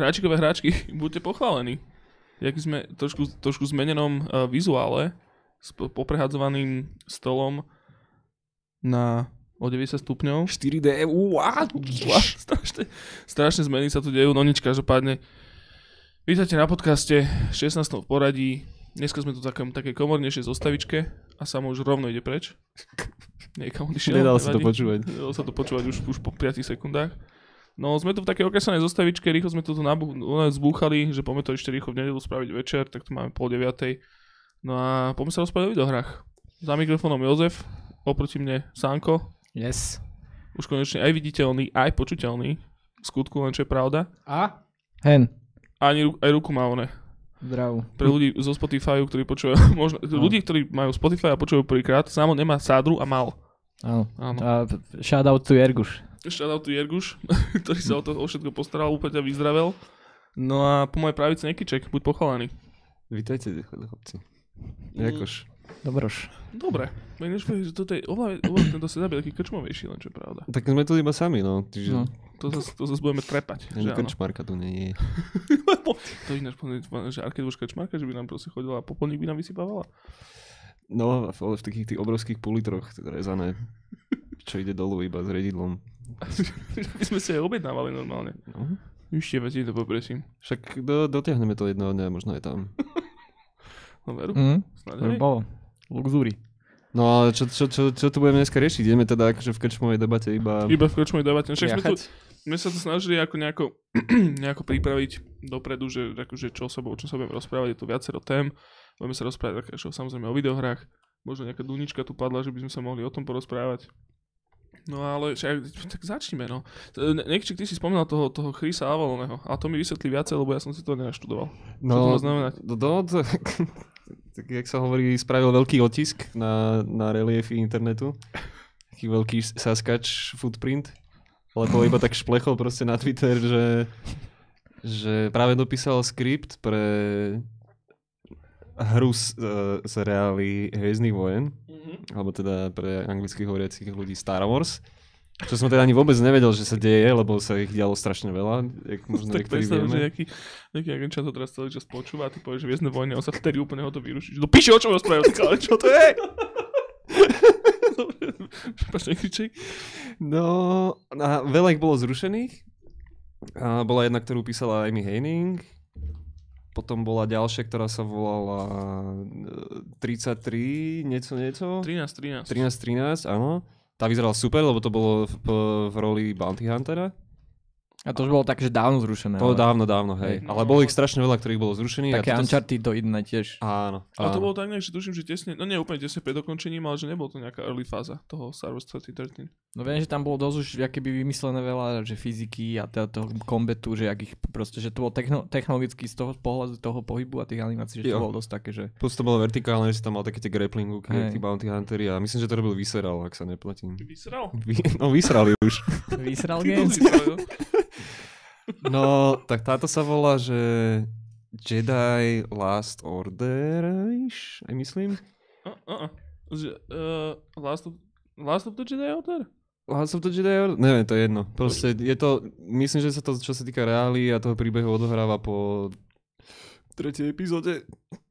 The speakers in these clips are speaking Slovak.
hráčikové hráčky, buďte pochválení. Jaký sme trošku, trošku zmenenom uh, vizuále s po- poprehadzovaným stolom na o 90 stupňov. 4D, what? What? strašne, strašne zmeny sa tu dejú, no nič, každopádne. Vítajte na podcaste 16. v poradí. Dneska sme tu v takom, takej komornejšej zostavičke a Samo už rovno ide preč. Niekam odišiel. Nedal sa to počúvať. Nedalo sa to počúvať už, už po 5 sekundách. No sme tu v takej okresanej zostavičke, rýchlo sme to tu nabu- zbúchali, že poďme to ešte rýchlo v nedelu spraviť večer, tak to máme pol deviatej. No a poďme sa rozprávať o videohrách. Za mikrofónom Jozef, oproti mne Sanko, Yes. už konečne aj viditeľný, aj počuteľný, v skutku len čo je pravda. A? Hen. A ani, ru- aj ruku má one. Zdravu. Pre ľudí zo Spotify, ktorí počúvajú, možno, No. ľudí, ktorí majú Spotify a počúvajú prvýkrát, Samo nemá sádru a mal. Áno. Áno. A shoutout to Jerguš. Shoutout tu Jerguš, ktorý sa o to o všetko postaral, úplne ťa vyzdravel. No a po mojej pravici Nekyček, buď pochválený. Vítajte, chlapci. Jakož. Dobroš. Dobre, vieš, že toto je oveľa, oveľa tento setup je taký krčmovejší, len čo je pravda. Tak sme tu iba sami, no. Čiže No. To zase, to zase budeme trepať. ani krčmarka tu nie je. To ináč povedať, že Arkeduš krčmarka, že by nám proste chodila a popolník by nám vysypávala. No, ale v takých tých obrovských pulitroch rezané, čo ide dolu iba s redidlom. By sme si aj objednávali normálne. No. Ešte veci to popresím. Však do, dotiahneme to jedného dňa, možno je tam. No veru, by hej. bolo. Luxury. No ale čo, čo, čo, čo tu budeme dneska riešiť? Ideme teda akože v krčmovej debate iba... Iba v krčmovej debate. Však sme, tu, sme sa to snažili ako nejako, nejako pripraviť dopredu, že akože čo sa, o čom sa budeme rozprávať, je tu viacero tém. Budeme sa rozprávať čo samozrejme o videohrách. Možno nejaká dunička tu padla, že by sme sa mohli o tom porozprávať. No ale tak začneme, no. Ne- Nekčík, ty si spomínal toho, toho Chrisa Avaloneho, a to mi vysvetlí viacej, lebo ja som si to nenaštudoval. Čo to má znamenať? No, no, to, tak jak sa hovorí, spravil veľký otisk na, na reliefy internetu. Taký veľký Saskač footprint. Lebo iba tak šplechol proste na Twitter, že, že práve dopísal skript pre hru z, e, z reály Hviezdnych vojen, alebo teda pre anglicky hovoriacich ľudí Star Wars. Čo som teda ani vôbec nevedel, že sa deje, lebo sa ich dialo strašne veľa, jak možno Tak predstav, že nejaký, nejaký Angličan to teraz celý čas počúva a ty povieš, že viezne vojny, on sa vtedy úplne ho to vyruší. Do piči, o čom rozprávajú, ale čo to je? No, a veľa ich bolo zrušených. A bola jedna, ktorú písala Amy Heining. Potom bola ďalšia, ktorá sa volala e, 33, niečo, niečo. 13, 13. 13, 13, áno. Tá vyzerala super, lebo to bolo v, v roli Bounty Huntera. A to už bolo také, že dávno zrušené. To ale- dávno, dávno, hej. Hej. Ale bolo ich strašne veľa, ktorých bolo zrušených. Také a toto- Uncharted to jedné tiež. Áno. Ale to áno. bolo tak nejak, že tuším, že tesne, no nie úplne tesne pred dokončením, ale že nebolo to nejaká early fáza toho Star Wars 2013. No viem, že tam bolo dosť už by vymyslené veľa, že fyziky a teda toho kombetu, že ich proste, že to bolo techno, technologicky z toho pohľadu toho pohybu a tých animácií, že to Jo. bolo dosť také, že Plus to bolo vertikálne, že si tam mal také tie grappling hooky, tí Bounty Huntery a myslím, že to robil Visceral, ak sa neplatím. Vysral? Vy- No vysrali už. To Games. No, tak táto sa volá, že Jedi Last Order, aj myslím. Uh, uh, uh. Last of, Last of the Jedi Order? Last of the Jedi Order? Neviem, to je jedno. Proste je to, myslím, že sa to, čo sa týka reálí a toho príbehu odohráva po tretej epizóde,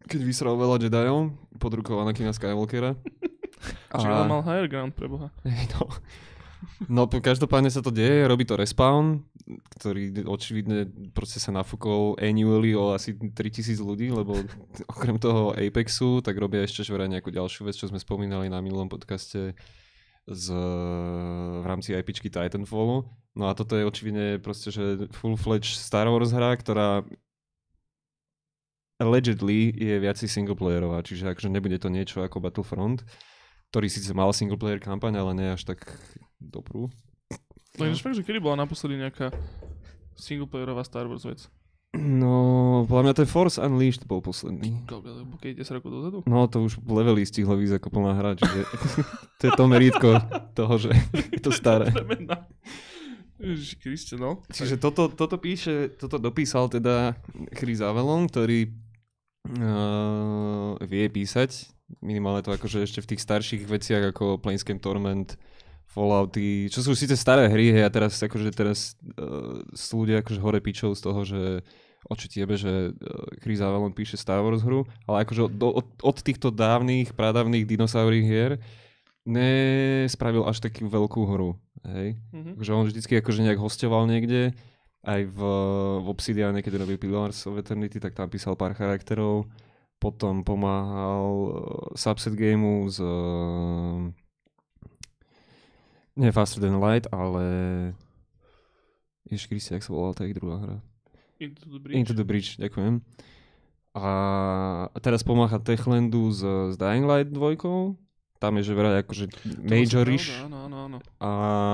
keď vysral veľa Jediov pod rukou Anakina Skywalkera. Čiže on mal higher ground, preboha. Hej, no. No, každopádne sa to deje, robí to Respawn, ktorý očividne proste sa nafúkol annually o asi 3000 ľudí, lebo okrem toho Apexu, tak robia ešte že nejakú ďalšiu vec, čo sme spomínali na minulom podcaste z, v rámci IPčky Titanfallu. No a toto je očividne proste, že full-fledged Star Wars hra, ktorá allegedly je viac singleplayerová, čiže akože nebude to niečo ako Battlefront, ktorý síce mal singleplayer kampaň, ale nie až tak dobrú. No ináč fakt, že kedy bola naposledy nejaká singleplayerová Star Wars vec? No, podľa mňa ten Force Unleashed bol posledný. Koľko, keď 10 rokov dozadu? No, to už levely stihlo výsť ako plná hra, čiže to je to merítko toho, že je to staré. Ježiši Kriste, no. Čiže toto, toto píše, toto dopísal teda Chris Avalon, ktorý uh, vie písať, minimálne to akože ešte v tých starších veciach ako Planescape Torment, Fallouty, čo sú síce staré hry, hej, a teraz akože teraz uh, sú ľudia akože hore pičov z toho, že oči tiebe, že uh, Chris Avalon píše Star Wars hru, ale akože od, od, od týchto dávnych, pradávnych dinosaurých hier nespravil až takú veľkú hru, hej. Mhm. Takže on vždycky akože nejak hostoval niekde, aj v, v Obsidiane, keď robil Pillars of Eternity, tak tam písal pár charakterov, potom pomáhal uh, Subset Gameu z uh, nie Faster Than Light, ale Ježiš Kristi, jak sa volala tá ich druhá hra? Into the Bridge. Into the Bridge, ďakujem. A teraz pomáha Techlandu s, s Dying Light 2. Tam je že vraj akože majorish. Áno, áno, áno. A,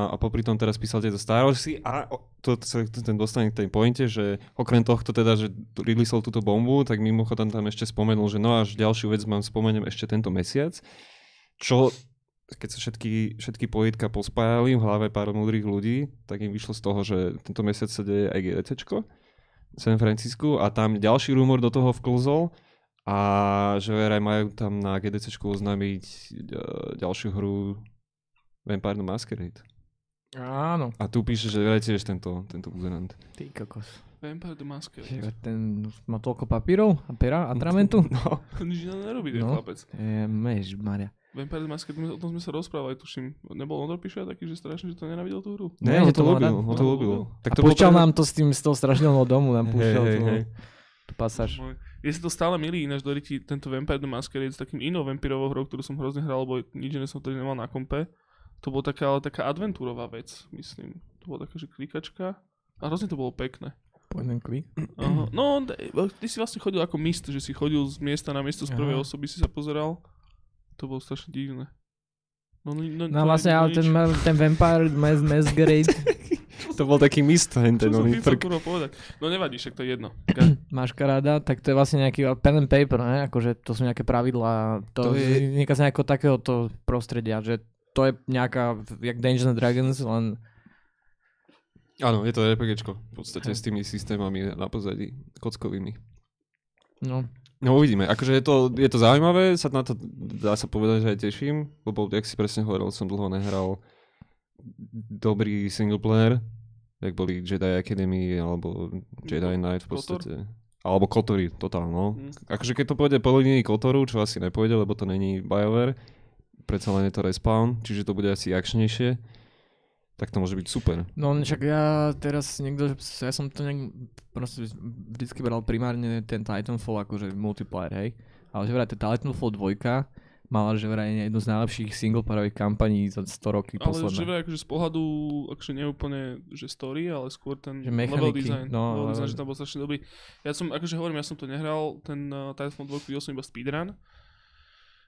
a popri tom teraz písal tieto Star Warsy a to, to, ten dostane k tej pointe, že okrem tohto teda, že releaseol túto bombu, tak mimochodom tam ešte spomenul, že no až ďalšiu vec mám spomeniem ešte tento mesiac, čo keď sa všetky, všetky pojitka pospájali v hlave pár múdrych ľudí, tak im vyšlo z toho, že tento mesiac sa deje aj GDCčko v San Francisku a tam ďalší rumor do toho vklzol a že vraj majú tam na GDCčku oznámiť e, ďalšiu hru Vampire the Masquerade. Áno. A tu píše, že vraj tiež tento, tento buzerant. Ty kokos. Vampire the Masquerade. Že ten má toľko papírov a pera a tramentu? No. Nič nerobí ten No. chlapec. Ježiš Maria. Vampire the Masquerade, o tom sme sa rozprávali, tuším. Nebol Ondro Pišia taký, že strašne, že to nenávidel tú hru? Ne, Ne, on to to mal ľúbil, on to No, ľúbil. Tak a to púšťal nám to s tým, z toho strašného domu, nám púšťal hej, tú, hej. tú pasáž. Je sa to stále milý ináč do ryti, tento Vampire the Masquerade s takým inou vampirovou hrou, ktorú som hrozne hral, lebo nič iné som vtedy nemal na kompe. To bola taká, ale taká adventúrová vec, myslím. To bola taká, že klikačka. A hrozne to bolo pekné. Point and click. Aha. No, ty si vlastne chodil ako mist, že si chodil z miesta na miesto z prvej Aha. osoby, si sa pozeral. To bolo strašne divné. No, no, no, No vlastne, je ale ten, ma- ten Vampire Mas Masquerade, To bol taký mist, ten som oný kurva povedať? No nevadí, však to je jedno. máš karáda, tak to je vlastne nejaký pen and paper, ne? Akože to sú nejaké pravidlá, to, To je- nejaká z nejakého takéhoto prostredia, že to je nejaká, jak Dungeons and Dragons, len Áno, je to RPGčko. V podstate Hej. s tými systémami na pozadí, kockovými. no, No uvidíme. Akože je to, je to zaujímavé, sa na to dá sa povedať, že aj teším, lebo jak si presne hovoril, som dlho nehral dobrý single player, jak boli Jedi Academy alebo Jedi Knight v Kotor? podstate. Alebo Kotory, totál, no. Mm. Akože keď to pôjde po linii Kotoru, čo asi nepôjde, lebo to není BioWare, predsa len je to Respawn, čiže to bude asi akčnejšie, tak to môže byť super. no však ja teraz niekto, ja som to nejak, proste vždycky bral primárne ten Titanfall akože multiplayer, hej. Ale že vraj ten Titanfall 2 mala že vraj jednu z najlepších singleplayerových kampaní za 100 roky Ale posledné. že vraj akože z pohľadu, akože neúplne, že story, ale skôr ten Že level design. no, level ale- design, že tam bol strašne dobrý. Ja som, akože hovorím, ja som to nehral, ten uh, Titanfall 2 videl som iba speedrun.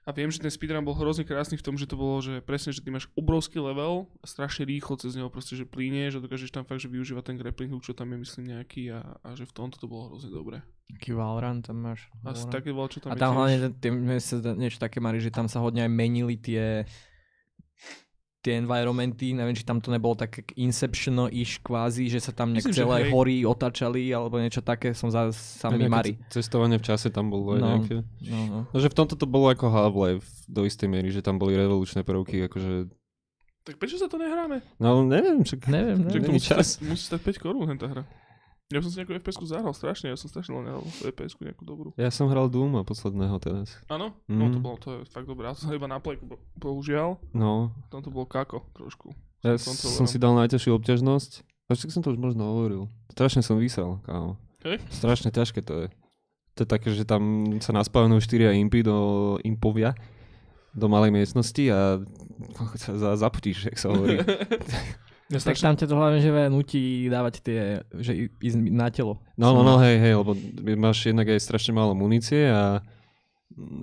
A viem, že ten speedrun bol hrozne krásny v tom, že to bolo, že presne, že ty máš obrovský level a strašne rýchlo cez neho proste, že plíne, že dokážeš tam fakt, že využívať ten grappling hook, čo tam je myslím nejaký a, a že v tomto to bolo hrozne dobré. Taký Valorant tam máš. Asi také čo tam A je tam tiež. hlavne ten- tie, mne sa zdá niečo také mali, že tam sa hodne aj menili tie tie environmenty, neviem, či tam to nebolo také Inception-ish kvázi, že sa tam nejak celé hej. hory otačali, alebo niečo také, som za sa mi Nejaké mari. ce- Cestovanie v čase tam bolo No. nejaké. No, no. No, že v tomto to bolo ako Half-Life do istej miery, že tam boli revolučné prvky, akože... Tak prečo sa to nehráme? No neviem, však... Neviem, Že neviem. to Není musí, čas. stať, musí stať 5 korún, tá hra. Ja som si nejakú FPS-ku zahral strašne, ja som strašne len nehral FPS-ku nejakú dobrú. Ja som hral Doom a posledného teraz. Áno? No to Mm. bolo, to je fakt dobré. Ja som iba na plejku, bo- bohužiaľ. No, Tam to bolo kako trošku. ja Som si dal najťažšiu obťažnosť. A však som to už možno hovoril. Strašne som vysel, kámo. Hej? Strašne ťažké to je. To je také, že tam sa naspávajú štyria impy do impovia do malej miestnosti a za, zaptíš, jak sa hovorí. Ja Tak tam ťa to hlavne že nutí dávať tie, že i- ísť na telo. No, no, no, hej, hej, lebo máš jednak aj strašne málo munície a,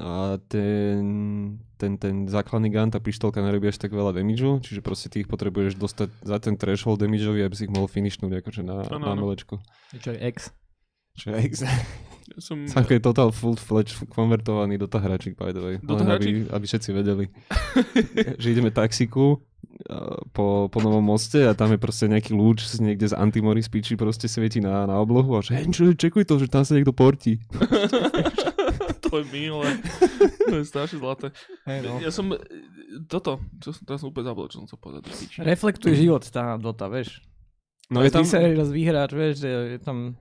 a ten, ten, ten základný gun, tá pištolka nerobí až tak veľa damageu, čiže proste ty ich potrebuješ dostať za ten threshold damageový, aby si ich mohol finishnúť akože na, Áno, na áno. melečku. Čo je X. Čo je ex- ja som, Samko je total full fledged konvertovaný do hračík, by the way. Len aby, aby všetci vedeli. že ideme taxiku po, po novom moste a tam je proste nejaký lúč z niekde z Antimory spíči proste svieti na, na oblohu a že hej, čo, čekuj to, že tam sa niekto portí. to poviem minule. To je strašne zlaté. Hej, no. Ja som, toto, čo som, teraz som úplne zabudol, čo som chcel povedať. Reflektuje život tá Dota, vieš. No je tam, Ty raz vyhráč, vieš, že je tam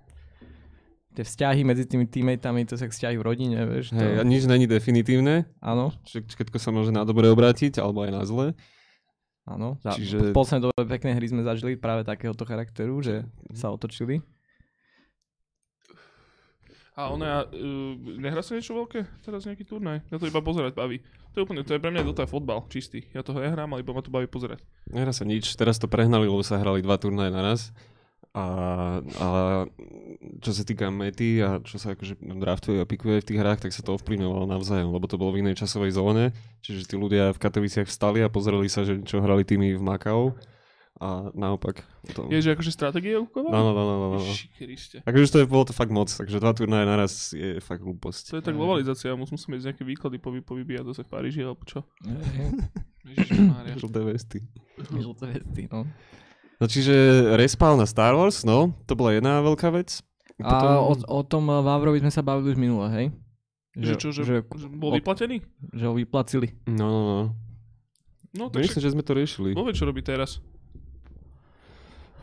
tie vzťahy medzi tými teammateami, to sa vzťahy v rodine, vieš. To... hej, a nič není definitívne, Áno, všetko sa môže na dobre obrátiť, alebo aj na zle. Áno. Za, Čiže- V poslednej dobe pekné hry sme zažili práve takéhoto charakteru, že sa otočili. A ona, ja, uh, nehrá sa niečo veľké? Teraz nejaký turnaj? Ja to iba pozerať baví. To je úplne, to je pre mňa Dota fotbal, čistý. Ja toho nehrám, ale iba ma to baví pozerať. Nehrá sa nič, teraz to prehnali, lebo sa hrali dva turnaje naraz. A, a čo sa týka mety a čo sa akože draftuje a pikuje v tých hrách, tak sa to ovplyvňovalo navzájom, lebo to bolo v inej časovej zóne, čiže tí ľudia v Katoviciach vstali a pozreli sa, že čo hrali tými v Makau a naopak. To... Je, že akože stratégie No, ukovali? no, no, no, no, no. Kriste. Akože to je, bolo to fakt moc, takže dva turnaje naraz je fakt hlúposť. To je tak globalizácia, musím si mať nejaké výklady povy, povybíjať zase v Paríži, alebo čo? Žlté vesty. Žlté vesty, no. No čiže respawn na Star Wars, no, to bola jedna veľká vec. A o, o tom Vavrovi sme sa bavili už minule, hej? Že, čo, že, že, že bol o- vyplatený? že ho vyplacili. No, no, no. No No, tak myslím, že sme to riešili. Vo čo robí teraz?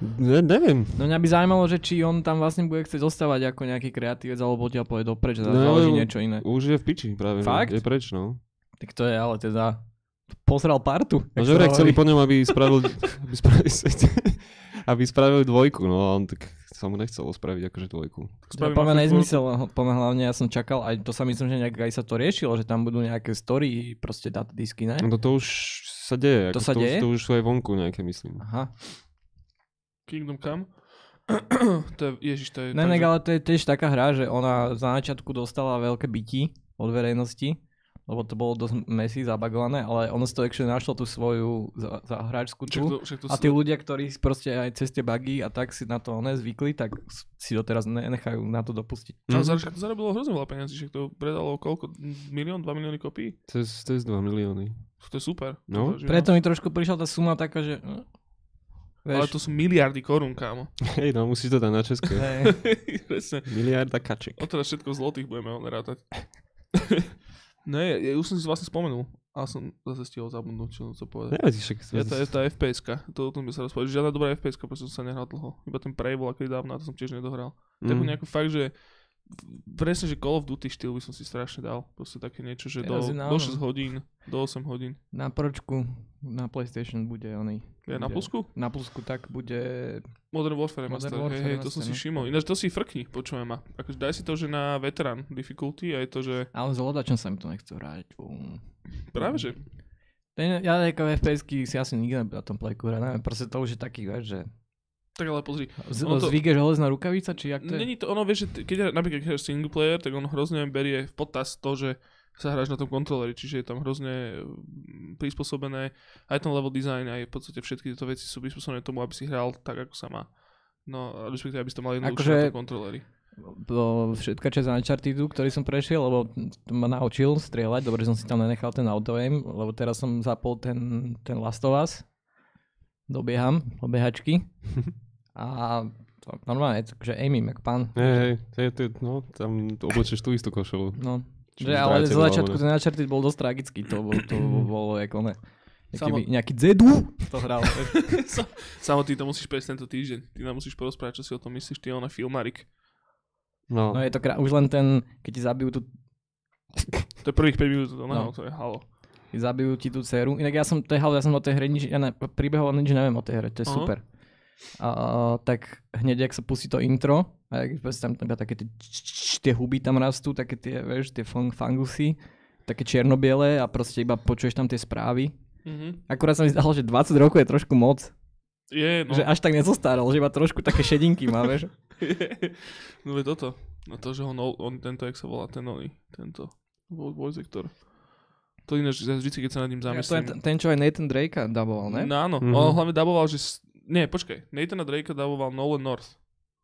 Ne, neviem. No mňa by zaujímalo, že či on tam vlastne bude chcieť zostávať ako nejaký kreatívec, alebo odtiaľ pôjde dopreč a No, založí niečo iné. Už je v piči práve. Fakt? No. Je preč, no. Tak to je ale teda pozral partu. No, že chceli po ňom, aby spravil, aby spravili, aby spravili dvojku, no a on tak sa mu nechcelo spraviť akože dvojku. To je Spravím po mňa Afriku. nezmysel, po mňa hlavne ja som čakal, aj to sa myslím, že nejak aj sa to riešilo, že tam budú nejaké story, proste datadisky, ne? No to už sa deje. To ako sa to, deje? Už, to už sú aj vonku nejaké, myslím. Aha. Kingdom Come? to je, ježiš, to je... Ne, tak, ne, ale to je tiež taká hra, že ona za začiatku dostala veľké byty od verejnosti, lebo to bolo dosť messy, zabagované, ale ono si to actually našlo tú svoju za, za hráčskú Však tú. to, však to A tí ľudia, ktorí proste aj cez tie bugy a tak si na to ne zvykli, tak si doteraz nenechajú na to dopustiť. Mm. však to zarobilo hrozne veľa peniazí, však to predalo koľko? Milión, dva milióny kopií? Cez, cez 2 milióny. To je super. No. To, že Preto mi trošku prišla tá suma taká, že... hm, Ale to sú miliardy korún, kámo. Hej, no musíš to dať na české. Presne. Miliarda kaček. Odteraz všetko v zlotých budeme rátať. ne, ja už som si vlastne spomenul. A som zase stihol zabudnúť, čo som povedať. Nevadí, však... Je tá, tá FPS-ka, to o tom by sa rozprávať. Žiadna dobrá FPS-ka, pretože som sa nehral dlho. Iba ten Prey bol aký dávno a to som tiež nedohral. Mm. Takú nejakú fakt, že presne, že Call of Duty štýl by som si strašne dal. Proste také niečo, že do, Teraz na do ono. 6 hodín, do 8 hodín. Na pročku, na PlayStation bude oný. Je na bude- plusku? Na plusku tak bude... Modern Warfare Modern Remaster, Warfare hej, hej, to som si no. všimol. Ináč to si frkni, počujem ma. Akože daj si to, že na veteran difficulty a je to, že Ale s hľadačom sa mi to nechce hrať. Um. práve, že Ten, ja ako FPS-ky si asi nikdy na tom hrať, neviem, proste to už je taký, vieš, že tak ale pozri. z, Ono to- zvyk je železná rukavica, či jak to je? Není to ono, vieš, že keď napríklad keď hráš single player, tak on hrozne berie v potaz to, že sa hráš na tom kontroleri, čiže je tam hrozne mm, prispôsobené aj ten level design, aj v podstate všetky tieto veci sú prispôsobené tomu, aby si hral tak, ako sa má. No, respektíve, aby si to mal jednoduchšie Akože- na tom kontroleri. Všetka časť Unchartedu, ktorý som prešiel, lebo ma naučil strieľať, dobre, že som si tam nenechal ten auto aim, lebo teraz som zapol ten, ten Last of Us, dobieham, obiehačky a to, normálne, takže aimím, jak pán. Hej, hej, to je, to je, no, tam oblečeš tú istú košelu. No, že, ale do začiatku alebo ten Uncharted bol dosť tragický, to, bol, to bolo ako ne. Nejaký, Samo- by- nejaký Zedu to hral. Samo ty to musíš prejsť tento týždeň. Ty nám musíš porozprávať, čo si o tom myslíš, ty ona filmarik. No, No je to krá... už len ten, keď ti zabijú tú, To je prvých 5 minút, to, no. No. to je halo. zabijú ti tú dceru. Inak ja som, to je halo, ja som o tej hre nič, ja ne, príbehov nič neviem o tej hre, to je Aha. super. A, tak hneď, ak sa pustí to intro, a jak proste tam iba také tie, tie huby tam rastú, také tie, vieš, tie fung, fangusy, také čiernobiele a proste iba počuješ tam tie správy. Mhm. Akurát sa mi zdalo, že 20 rokov je trošku moc. Je, no. Že až tak nezostaral, že iba trošku také šedinky má, vieš. no je toto. No to, že ho no, on, tento, jak sa volá, ten oný, tento, vo- voice actor. To ináč, ja vždy, keď sa nad ním To je zamyslím. ten- ten, čo aj Nathan Drake daboval, ne? No áno, Mhm. on hlavne daboval, že... Nie, počkaj, Nathana Drakea daboval Nolan North,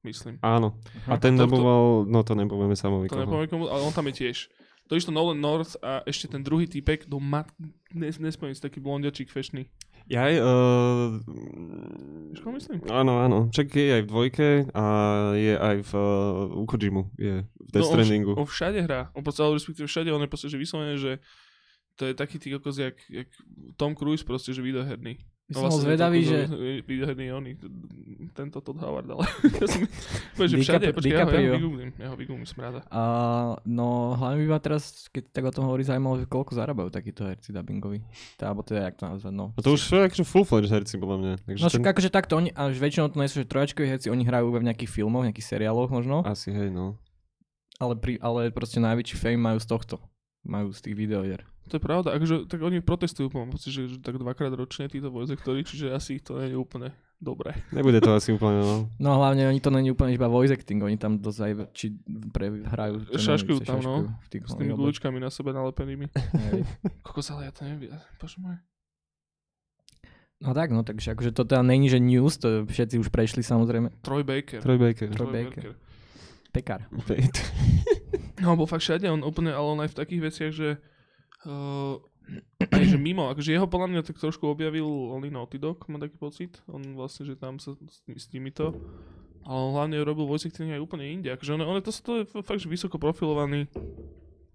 myslím. áno. A Aha. ten To- to- daboval, no to nepovieme samovi To koho. nepoviem komu, ale on tam je tiež. To išto Nolan North a ešte ten druhý typek, do mat... Nes, nespomínam si, taký blondiačík fešný. Ja aj, uh, čo myslím? áno, áno. Čak je aj v dvojke a je aj v uh, u Kojimu, je v Death No, on, Strandingu. on všade hrá. On proste, ale respektíve všade, on je proste, že vyslovene, že to je taký ty kokos, jak, jak Tom Cruise proste, že videoherný. By som bol zvedavý, že... Videoherný je oný, tento Todd Howard, ale ja som... Povedz, že všade, Dicap- počkaj, ja ho, ja ho DiCaprio. vygooglím, ja ho vygooglím, som ráda. No, hlavne by ma teraz, keď tak o tom hovorí, zaujímalo, že koľko zarábajú takíto herci dubbingoví. Tá, alebo teda, jak to nazvať, no. A to už sú akože full-fledged herci, podľa mňa. Takže No ten... však akože takto, oni, až väčšinou to nie sú, že trojačkoví herci, oni hrajú v nejakých filmoch, nejakých seriáloch možno, Asi, hej, no. ale, pri, ale proste najväčší fame majú z tohto. Majú z tých videohier. To je pravda, akože, tak oni protestujú, mám pocit, že, že tak dvakrát ročne títo voice actori, čiže asi ich to nie je úplne dobré. Nebude to asi úplne, no. No hlavne oni to není úplne iba voice acting, oni tam dosť aj či prehrajú. Šaškujú tam, no. v tých S tými guličkami na sebe nalepenými. Kokos, ale ja to neviem, bože môj. No tak, no takže akože to teda není, že news, to všetci už prešli samozrejme. Troy Baker. Troy Baker. Troy Baker. Pekár. No, bol fakt všade, on úplne, ale on aj v takých veciach, že uh, aj že mimo, akože jeho podľa mňa tak trošku objavil Only Naughty Dog, mám taký pocit, on vlastne, že tam sa s, s týmito, ale on hlavne robil voice acting aj úplne inde, akože on, on je to, to je fakt, že vysoko profilovaný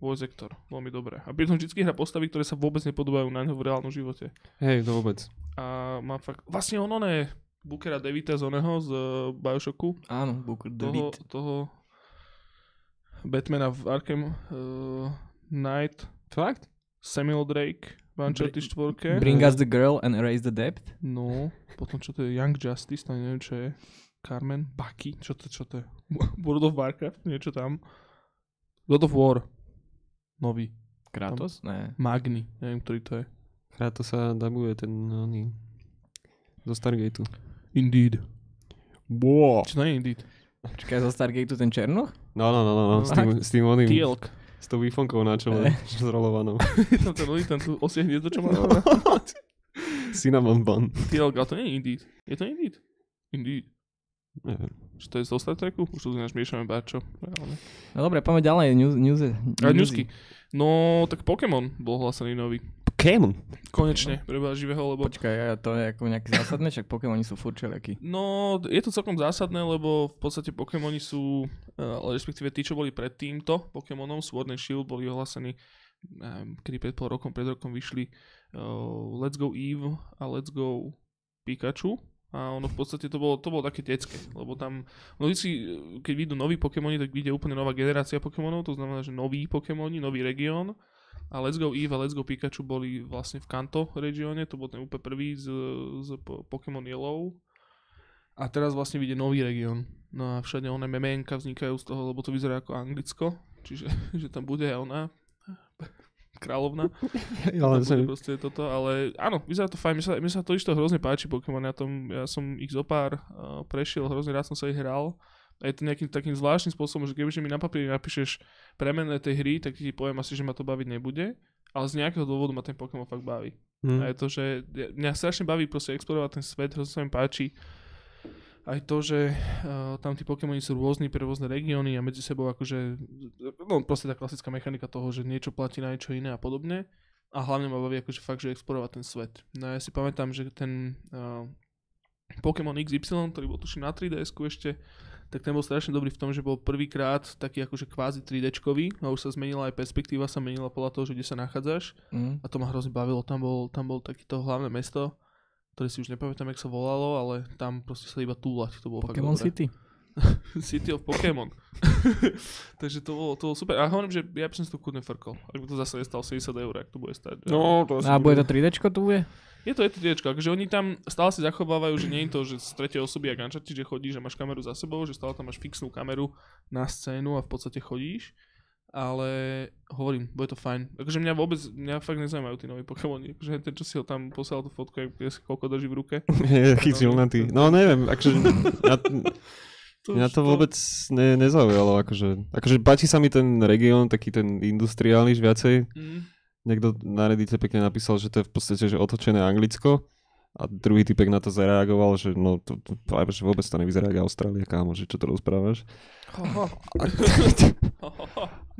voice actor, veľmi dobré. A pritom vždy hra postavy, ktoré sa vôbec nepodobajú na neho v reálnom živote. Hej, to vôbec. A má fakt, vlastne on, on je Bookera Devita z oného, z uh, Bioshocku, Áno, Booker toho, David. toho Batmana v Arkham uh, Knight, Fakt? Samuel Drake v Uncharted 4. Bring us the girl and erase the debt. No, potom čo to je Young Justice, to neviem čo je. Carmen, Bucky, čo to, čo to je? World of Warcraft, niečo tam. God of War. Nový. Kratos? Ne. Magni, neviem, ktorý to je. To sa dabuje ten, oný, zo Stargateu. Indeed. Wow. Čo to je Indeed? Čakaj, zo Stargateu ten Černoch? No, no, no, no, no. S tým, s tým oným, Tielk. S tou výfonkou na čele, zrolovanou. Je tam ten ten tu osie hniezdo, čo má. Cinnamon bun. Tielk, ale to nie je Indeed. Je to Indeed? Indeed. Neviem. Čo to je zo Star Treku? Už tu náš miešame báčo. Reálne. No dobre, poďme ďalej. News, news, A newsky. No, tak Pokémon bol hlasený nový. Pokémon. Konečne, preba živého, lebo... Počkaj, a to je ako nejaké zásadné, však Pokémoni sú furt všelijakí. No, je to celkom zásadné, lebo v podstate Pokémoni sú, ale respektíve tí, čo boli pred týmto Pokémonom, Sword and Shield, boli ohlasení, neviem, kedy pred pol rokom, pred rokom vyšli uh, Let's Go Eve a Let's Go Pikachu. A ono v podstate to bolo, to bolo také detské, lebo tam, no eh, keď vyjdú noví Pokémoni, tak vyjde úplne nová generácia Pokémonov, to znamená, že noví Pokémoni, nový región. A Let's Go Eve a Let's Go Pikachu boli vlastne v Kanto regióne, to bol ten úplne prvý z, z po- Pokémon Yellow. A teraz vlastne vyjde nový región. No a všade oné memenka vznikajú z toho, lebo to vyzerá ako Anglicko, čiže že tam bude aj ona, kráľovna. Ale Tam bude proste toto, ale áno, vyzerá to fajn, mne sa, mne sa to isto hrozne páči Pokémon, ja, tom, ja som ich zopár uh, prešiel, hrozne rád som sa ich hral. A je to nejakým takým zvláštnym spôsobom, že kebyže mi na papieri napíšeš premenné tej hry, tak ti poviem asi, že ma to baviť nebude. Ale z nejakého dôvodu ma ten Pokémon fakt baví. Hm. A je to, že mňa strašne baví proste explorovať ten svet, hrozne sa mi páči aj to, že uh, tam tí Pokémoni sú rôzni pre rôzne regióny a medzi sebou akože, no proste tá klasická mechanika toho, že niečo platí na niečo iné a podobne. A hlavne ma baví akože fakt, že explorovať ten svet. No ja si pamätám, že ten uh, Pokémon XY, ktorý bol tuším na 3DS ešte, tak ten bol strašne dobrý v tom, že bol prvýkrát taký akože kvázi 3Dčkový a už sa zmenila aj perspektíva, sa menila podľa toho, že kde sa nachádzaš. Mm. A to ma hrozne bavilo, tam bol, tam bol takýto hlavné mesto, ktoré si už nepamätám, jak sa volalo, ale tam proste sa iba túlať, to bolo Pokémon fakt dobré. City. City of Pokémon. Takže to bolo, to bolo super. A hovorím, že ja by som si to kudne frkol. Ak by to zase nestalo 70 eur, ak to bude stať. No, to A bude to 3D tu bude? Je to, je to diečko, akože oni tam stále si zachovávajú, že nie je to, že z tretej osoby, jak Uncharted, že chodíš, že máš kameru za sebou, že stále tam máš fixnú kameru na scénu a v podstate chodíš. Ale hovorím, bude to fajn. Akože mňa vôbec, mňa fakt nezaujímajú tí noví Pokémoni. Akože ten, čo si ho tam poslal tú fotku, jak je, koľko drží v ruke. Je taký silnatý. No neviem, akože mňa, mňa to vôbec ne, nezaujalo. Akože, akože páči sa mi ten región, taký ten industriálny viacej. Mm, Niekto na Reddite pekne napísal, že to je v podstate že otočené Anglicko. A druhý typek na to zareagoval, že no to, to, to že vôbec to nevyzerá ako Austrália, kámo, že čo to rozprávaš.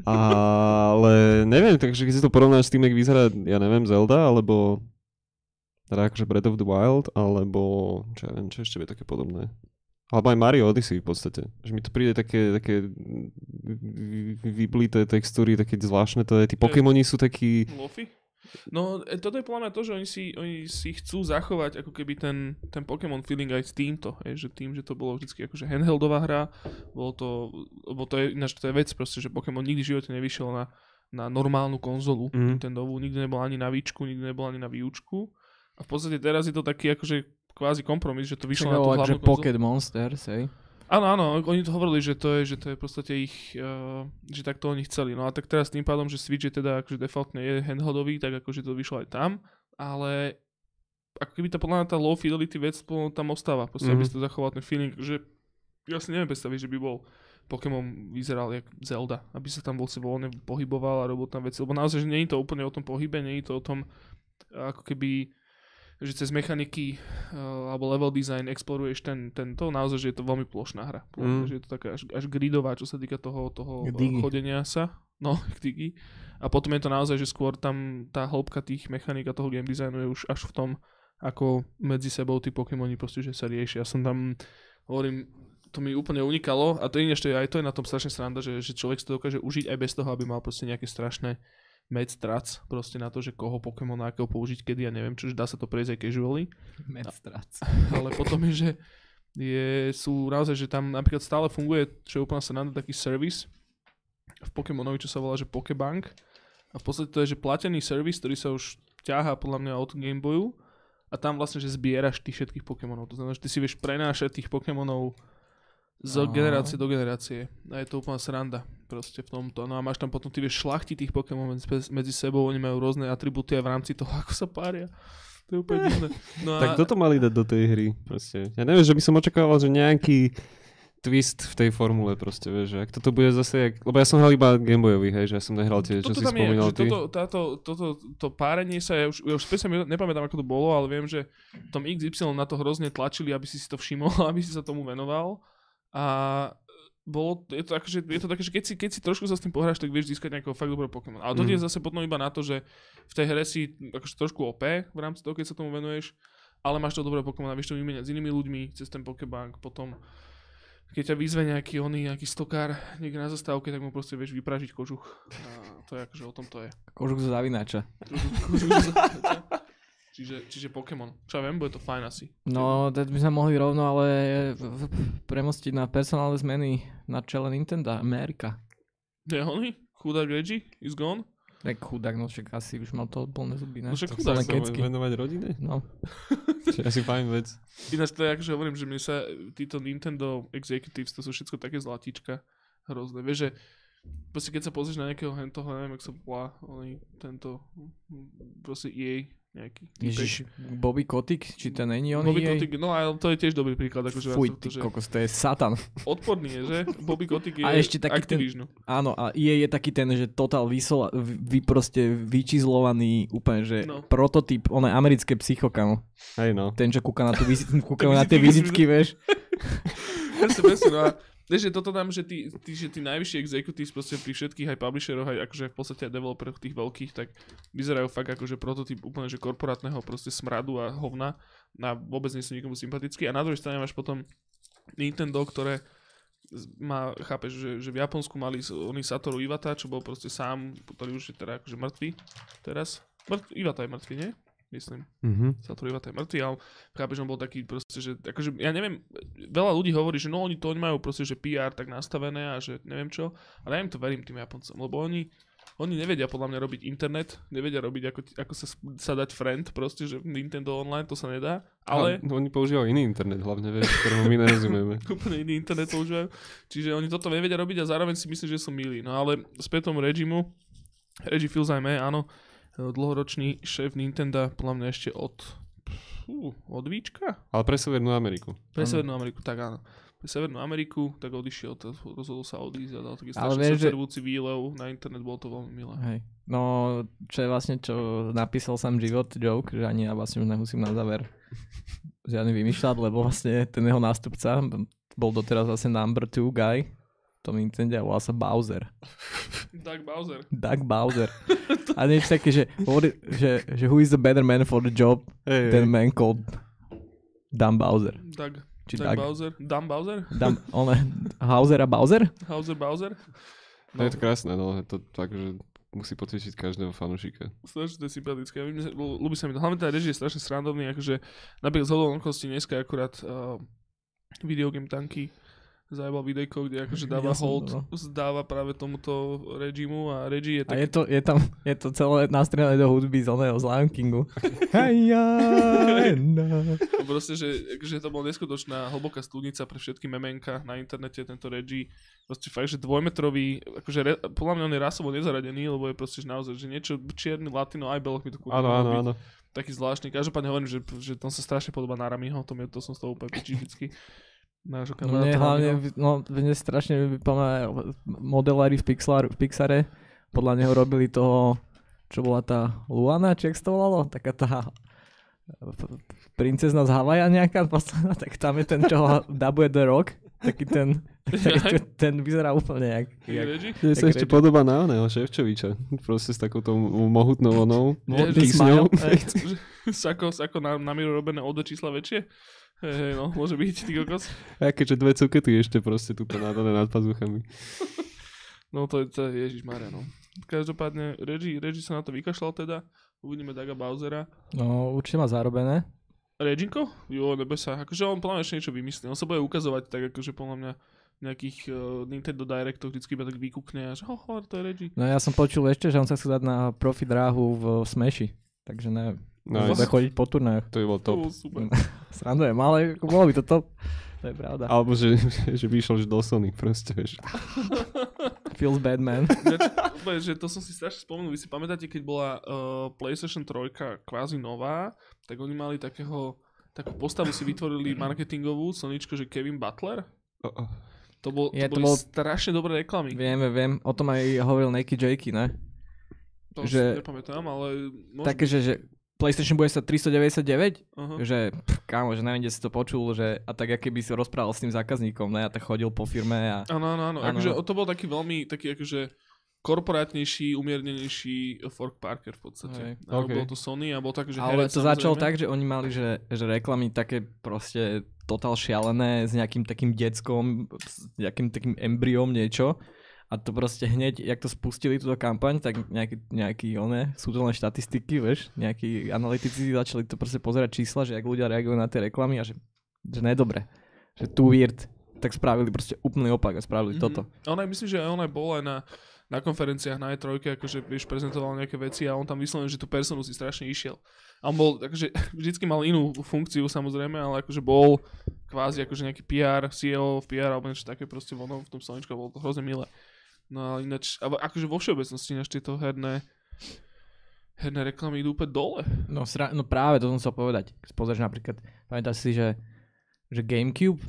Ale neviem, takže keď si to porovnáš s tým, jak vyzerá, ja neviem, Zelda, alebo Teda akože Breath of the Wild, alebo čo ja viem, čo ešte je také podobné. Alebo aj Mario Odyssey v podstate. Že mi to príde také, také vy- vy- vyblité textúry, také zvláštne je. Tí Pokémoni sú takí... Lofi? No, e, toto je podľa mňa to, že oni si, oni si chcú zachovať ako keby ten, ten Pokémon feeling aj s týmto, hej, že tým, že to bolo vždy akože handheldová hra, bolo to, lebo to je, ináč to je vec proste, že Pokémon nikdy v živote nevyšiel na, na normálnu konzolu Mhm. Nintendovú, nikdy nebol ani na výčku, nikdy nebol ani na výučku a v podstate teraz je to taký akože kvázi kompromis, že to vyšlo na tú Čakalo, že hlavnú. Pocket Monsters, hej. Áno, áno, oni to hovorili, že to je, že to je v podstate ich, uh, že takto oni chceli. No a tak teraz tým pádom, že Switch je teda akože defaultne je handheldový, tak akože to vyšlo aj tam, ale ako keby tá podľa mňa tá low fidelity vec tam ostáva, proste, mm-hmm. aby Mhm. si to zachoval ten feeling, že ja si neviem predstaviť, že by bol Pokémon vyzeral jak Zelda, aby sa tam vlastne voľne pohyboval a robil tam veci, lebo naozaj, že nie je to úplne o tom pohybe, nie je to o tom, ako keby že cez mechaniky uh, alebo level design exploruješ ten, tento, naozaj, že je to veľmi plošná hra. Mm. Že je to taká až, až gridová, čo sa týka toho, toho Digi. chodenia sa. No, Digi. A potom je to naozaj, že skôr tam tá hĺbka tých mechanik a toho game designu je už až v tom, ako medzi sebou tí Pokémoni proste, že sa riešia. Ja som tam, hovorím, to mi úplne unikalo a to je ešte aj to je na tom strašne sranda, že, že človek si to dokáže užiť aj bez toho, aby mal proste nejaké strašné med trac proste na to, že koho Pokémon akého použiť, kedy, ja neviem, čo, že dá sa to prejsť aj casually Medstrac. ale potom je, že je, sú naozaj, že tam napríklad stále funguje, čo je úplne sranda, taký servis v Pokémonovi, čo sa volá, že Pokébank. A v podstate to je, že platený servis, ktorý sa už ťahá podľa mňa od Gameboyu a tam vlastne, že zbieraš tých všetkých Pokémonov. To znamená, že ty si vieš prenášať tých Pokémonov z Aha. generácie do generácie. A je to úplná sranda proste v tomto. No a máš tam potom, ty vieš šlachtiť tých Pokémon medzi, medzi sebou, oni majú rôzne atribúty aj v rámci toho, ako sa pária. To je úplne divné. No Tak toto mali dať do tej hry. Proste. Ja neviem, že by som očakával, že nejaký twist v tej formule proste, vieš, že ak toto bude zase, jak, lebo ja som hral iba Gameboyový, hej, že ja som nehral tie, čo toto si je, spomínal že ty. toto, táto, toto, to párenie sa, ja už, ja už presne nepamätám, ako to bolo, ale viem, že v tom XY na to hrozne tlačili, aby si si to všimol, aby si sa tomu venoval. A bolo, je to, akože, je to také, že keď si, keď si trošku sa s tým pohráš, tak vieš získať nejakého fakt dobrého Pokémon. Ale to Mhm. je zase potom iba na to, že v tej hre si akože trošku OP v rámci toho, keď sa tomu venuješ, ale máš to dobré Pokémon a vieš to vymeniať s inými ľuďmi cez ten Pokébank, potom keď ťa vyzve nejaký oný, nejaký stokár niekde na zastávke, tak mu proste vieš vypražiť kožuch. A to je akože o tom to je. Kožuk zo zavinača. Čiže, čiže Pokémon. Čo ja viem, bude to fajn asi. No, teď by sme mohli rovno ale v- premostiť na personálne zmeny na čele Nintendo Amerika. Je oný? Chudák Reggie is gone? Tak chudák, no však asi už mal to plné zuby, ne? No však chudák sa venovať rodine? No, Čo je asi fajn vec. Ináč to je akože hovorím, že mne sa títo Nintendo Executives, to sú všetko také zlatíčka hrozné. Vieš, že proste keď sa pozrieš na nejakého hentoho, neviem, jak sa volá, oný, tento, proste EA nejaký. Ježiš, Bobby Kotick, či to není on Bobby jej? Kotick, no ale to je tiež dobrý príklad, akože Fuj, to, ty že kokos, to je satan. odporný je, že? Bobby Kotick je A ešte taký ten-. Áno, a EA je taký ten, že totál vysola, vy, proste vyčizlovaný úplne, že No. prototyp, on je americké psychokamo. Hej no. Ten, čo kúka na, tú vizit, kúka na tie vizitky, vizitky, vieš. Presne, presne, no a vieš, že toto dám, že tí, tí, že tí najvyšší executives proste pri všetkých aj publisheroch, aj akože v podstate aj developeroch tých veľkých, tak vyzerajú fakt akože prototyp úplne že korporátneho proste smradu a hovna a vôbec nie sú nikomu sympatickí. A na druhej strane máš potom Nintendo, ktoré má, chápeš, že, že v Japonsku mali oný Satoru Iwata, čo bol proste sám, ktorý už je teda akože mŕtvý teraz. Mŕtv, Iwata je mŕtvý, nie? Myslím. Mhm. Satoru Iwata je mŕtvý, ale chápeš, on bol taký proste, že akože, ja neviem, veľa ľudí hovorí, že no oni to oni majú proste, že PR tak nastavené a že neviem čo, ale ja im to verím tým Japoncom, lebo oni, oni nevedia podľa mňa robiť internet, nevedia robiť ako, ako sa, sa dať friend, proste, že Nintendo Online to sa nedá, ale No, oni používajú iný internet, hlavne, vieš, ktorému my nerozumieme. úplne iný internet používajú. Čiže oni toto nevedia robiť a zároveň si myslím, že sú milí. No ale späť tomu Regimu, Reggie Fils-Aimé, áno, dlhoročný šéf Nintendo, podľa mňa ešte od, fú, od Víčka? Ale pre Severnú Ameriku. Pre. Severnú Ameriku, tak áno. Pre Severnú Ameriku, tak odišiel, to, rozhodol sa odísť a dal taký Ale strašne vieš, že- výlev na internet, bolo to veľmi milé. Hej. No, čo je vlastne, čo napísal sám život joke, že ani ja vlastne už nemusím na záver žiadny vymýšľať, lebo vlastne ten jeho nástupca bol doteraz vlastne number two guy tom Nintendo a volá sa Bowser. Doug Bowser. Doug Bowser. A niečo také, že, že, že who is the better man for the job Hej, than man called Dan Bowser. Doug. Či Doug Doug. Bowser. Dan Bowser? Dan, one, Hauser a Bowser? Hauser Bowser? No, je to krásne, no. Je to tak, že musí potešiť každého fanúšika. Strašne to je sympatické. A mne sa- ľú- Ľúbi sa mi to. Hlavne tá režie je strašne srandovný, akože napríklad z hodou dneska akurát uh, videogame tanky zajebal videjko, kde akože dáva to, hold, no. zdáva práve tomuto režimu a Reggie je A tak... je to, je tam, je to celé nastrieľané do hudby z oného z Lion Kingu. Ena. Proste, že, že to bola neskutočná hlboká studnica pre všetky memenka na internete, tento Reggie. Proste fakt, že dvojmetrový, akože re, podľa mňa on je rasovo nezaradený, lebo je proste že naozaj, že niečo čierny, latino, aj beloch mi to kúkol. Áno, áno, áno. Taký zvláštny. Každopádne hovorím, že, že tam sa strašne podobá na Ramiho, to, mi, to som z toho úplne pičí vždycky. Nášho No mne kamaráta hlavne, Ramiho. no, mne strašne vypomína modelári v, Pixar, v Pixare. Podľa neho robili toho, čo bola tá Luana, či to volalo? Taká tá princezna z Havaja nejaká posledná, tak tam je ten, čo ho dabuje The Rock. Taký ten, taký, ten, vyzerá úplne jak, Je jak? Že sa ešte Reggie. podobá na oného Ševčoviča. Proste s takouto mohutnou onou. Že- Sako, sako na, na mieru robené o dve čísla väčšie? Hej, hej, no, môže byť, ty kokos. A keďže dve cukety ešte proste tuto nádané nad pazuchami. No to je, to je Ježiš Maria, no. Každopádne, Reggie, Reggie sa na to vykašľal teda. Uvidíme Daga Bowsera. No, určite má zarobené. Reginko? Jo, nebe sa. Akože on mňa ešte niečo vymyslí. On sa bude ukazovať tak, akože podľa mňa nejakých uh, Nintendo Directoch vždycky iba tak vykúkne a že ho, ho, to je Reggie. No ja som počul ešte, že on sa chce dať na profi dráhu v Smashi. Takže neviem. Nice. Bude chodiť po turnajoch. To by bol To top. bolo super. Srandujem, ale bolo by to top. To je pravda. Alebo že, že by išiel že do Sony, proste, vieš. Feels bad, man. Úplne, že to som si strašne spomenul. Vy si pamätáte, keď bola uh, PlayStation 3 kvázi nová, tak oni mali takého, takú postavu si vytvorili marketingovú, Soničko, že Kevin Butler. Oh. To, bol, to to boli bol- strašne dobré reklamy. Vieme, viem. O tom aj hovoril Nakey Jakey, ne? To že- že... nepamätám, ale... Také, že, že PlayStation bude sa 399, Aha. že pff, kámo, že neviem, kde si to počul, že a tak aké by si rozprával s tým zákazníkom, ne? A tak chodil po firme a... Áno, áno, áno. Akože to bol taký veľmi, taký akože korporátnejší, umiernenejší Fork Parker v podstate. Hej. Áno, OK. bolo to Sony a bol tak, že Ale herec, to začalo tak, že oni mali, že, že reklamy také proste totál šialené s nejakým takým deckom, s nejakým takým embryom niečo. A to proste hneď, jak to spustili túto kampaň, tak nejaký, nejaký one, sú to len štatistiky, vieš, nejakí analytici začali to proste pozerať čísla, že jak ľudia reagujú na tie reklamy a že, že nedobre, že too weird, tak spravili proste úplný opak a spravili Mhm. toto. On aj myslím, že aj on aj na, na konferenciách na E3, akože vieš, prezentoval nejaké veci a on tam vyslovene, že tú personu si strašne išiel. A on bol, takže vždycky mal inú funkciu samozrejme, ale akože bol kvázi akože nejaký PR, CEO v PR alebo niečo také proste vono v tom sloničku, bolo to hrozne milé. No ale ináč, ale akože vo všeobecnosti ináč tieto herné herné reklamy idú úplne dole. No, sra- no práve to som chcel povedať. Pozrieš napríklad, pamätáš si, že, že Gamecube,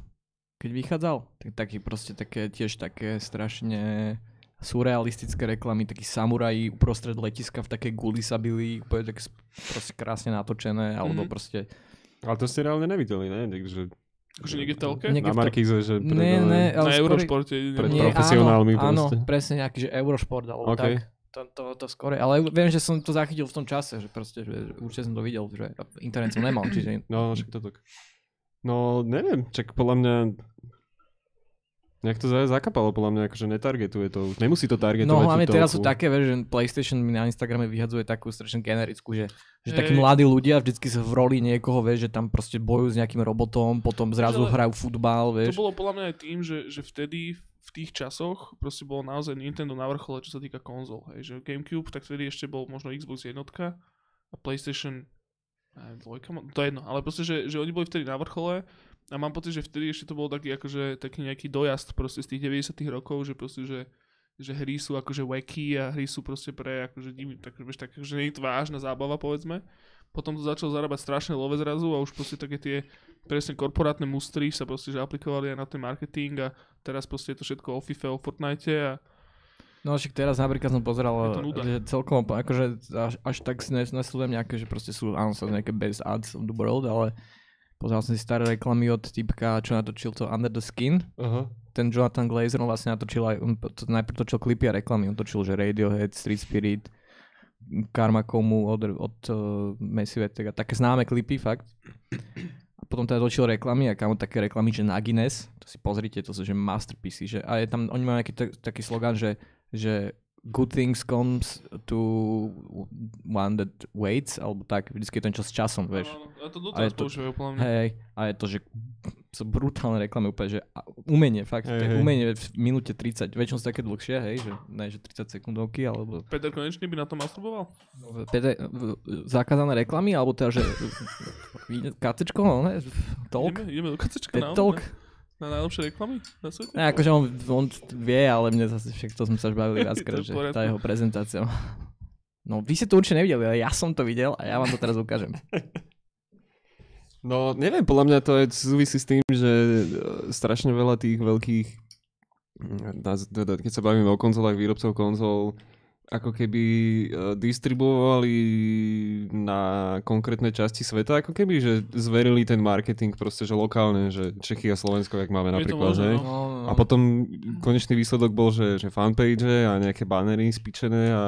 keď vychádzal, tak taký proste také, tiež také strašne surrealistické reklamy, takí samuraji uprostred letiska v takej guli sa byli, úplne tak proste krásne natočené, alebo Mhm. proste... Ale to ste reálne nevideli, ne? Takže Akože niekde telke? Niekde na Markíze, že pred, ne, Na ale skôr... Eurošporte. Pred Nie, profesionálmi áno, proste. áno, presne nejaký, že Eurošport, alebo OK. tak. To, to, to skore, ale viem, že som to zachytil v tom čase, že proste, že určite som to videl, že internet som nemal, čiže No, však to tak. No, neviem, čak podľa mňa nejak to za- zakapalo, podľa mňa, akože netargetuje to. Nemusí to targetovať No hlavne teraz sú také, že PlayStation mi na Instagrame vyhadzuje takú strašne generickú, že, že takí mladí ľudia vždycky sa v roli niekoho, vieš, že tam proste bojujú s nejakým robotom, potom zrazu Ale hrajú futbal, To vieš. bolo podľa mňa aj tým, že, že vtedy v tých časoch proste bolo naozaj Nintendo na vrchole, čo sa týka konzol. Hej, že GameCube, tak vtedy ešte bol možno Xbox jednotka a PlayStation neviem, dvojka, to je jedno, ale proste, že, že oni boli vtedy na vrchole a mám pocit, že vtedy ešte to bol taký akože taký nejaký dojazd proste z tých 90 rokov, že proste, že že hry sú akože wacky a hry sú proste pre akože divný, tak, vieš, tak, že nie je to vážna zábava, povedzme. Potom to začalo zarábať strašne love zrazu a už proste také tie presne korporátne mustry sa proste že aplikovali aj na ten marketing a teraz proste je to všetko o FIFA, o Fortnite a No však teraz napríklad som pozeral, že celkom, akože až, až tak si nes- nesledujem nejaké, že proste sú, áno, sú nejaké best ads of the world, ale Pozeral som si staré reklamy od typka, čo natočil to Under the Skin. Aha. Ten Jonathan Glazer, on vlastne natočil aj, on to, najprv točil klipy a reklamy. On točil, že Radiohead, Street Spirit, Karma Komu od, od uh, Massive Attack a také známe klipy, fakt. A potom teda točil reklamy a kamo také reklamy, že na Guinness, to si pozrite, to sú že masterpiece, že a je tam, oni majú nejaký t- taký slogan, že, že good things comes to one that waits, alebo tak, vždycky je to niečo s časom, vieš. A to doteraz je to- používajú, podľa mňa. Hej, a je to, že sú brutálne reklamy úplne, že umenie, fakt, Hej, to je hej. umenie v minúte 30, väčšinou sú také dlhšie, hej, že ne, že 30 sekundovky, alebo Peter Konečný by na to masturboval? Peter, v- zakázané reklamy, alebo teda, že katečko, no ne, talk, Ideme, ideme do kacečka talk. na, na najlepšie reklamy na svete? Ne, akože on, on vie, ale mne zase však to sme sa už bavili viackrát, že tá jeho prezentácia. No, vy ste to určite nevideli, ale ja som to videl a ja vám to teraz ukážem. No, neviem, podľa mňa to je súvisí s tým, že e, strašne veľa tých veľkých, mm, keď sa bavíme o konzolách, výrobcov konzol, ako keby e, distribuovali na konkrétnej časti sveta, ako keby, že zverili ten marketing proste, že lokálne, že Čechy a Slovensko, jak máme Je napríklad, možné, že? no. No, no, A potom konečný výsledok bol, že, že fanpage a nejaké banery spíčené a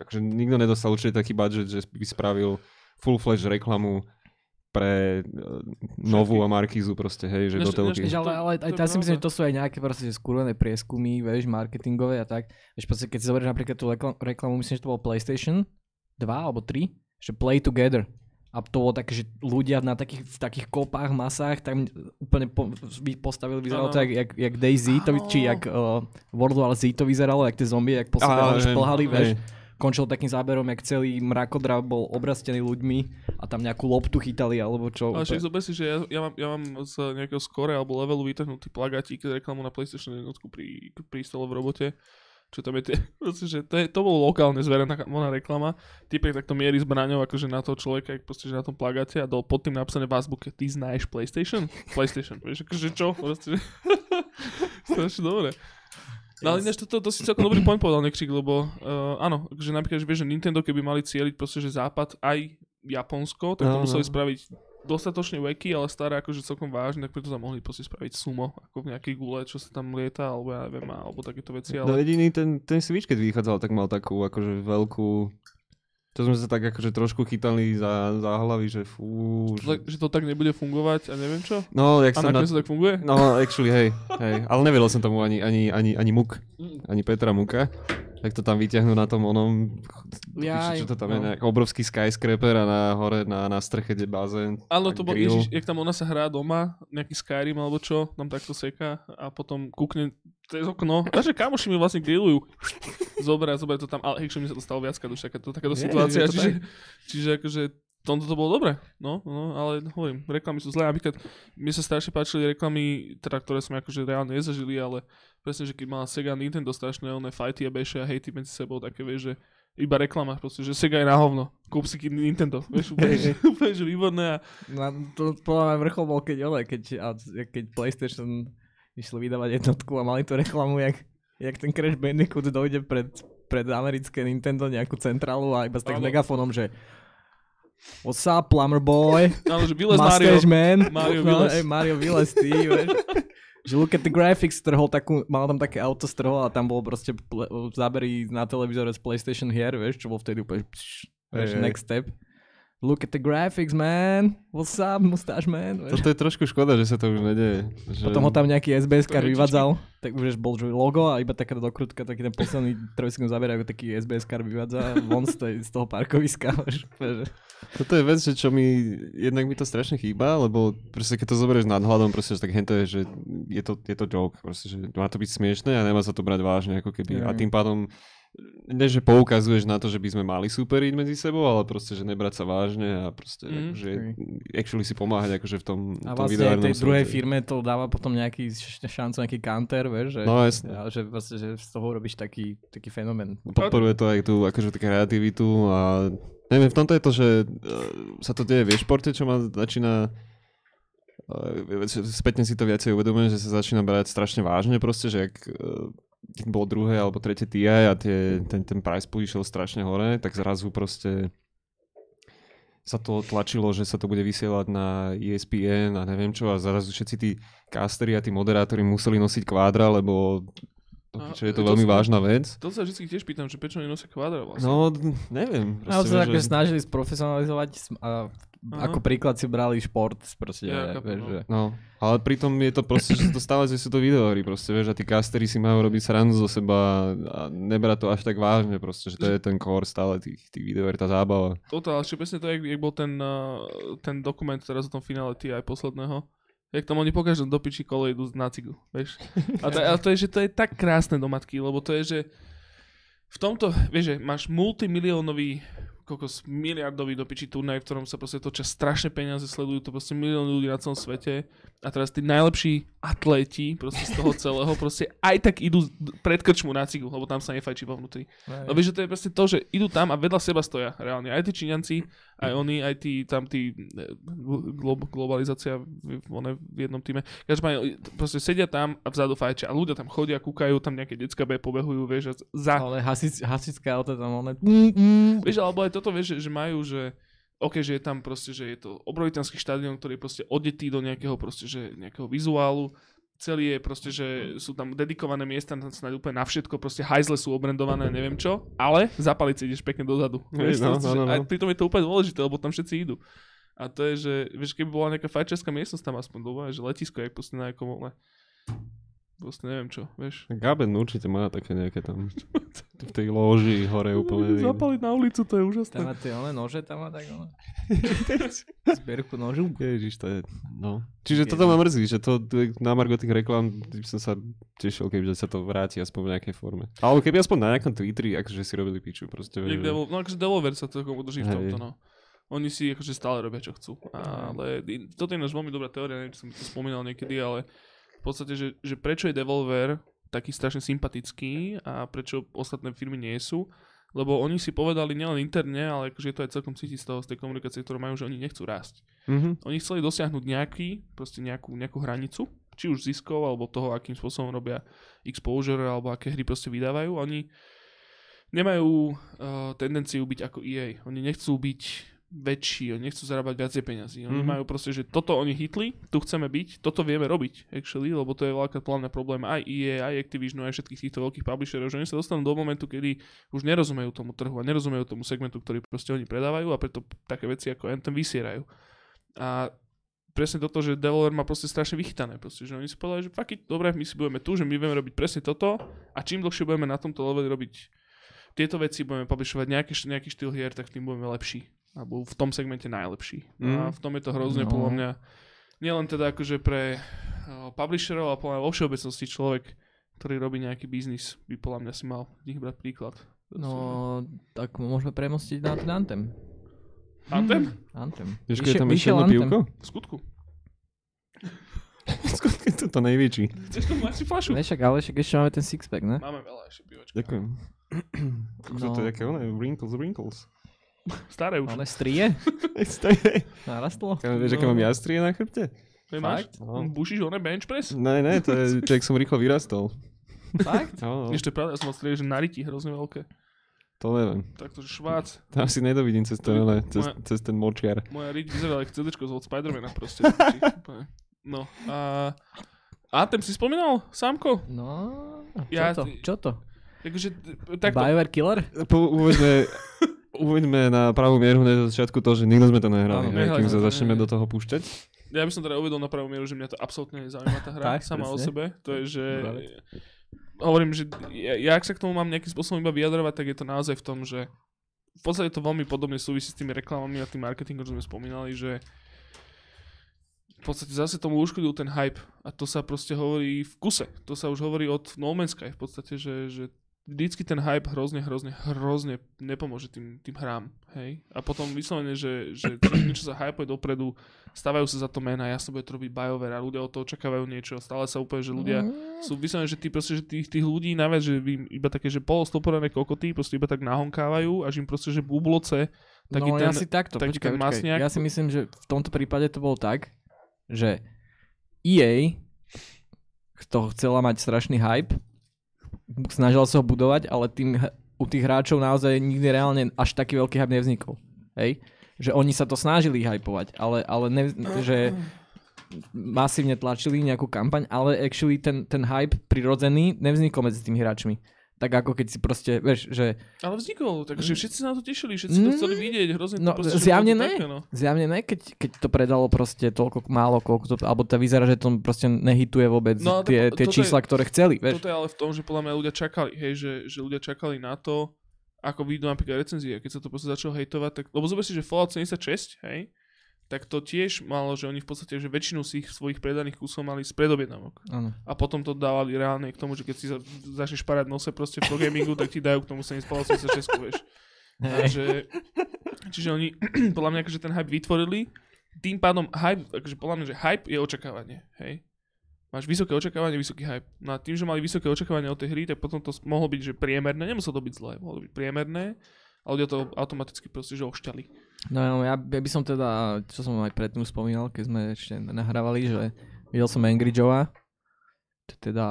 akože nikto nedostal určite taký budget, že by spravil full flash reklamu pre uh, novú a Markízu proste, hej, že do Ešte- telky. Vieš, ale, ale aj tá si myslím, že to sú aj nejaké proste skurvené prieskumy, vieš, marketingové a tak. Vieš, proste, keď si zoberieš napríklad tú reklam- reklamu, myslím, že to bolo PlayStation 2 alebo 3, že Play Together. A to bolo také, že ľudia na takých, v takých kopách, masách, tam úplne po, postavili, vyzeralo to Áno. jak, jak, jak DayZ, to, či jak uh, World War Z to vyzeralo, jak tie zombie, jak po sebe šplhali, vieš. hej. Končil takým záberom, jak celý mrakodrap bol obrastený ľuďmi a tam nejakú loptu chytali, alebo čo. Ale však zober si, že ja, ja, mám, ja mám z nejakého score alebo levelu vytrhnutý plagátik reklamu na PlayStation 1 pri, pri stole v robote. Čo tam je tie, proste, že to, je, to bolo lokálne zverená ona reklama. Typek takto mierí zbraňou akože na toho človeka, jak proste, že na tom plagáte a dol pod tým napísané v azbuke, ty znáš PlayStation? PlayStation, vieš, akože čo? Proste. Strašne dobre. No ale ináč to, to, si celkom dobrý point povedal Nekšik, lebo uh, áno, že napríklad, že vieš, že Nintendo keby mali cieliť proste, že západ aj Japonsko, tak to Áno. museli spraviť dostatočne wacky, ale staré akože celkom vážne, tak preto tam mohli proste spraviť sumo, ako v nejakej gule, čo sa tam lieta, alebo ja neviem, alebo takéto veci, No ale jediný ten, ten Switch, keď vychádzal, tak mal takú akože veľkú... To sme sa tak akože trošku chytali za, za hlavy, že fú... to tak, že to tak nebude fungovať a neviem čo. No, jak A som na... to tak funguje? No, actually, hej, hej. Ale nevedel som tomu ani, ani, ani, ani Muk, ani Petra Muka. Tak to tam vyťahnú na tom onom, Jaj, čo to tam je, no. nejak obrovský skyscraper a na hore na, na streche, kde bazén. Áno, to bol, ježiš, jak tam ona sa hrá doma, nejaký Skyrim alebo čo, tam takto seká a potom kúkne cez okno. A že kamoši mi vlastne grillujú. Zoberá, zoberá to tam, ale hej, mi sa to stalo viackrát už takáto, takáto Je, situácia, je to čiže, čiže akože tomto to bolo dobre, no, no, ale hovorím, reklamy sú zlé, napríklad mne sa strašne páčili reklamy, teda, ktoré sme akože reálne nezažili, ale presne, že keď mala Sega Nintendo strašné oné fighty a beše a hejty medzi sebou, také vieš, že iba reklama, proste, že Sega je na hovno, kúp si Nintendo, vieš, úplne, že, úplne, že výborné a No, to podľa mňa vrchol bol, keď, ole, keď, a, keď PlayStation išli vydávať jednotku a mali tú reklamu, jak, jak ten Crash Bandicoot dojde pred, pred americké Nintendo nejakú centrálu a iba s Áno. megafónom, že What's up, plumber boy? áno, že vylez Mario, man. Mario no, vylez. Hey, Mario vylez, ty, vieš. Že look at the graphics, strhol takú, mal tam také auto, strhol a tam bol proste zábery na televízore z PlayStation hier, vieš, čo bol vtedy úplne, pš, vieš, Hej, hej. next step. Look at the graphics, man. What's up, mustache man? Toto je trošku škoda, že sa to už nedeje. Že... Potom ho tam nejaký SBS kar vyvádzal, tak už bol že logo a iba taká dokrutka, taký ten posledný trojsekund záber, ako taký SBS kar vyvádza von z, tej, z toho parkoviska. Toto je vec, že čo mi, jednak mi to strašne chýba, lebo proste keď to zoberieš nadhľadom, proste, že tak hento je, že je to, je to joke, proste, že má to byť smiešné a nemá sa to brať vážne, ako keby. A Mm. tým pádom, ne, že poukazuješ na to, že by sme mali superiť medzi sebou, ale proste, že nebrať sa vážne a proste, Mm. akože, actually si pomáhať akože v tom, A tom vlastne aj tej videohernom druhej svete. firme to dáva potom nejaký šancu, nejaký counter, vieš, že, No jasne. a že, vlastne, že z toho robíš taký, taký fenomén. Podporuje to aj tú akože kreativitu a neviem, v tomto je to, že uh, sa to deje v športe, čo ma začína uh, spätne si to viacej uvedomujem, že sa začína brať strašne vážne proste, že ak uh, keď bolo druhé alebo tretie TI a tie, ten, ten price pool išiel strašne hore, tak zrazu proste sa to tlačilo, že sa to bude vysielať na ESPN a neviem čo a zrazu všetci tí castery a tí moderátori museli nosiť kvádra, lebo A čo je to to veľmi som- vážna vec. To sa vždy tiež pýtam, že prečo nenosia kvadra vlastne. No, neviem. Ale proste, sa že- snažili sprofesionalizovať a Aha. ako príklad si brali šport, proste, Ja, vieš, no. že... No, ale pritom je to proste, že sa to stáva, že sú to videohry, proste, vieš, a tí castery si majú robiť srandu zo seba a nebrať to až tak vážne, proste, že to je ten core stále tých, tých videoher, tá zábava. Toto, ale ešte presne to, jak, jak bol ten, uh, ten dokument teraz o tom finále TI posledného. Jak tam oni po každom dopiči kole idú na cyklu, vieš. A to, ale to je, že to je tak krásne do matky, lebo to je, že v tomto, vieš, že máš multimiliónový kokos miliardový dopiči turnaj, v ktorom sa proste točia strašné peniaze, sledujú to proste milióny ľudí na celom svete a teraz tí najlepší atléti proste z toho celého proste aj tak idú pred krčmu na cigu, lebo tam sa nefajčí vo vnútri. No vieš, že to je proste to, že idú tam a vedľa seba stoja reálne. Aj tí Číňanci, aj oni, aj tí tam tí e, glo- globalizácia v, v, jednom týme. Každopádne proste sedia tam a vzadu fajčia a ľudia tam chodia, kúkajú, tam nejaké decka B pobehujú, vieš, za... Ale hasič, hasičské auto tam, one... Vieš, alebo aj toto, vieš, že, že majú, že OK, že je tam proste, že je to obrovitanský štadión, ktorý je proste odetý do nejakého proste, že nejakého vizuálu. Celý je proste, že sú tam dedikované miesta snáď úplne na všetko, proste hajzle sú obrendované, neviem čo, ale zapaliť si ideš pekne dozadu. Hej, Vieš, no, no, že no, aj no. pritom je to úplne dôležité, lebo tam všetci idú. A to je, že, vieš, keby bola nejaká fajčiarská miestnosť tam aspoň doma, že letisko, jak proste na nejakom, proste neviem čo, vieš. Gaben určite má také nejaké tam v tej loži hore úplne. Zapaliť na ulicu, to je úžasné. Tam má tie one nože, tam má tak one. Zbierku nožu. Ježiš, to je, no. Čiže toto ma mrzí, že to to na margo tých reklám by som sa tešil, keby sa to vráti aspoň v nejakej forme. Alebo keby aspoň na nejakom Twitteri, akože si robili piču, proste. Vieš, Devil, no akože Devolver sa celkom udrží v tomto, no. Oni si akože stále robia, čo chcú. Ale toto je náš veľmi dobrá teória, neviem, či som to spomínal niekedy, ale podstate, že, že prečo je Devolver taký strašne sympatický a prečo ostatné firmy nie sú, lebo oni si povedali nielen interne, ale akože je to aj celkom cítiť z toho, z tej komunikácie, ktorú majú, že oni nechcú rásť. Mhm. Oni chceli dosiahnuť nejaký, proste nejakú, nejakú hranicu, či už ziskov, alebo toho, akým spôsobom robia exposure, alebo aké hry proste vydávajú. Oni nemajú uh, tendenciu byť ako EA. Oni nechcú byť väčší, oni nechcú zarábať viacej peniazy. Oni Mhm. mm-hmm. majú proste, že toto oni hitli, tu chceme byť, toto vieme robiť, actually, lebo to je veľká mňa problém aj EA, aj Activisionu, aj všetkých týchto veľkých publisherov, že oni sa dostanú do momentu, kedy už nerozumejú tomu trhu a nerozumejú tomu segmentu, ktorý proste oni predávajú a preto také veci ako Anthem vysierajú. A presne toto, že Devolver má proste strašne vychytané. Proste, že oni si povedali, že fuck it, dobre, my si budeme tu, že my vieme robiť presne toto a čím dlhšie budeme na tomto leveli robiť tieto veci, budeme publishovať nejaký, nejaký štýl hier, tak tým budeme lepší. Alebo v tom segmente najlepší. No a Mm. v tom je to hrozne No. podľa mňa nielen teda akože pre uh, publisherov, ale podľa mňa vo všeobecnosti človek, ktorý robí nejaký biznis, by podľa mňa si mal z nich brať príklad. No, tak môžeme premostiť na ten Anthem. Anthem? Anthem. Vieš, keď je tam ešte Vyšiel jedno pivko? V skutku. Skutky to to najväčší. Chceš tomu asi flašu? Ne, však, ale však ešte máme ten sixpack, ne? Máme veľa ešte pivočka. Ďakujem. No. To je aké one? Wrinkles, wrinkles. Staré už. Ale strie? Vieš, Narastlo? aké mám jastrie na chrbte? To máš? Fakt? No. Bušíš one bench press? Ne, ne, to je, to jak som rýchlo vyrastol. Fakt? No, no, Ešte pravda, ja som mal strie, že na ryti hrozne veľké. to neviem. Takto, že švác. To asi nedovidím cez ten, ne, cez, Moja- cez ten močiar. Moja riť vyzerala ako CD od Spidermana proste. No a... Anthem si spomínal, Sámko? No, čo Ja- to? Čo to? Takže, takto. BioWare Killer? Po, uveďme, uveďme na pravú mieru od začiatku to, že nikto sme to nehrali, nehrali kým sa začneme do toho púšťať. Ja by som teda uvedol na pravú mieru, že mňa to absolútne nezaujíma tá hra Tak, sama o presne. sebe. To je, že... Hovorím, že ja, ja, ak sa k tomu mám nejakým spôsobom iba vyjadrovať, tak je to naozaj v tom, že v podstate to veľmi podobne súvisí s tými reklamami a tým marketingom, čo sme spomínali, že v podstate zase tomu uškodil ten hype a to sa proste hovorí v kuse. To sa už hovorí od No Man's Sky v podstate, že, že vždycky ten hype hrozne, hrozne, hrozne nepomôže tým, tým hrám, hej. A potom vyslovene, že, že čo- niečo sa hypuje dopredu, stávajú sa za to mena, jasne bude to robiť BioWare a ľudia od toho očakávajú niečo, stále sa úplne, že ľudia sú vyslovene, že tí proste, že tých, tých ľudí naviac, že im iba také, že polostoporené kokoty, proste iba tak nahonkávajú, až im proste, že bubloce, taký no ten, asi takto, taký počkaj, ten masniak. Ja si myslím, že v tomto prípade to bolo tak, že EA to chcela mať strašný hype, snažila sa ho budovať, ale tým u tých hráčov naozaj nikdy reálne až taký veľký hype nevznikol. Hej? že oni sa to snažili hypovať, ale, ale ne, že masívne tlačili nejakú kampaň, ale actually ten, ten hype prirodzený nevznikol medzi tými hráčmi. Tak ako keď si proste, vieš, že Ale vznikol, takže všetci sa na to tešili, všetci to Mm. chceli vidieť, hrozne No, to proste, zjavne to ne. také, no. zjavne ne, keď, keď to predalo proste toľko málo, koľko to, alebo to vyzerá, že to proste nehituje vôbec No, to- tie, tie toto je- čísla, ktoré chceli, vieš. Toto je ale v tom, že podľa mňa ľudia čakali, hej, že, že ľudia čakali na to, ako vyjdú napríklad recenzie, keď sa to proste začalo hejtovať, tak, lebo zober si, že Fallout 76, hej, tak to tiež malo, že oni v podstate, že väčšinu z ich svojich predaných kusov mali z predobjednávok. Áno. A potom to dávali reálne k tomu, že keď si za, začneš parať nose proste v pro gamingu, tak ti dajú k tomu 7 Fallout 76, vieš. Takže, čiže oni podľa mňa akože ten hype vytvorili, tým pádom hype, akože podľa mňa, že hype je očakávanie, hej. Máš vysoké očakávanie, vysoký hype. No a tým, že mali vysoké očakávanie od tej hry, tak potom to mohlo byť, že priemerné, nemuselo to byť zlé, mohlo byť priemerné, a ľudia to automaticky proste, že ošťali. No ja, ja by som teda, čo som aj predtým spomínal, keď sme ešte nahrávali, že videl som Angry Joea. Teda,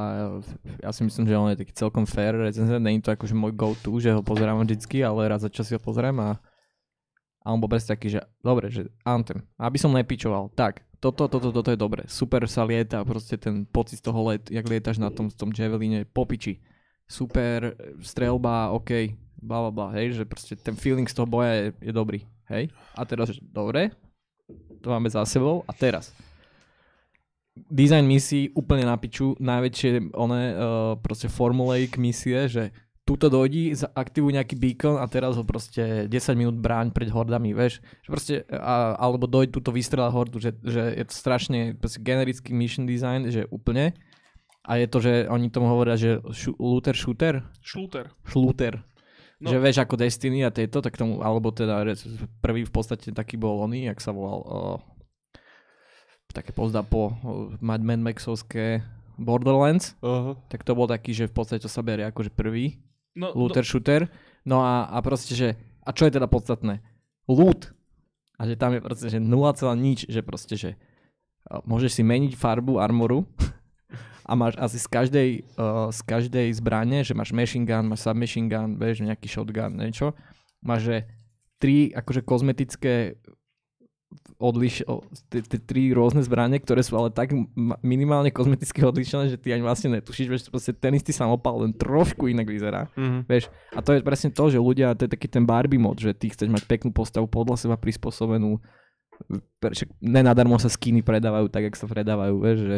ja si myslím, že on je taký celkom fair recenzent, není to akože môj go-to, že ho pozerám vždycky, ale raz za čas si ho pozriem a, a on bol presne taký, že dobre, že Anthem, aby som nepičoval, tak, toto, toto, toto je dobre, super sa lieta, proste ten pocit z toho let, jak lietaš na tom, tom javeline, popiči, super, strelba, OK, bla bla bla, hej, že proste ten feeling z toho boja je, je dobrý, hej. A teraz, že dobre, to máme za sebou a teraz. Design misií úplne na piču, najväčšie one uh, proste formulaic misie, že tuto dojdi, aktivuj nejaký beacon a teraz ho proste 10 minút bráň pred hordami, vieš. Že proste, a, alebo dojď tuto vystrela hordu, že, že je to strašne generický mission design, že úplne. A je to, že oni tomu hovoria, že šu, looter shooter, Šlúter. šlúter. No. No. Že vieš ako Destiny a tieto, tak tomu, alebo teda prvý v podstate taký bol oný, jak sa volal, o, také pozdapo o, Mad Men Maxovské Borderlands, Aha. tak to bol taký, že v podstate to sa berie akože prvý No, looter shooter. No a, a proste, že, a čo je teda podstatné? Loot. A že tam je proste, že 0, nič, že proste, že a môžeš si meniť farbu armoru a máš asi z každej, uh, z každej zbrane, že máš machine gun, máš submachine gun, vieš, nejaký shotgun, niečo. Máš, že tri akože kozmetické odliš, tri rôzne zbranie, ktoré sú ale tak minimálne kozmeticky odlišené, že ty ani vlastne netušíš, vieš, proste ten istý samopal, len trošku inak vyzerá. Mhm. Vieš, a to je presne to, že ľudia, to je taký ten Barbie mod, že ty chceš mať peknú postavu podľa seba prispôsobenú. Však nenadarmo sa skiny predávajú tak, jak sa predávajú, vieš, že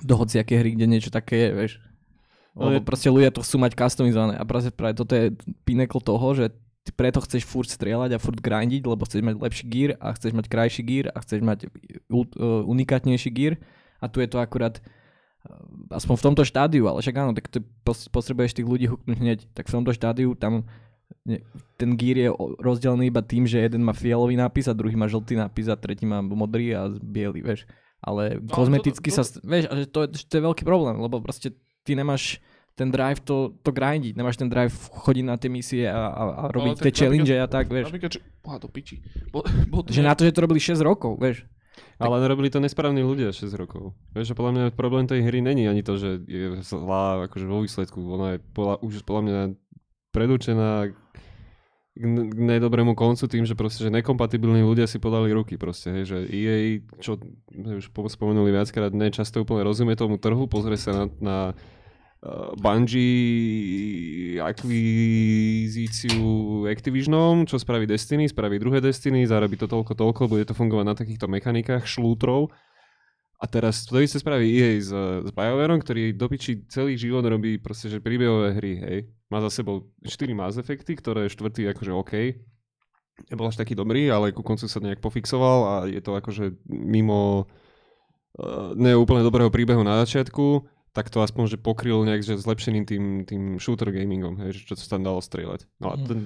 do hociaké hry, kde niečo také je, vieš. Ale- Lebo proste ľudia to chcú mať customizované a práve, práve toto je pinnacle toho, že ty preto chceš furt strieľať a furt grindiť, lebo chceš mať lepší gear a chceš mať krajší gear a chceš mať ult- uh, unikátnejší gear a tu je to akurát uh, aspoň v tomto štádiu, ale však áno, tak ty potrebuješ tých ľudí huknúť hneď, tak v tomto štádiu tam ten gear je rozdelený iba tým, že jeden má fialový nápis a druhý má žltý nápis a tretí má modrý a biely, vieš. Ale No, kozmeticky toto- sa, st- vieš, a že to, je- že to je veľký problém, lebo proste ty nemáš ten drive to, to grindiť, nemáš ten drive chodiť na tie misie a, a, a robiť tak tie challenge a tak, vieš. Napríklad, že... Boha, to piči. Bo, bo to Že na to, že to robili 6 rokov, vieš. Ale nerobili to nesprávni ľudia 6 rokov. Vieš, že podľa mňa problém tej hry není ani to, že je zlá akože vo výsledku. Ona je podľa, už podľa mňa predurčená k, k nedobrému koncu tým, že proste, že nekompatibilní ľudia si podali ruky proste, hej, že EA, čo už po- spomenuli viackrát, nečasto úplne rozumie tomu trhu, pozrie sa na, na uh, Bungie akvizíciu Activisionom, čo spraví Destiny, spraví druhé Destiny, zarobí to toľko, toľko, bude to fungovať na takýchto mechanikách šlútrov. A teraz to isté spraví EA s, s BioWareom, ktorý do piči celý život robí proste, že príbehové hry, hej. Má za sebou 4 Mass Effecty, ktoré štvrtý akože OK. Nebol až taký dobrý, ale ku koncu sa nejak pofixoval a je to akože mimo uh, neúplne dobrého príbehu na začiatku, tak to aspoň, že pokryl nejak že zlepšeným tým, tým shooter gamingom, hej, že čo sa tam dalo strieľať. No a Mhm. ten,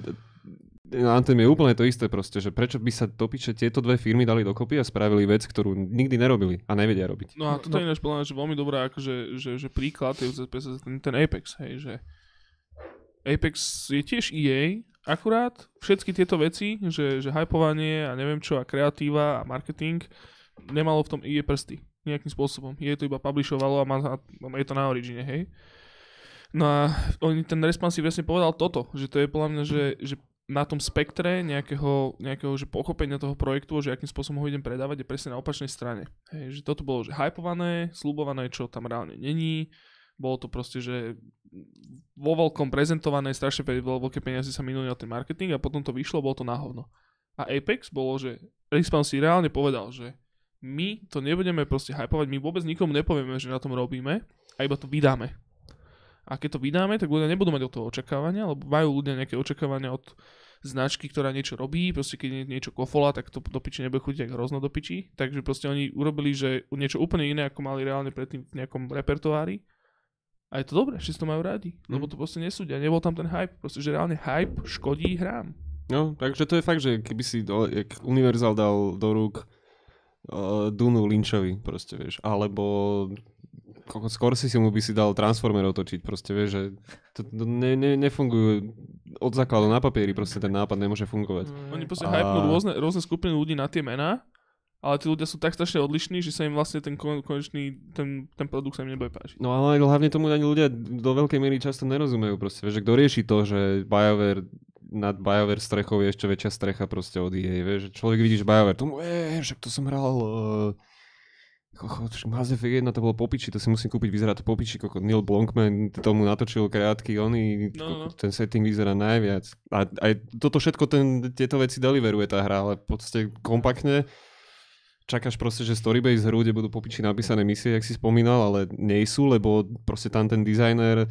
ten Anthem je úplne to isté proste, že prečo by sa do piče tieto dve firmy dali dokopy a spravili vec, ktorú nikdy nerobili a nevedia robiť. No a toto je ináč že veľmi dobrá akože, že, že príklad je ten, ten Apex, hej, že Apex je tiež EA, akurát všetky tieto veci, že, že hypovanie a neviem čo a kreatíva a marketing nemalo v tom EA prsty nejakým spôsobom. EA to iba publishovalo a má, je to na origine, hej. No a oni, ten Respawn si vlastne povedal toto, že to je podľa mňa, že, že na tom spektre nejakého, nejakého že pochopenia toho projektu, že akým spôsobom ho idem predávať, je presne na opačnej strane. Hej, že toto bolo že hypované, slubované, čo tam reálne není. Bolo to proste, že vo veľkom prezentované, strašne veľké peniaze sa minuli na ten marketing a potom to vyšlo, bolo to na hovno. A Apex bolo, že Respawn si reálne povedal, že my to nebudeme proste hypovať, my vôbec nikomu nepovieme, že na tom robíme a iba to vydáme. A keď to vydáme, tak ľudia nebudú mať od toho očakávania, lebo majú ľudia nejaké očakávania od značky, ktorá niečo robí, proste keď niečo kofola, tak to do piči nebude chutiť hrozno do piči. Takže proste oni urobili, že niečo úplne iné, ako mali reálne predtým v nejakom repertoári. A je to dobré, si to majú radi, mm. lebo to proste nesúdia. Nebol tam ten hype, proste, že reálne hype škodí hrám. No, takže to je fakt, že keby si do, jak Universal dal do rúk uh, Dunu Lynchovi, proste vieš, alebo skôr si si mu by si dal Transformerov točiť, proste vieš, že to, to ne, ne, nefungujú od základu na papieri, proste ten nápad nemôže fungovať. Mm. Oni proste a... hypnú rôzne, rôzne skupiny ľudí na tie mená, ale tí ľudia sú tak strašne odlišní, že sa im vlastne ten konečný, ten, ten produkt sa im nebude páčiť. No ale hlavne tomu ani ľudia do veľkej miery často nerozumejú proste, vieš, že kto rieši to, že BioWare nad BioWare strechou je ešte väčšia strecha proste od EA, vieš, že človek vidí, že BioWare, tomu, však to som hral uh, Mass Effect 1 to bolo popiči, to si musím kúpiť, vyzerá to popiči, koko Neil Blankman tomu natočil krátky, oni, no, no. ten setting vyzerá najviac. A aj toto všetko, ten, tieto veci deliveruje tá hra, ale v podstate kompaktne čakáš proste, že storybase hru, kde budú popiči napísané misie, jak si spomínal, ale nie sú, lebo proste tam ten dizajner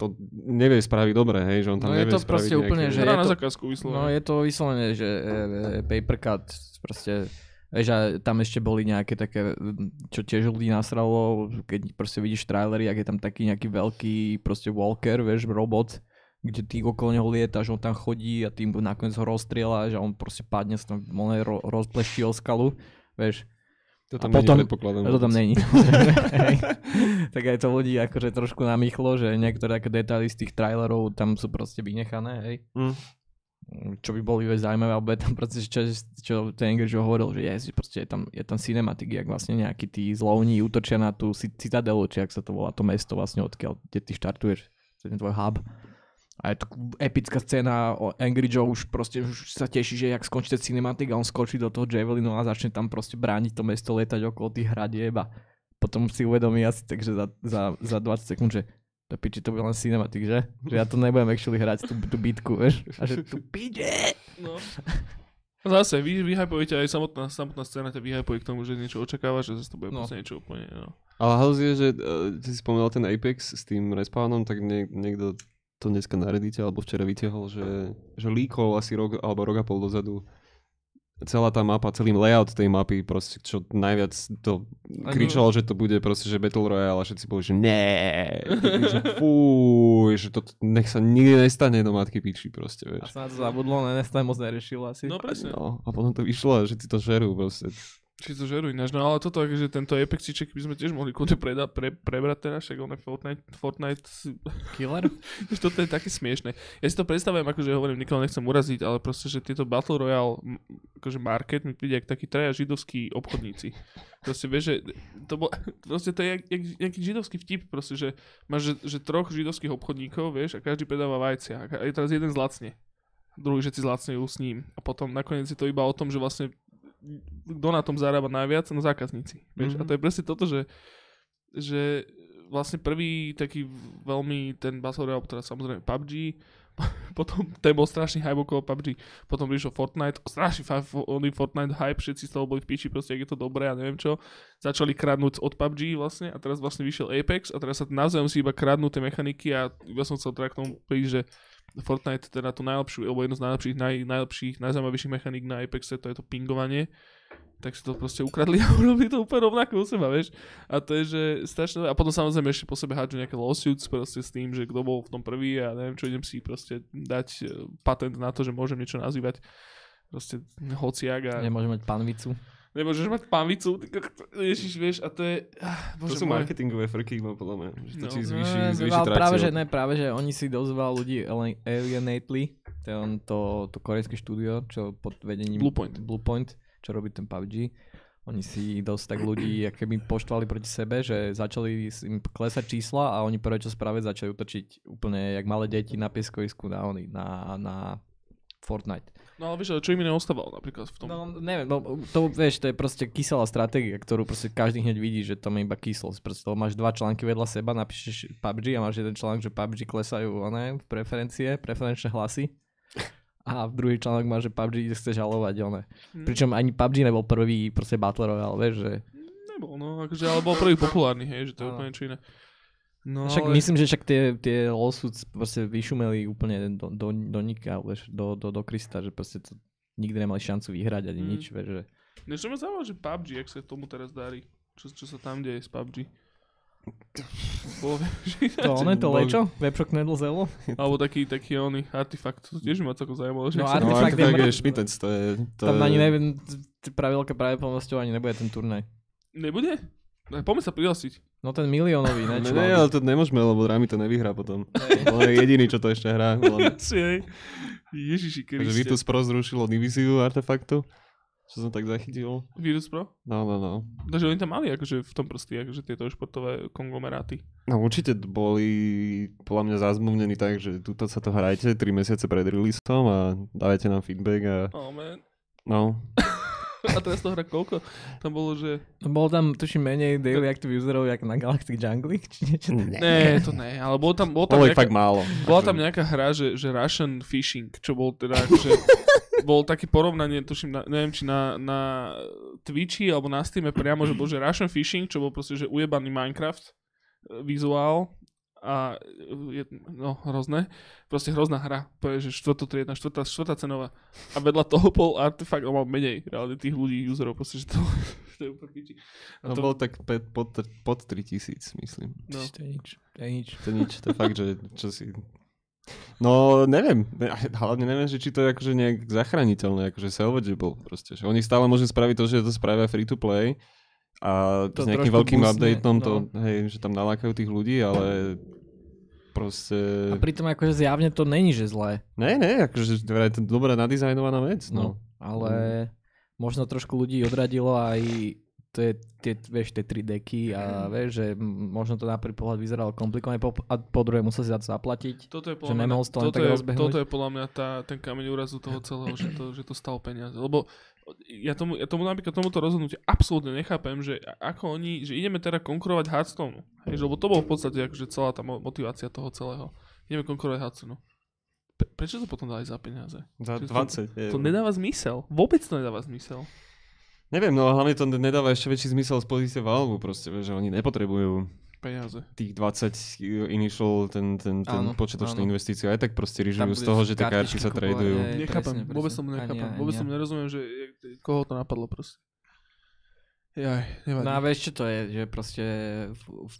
to nevie spraviť dobre, hej, že on tam no nevie je to proste úplne, že je to, na zákazku vyslovene. No je to vyslovene, že e, e, paper cut, proste Vieš, a tam ešte boli nejaké také, čo tiež ľudí nasralo, keď proste vidíš trailery, ak je tam taký nejaký veľký proste walker, vieš, robot, kde ty okolo neho lietaš, on tam chodí a tým nakoniec ho rozstrieľaš a on proste padne sa tam ro- rozplešti o skalu, vieš. To tam a potom, to tam není. tak aj to ľudí akože trošku namýchlo, že niektoré také detaily z tých trailerov tam sú proste vynechané, hej. Mm čo by boli zaujímavé, alebo je tam proste, čo, čo ten Angry Joe hovoril, že je, proste je tam, je tam cinematik, jak vlastne nejakí tí zlovní útočia na tú citadelu, či ak sa to volá, to mesto vlastne, odkiaľ, kde ty štartuješ, ten tvoj hub. A je to epická scéna, Angry Joe už proste už sa teší, že jak skončí ten cinematik a on skočí do toho Javelinu a začne tam proste brániť to mesto, letať okolo tých hradieb a potom si uvedomí asi takže za, za, za 20 sekúnd, že to piči, to bude len cinematic, že? Že ja to nebudem actually hrať tú, tú bitku, vieš? A že tu piče! No. Zase, vy, vyhypujete aj samotná, samotná scéna ťa vyhypuje k tomu, že niečo očakáva, že zase to bude no. niečo úplne, no. Ale house je, že uh, si spomínal ten Apex s tým respawnom, tak nie, niekto to dneska na Reddite alebo včera vytiahol, že, že líkol asi rok alebo rok a pol dozadu celá tá mapa, celý layout tej mapy, proste čo najviac to kričalo, že to bude proste, že Battle Royale a všetci boli, že ne, že fúj, že to nech sa nikdy nestane do matky piči proste, vieš. A sa na to zabudlo, ne, nestane moc neriešil asi. No presne. No, a potom to vyšlo a že si to žerú proste. Či to žeruj ináč, no ale toto, že tento Apexiček by sme tiež mohli preda, pre, prebrať teraz, však on je Fortnite, Fortnite Killer? toto je také smiešne. Ja si to predstavujem, akože hovorím, nikoho nechcem uraziť, ale proste, že tieto Battle Royale akože market mi príde ako takí traja židovskí obchodníci. Proste vieš, že to, bol, proste to je jak, jak, nejaký židovský vtip, proste, že máš že, že troch židovských obchodníkov, vieš, a každý predáva vajcia. A je teraz jeden zlacne druhý všetci zlacňujú s ním. A potom nakoniec je to iba o tom, že vlastne kto na tom zarába najviac? No zákazníci. Vieš? Mm-hmm. A to je presne toto, že, že vlastne prvý taký veľmi ten Battle Royale, teda samozrejme PUBG, potom ten bol strašný hype okolo PUBG, potom prišiel Fortnite, strašný oný Fortnite hype, všetci z toho boli v piči, proste, ak je to dobré a neviem čo. Začali kradnúť od PUBG vlastne a teraz vlastne vyšiel Apex a teraz sa navzájom si iba kradnú tie mechaniky a ja som chcel teda k tomu prísť, že Fortnite teda tú najlepšiu, alebo jednu z najlepších, naj, najlepších, najzaujímavejších mechaník na Apexe, to je to pingovanie, tak si to proste ukradli a urobili to úplne rovnako u seba, vieš. A to je, že strašne, a potom samozrejme ešte po sebe hádžu nejaké lawsuits proste s tým, že kto bol v tom prvý a neviem čo, idem si proste dať e, patent na to, že môžem niečo nazývať. Proste hociak a... Nemôžem mať panvicu nemôžeš mať pánvicu, ježiš, vieš, a to je... Ah, bože to sú môj. marketingové frky, no podľa mňa, že to no, ti zvýši, no, zvýši no, práve, že ne, práve, že oni si dosť veľa ľudí alienately, on to, to korejské štúdio, čo pod vedením Bluepoint. Bluepoint, čo robí ten PUBG, oni si dosť tak ľudí keby poštvali proti sebe, že začali im klesať čísla a oni prvé čo spraviť začali utočiť úplne jak malé deti na pieskovisku na, na, na Fortnite. No ale vieš, čo im iné ostávalo napríklad v tom? No neviem, no, to vieš, to je proste kyselá stratégia, ktorú proste každý hneď vidí, že tam je iba kyslosť. Proste máš dva články vedľa seba, napíšeš PUBG a máš jeden článok, že PUBG klesajú oné, preferencie, preferenčné hlasy. A v druhý článok máš, že PUBG chce žalovať, oné. Hm. Pričom ani PUBG nebol prvý proste Battle Royale, vieš, že... Nebol, no, akože, ale bol prvý populárny, hej, že to je úplne čo iné. No, Však ale... myslím, že však tie, tie lawsuits proste vyšumeli úplne do, do, do nika, vieš, do, do, do Krista, že proste to nikdy nemali šancu vyhrať ani Mm. nič, vieš, že... Niečo ma zaujímavé, že PUBG, jak sa tomu teraz darí. Čo, čo sa tam deje s PUBG. To ono to bol- lečo? Webshop Knedl Zelo? alebo taký, taký oný artefakt, to tiež ma celkom zaujímalo. Že No, ak sa- No, Artifact je je šmitec, to je... To Tam je... ani neviem, pre veľké pravdepodobnosťou ani nebude ten turnaj. Nebude? Tak Poďme sa prihlásiť. No ten miliónový, ne? Ne, čo ne, ale to nemôžeme, lebo Rami to nevyhrá potom. On je jediný, čo to ešte hrá. Ježiši Takže Kriste. Virtus Pro zrušilo divíziu artefaktu. Čo som tak zachytil. Virtus Pro? No, no, no. Takže oni tam mali akože v tom proste, akože tieto športové konglomeráty. No určite boli podľa mňa zazmluvnení tak, že tuto sa to hrajte 3 mesiace pred releaseom a dávajte nám feedback a Oh man. no. A teraz to hra koľko? Tam bolo, že... No bolo tam, tuším, menej daily active userov, jak na Galactic Jungle, či niečo také. Ne, to ne, ale bolo tam, bolo tam Bolo nejaká, fakt málo. bola tam nejaká hra, že, že Russian Fishing, čo bol teda akože... bol také porovnanie, tuším, na, neviem, či na, na Twitchi alebo na Steam priamo, že bol, že Russian Fishing, čo bol proste, že ujebaný Minecraft e, vizuál a e, je, no, hrozné. Proste hrozná hra. Povie, že štvrtotriedna, štvrtá, štvrtá cenová. A vedľa toho bol artefakt, on mal menej reálne tých ľudí, userov, proste, že to, to je úplne piči. A No to, bol tak pe- pod, pod 3000, myslím. no. To je nič, to je nič. To je nič, to je fakt, že čo si... No, neviem. Ne- Hlavne neviem, že či to je akože nejak zachrániteľné, akože salvageable proste. Že oni stále môžu spraviť to, že to spravia free to play a To s nejakým veľkým boostne, updateom to, no. hej, že tam nalákajú tých ľudí, ale proste... A pritom akože zjavne to není, že zlé. Ne, ne, akože vraj to dobrá nadizajnovaná vec, No. no. Ale možno trošku ľudí odradilo aj tie, tie, vieš, tie tri deky a vieš, že možno to na prvý pohľad vyzeralo komplikovane po, a po druhé musel si za to zaplatiť. Toto je Že podľa mňa, nemohol to toto, je, toto je podľa mňa tá, ten kameň úrazu toho celého, že to, že to stalo peniaze. Lebo ja tomu, ja tomu napríklad tomuto rozhodnutiu absolútne nechápem, že ako oni, že ideme teda konkurovať Hearthstone. Hej, lebo to bolo v podstate akože celá tá mo- motivácia toho celého. Ideme konkurovať Hearthstone. Pre, prečo to potom dali za peniaze? Za Čiže 20 eur. To nedáva zmysel. Vôbec to nedáva zmysel. Neviem, no a hlavne to nedáva ešte väčší zmysel z pozície Valve, proste, že oni nepotrebujú Peniaze. tých 20 initial, ten, ten, ten Áno, áno. investíciu, aj tak proste Tam ryžujú z toho, že tie karty sa tradujú. hej. Nechápem, presne, vôbec nechápem. ja, Vôbec ja. nerozumiem, že koho to napadlo proste. Jaj, nevadí. No a vieš, čo to je, že proste v, v,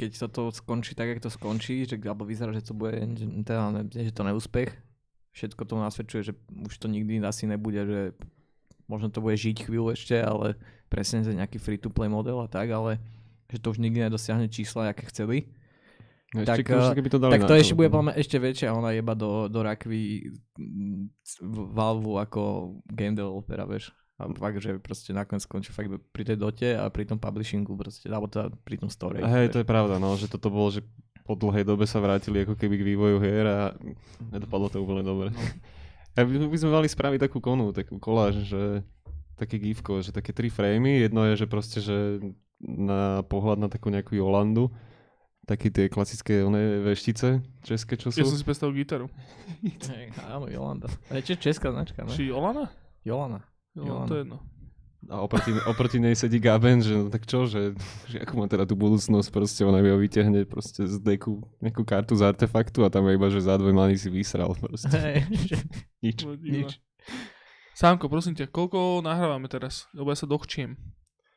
keď sa to skončí tak, jak to skončí, že, alebo vyzerá, že to bude, teda, ne, že to neúspech, všetko to nasvedčuje, že už to nikdy asi nebude, že možno to bude žiť chvíľu ešte, ale presne za nejaký free-to-play model a tak, ale že to už nikdy nedosiahne čísla, aké chceli. No, tak, ešte, keby to dali Tak to ešte bude podľa mňa ešte väčšia ona jeba do, do rakvy mm, Valve ako game developera, vieš. A fakt, že proste nakoniec skončí fakt pri tej dote a pri tom publishingu proste, alebo teda pri tom storage. Hej, to je pravda, no, že toto bolo, že po dlhej dobe sa vrátili ako keby k vývoju hier a nedopadlo to úplne dobre. No. Ja by, by sme mali spraviť takú konu, takú koláž, že také gifko, že také tri framey, jedno je, že proste, že na pohľad na takú nejakú Jolandu, také tie klasické one veštice české, čo sú. Ja som si predstavil gitaru. Hej, áno, Jolanda. A je tiež česká značka, ne? Či Olana? Jolana. Jo, Jolana. to je jedno. A oproti, oproti nej sedí Gaben, že no tak čo, že, že ako má teda tú budúcnosť, proste ona mi ho vyťahne proste z deku nejakú kartu z artefaktu a tam je iba, že za dve many si vysral proste. Hej, že- Nič. No, nič. Sámko, prosím ťa, koľko nahrávame teraz? Lebo ja sa dochčiem.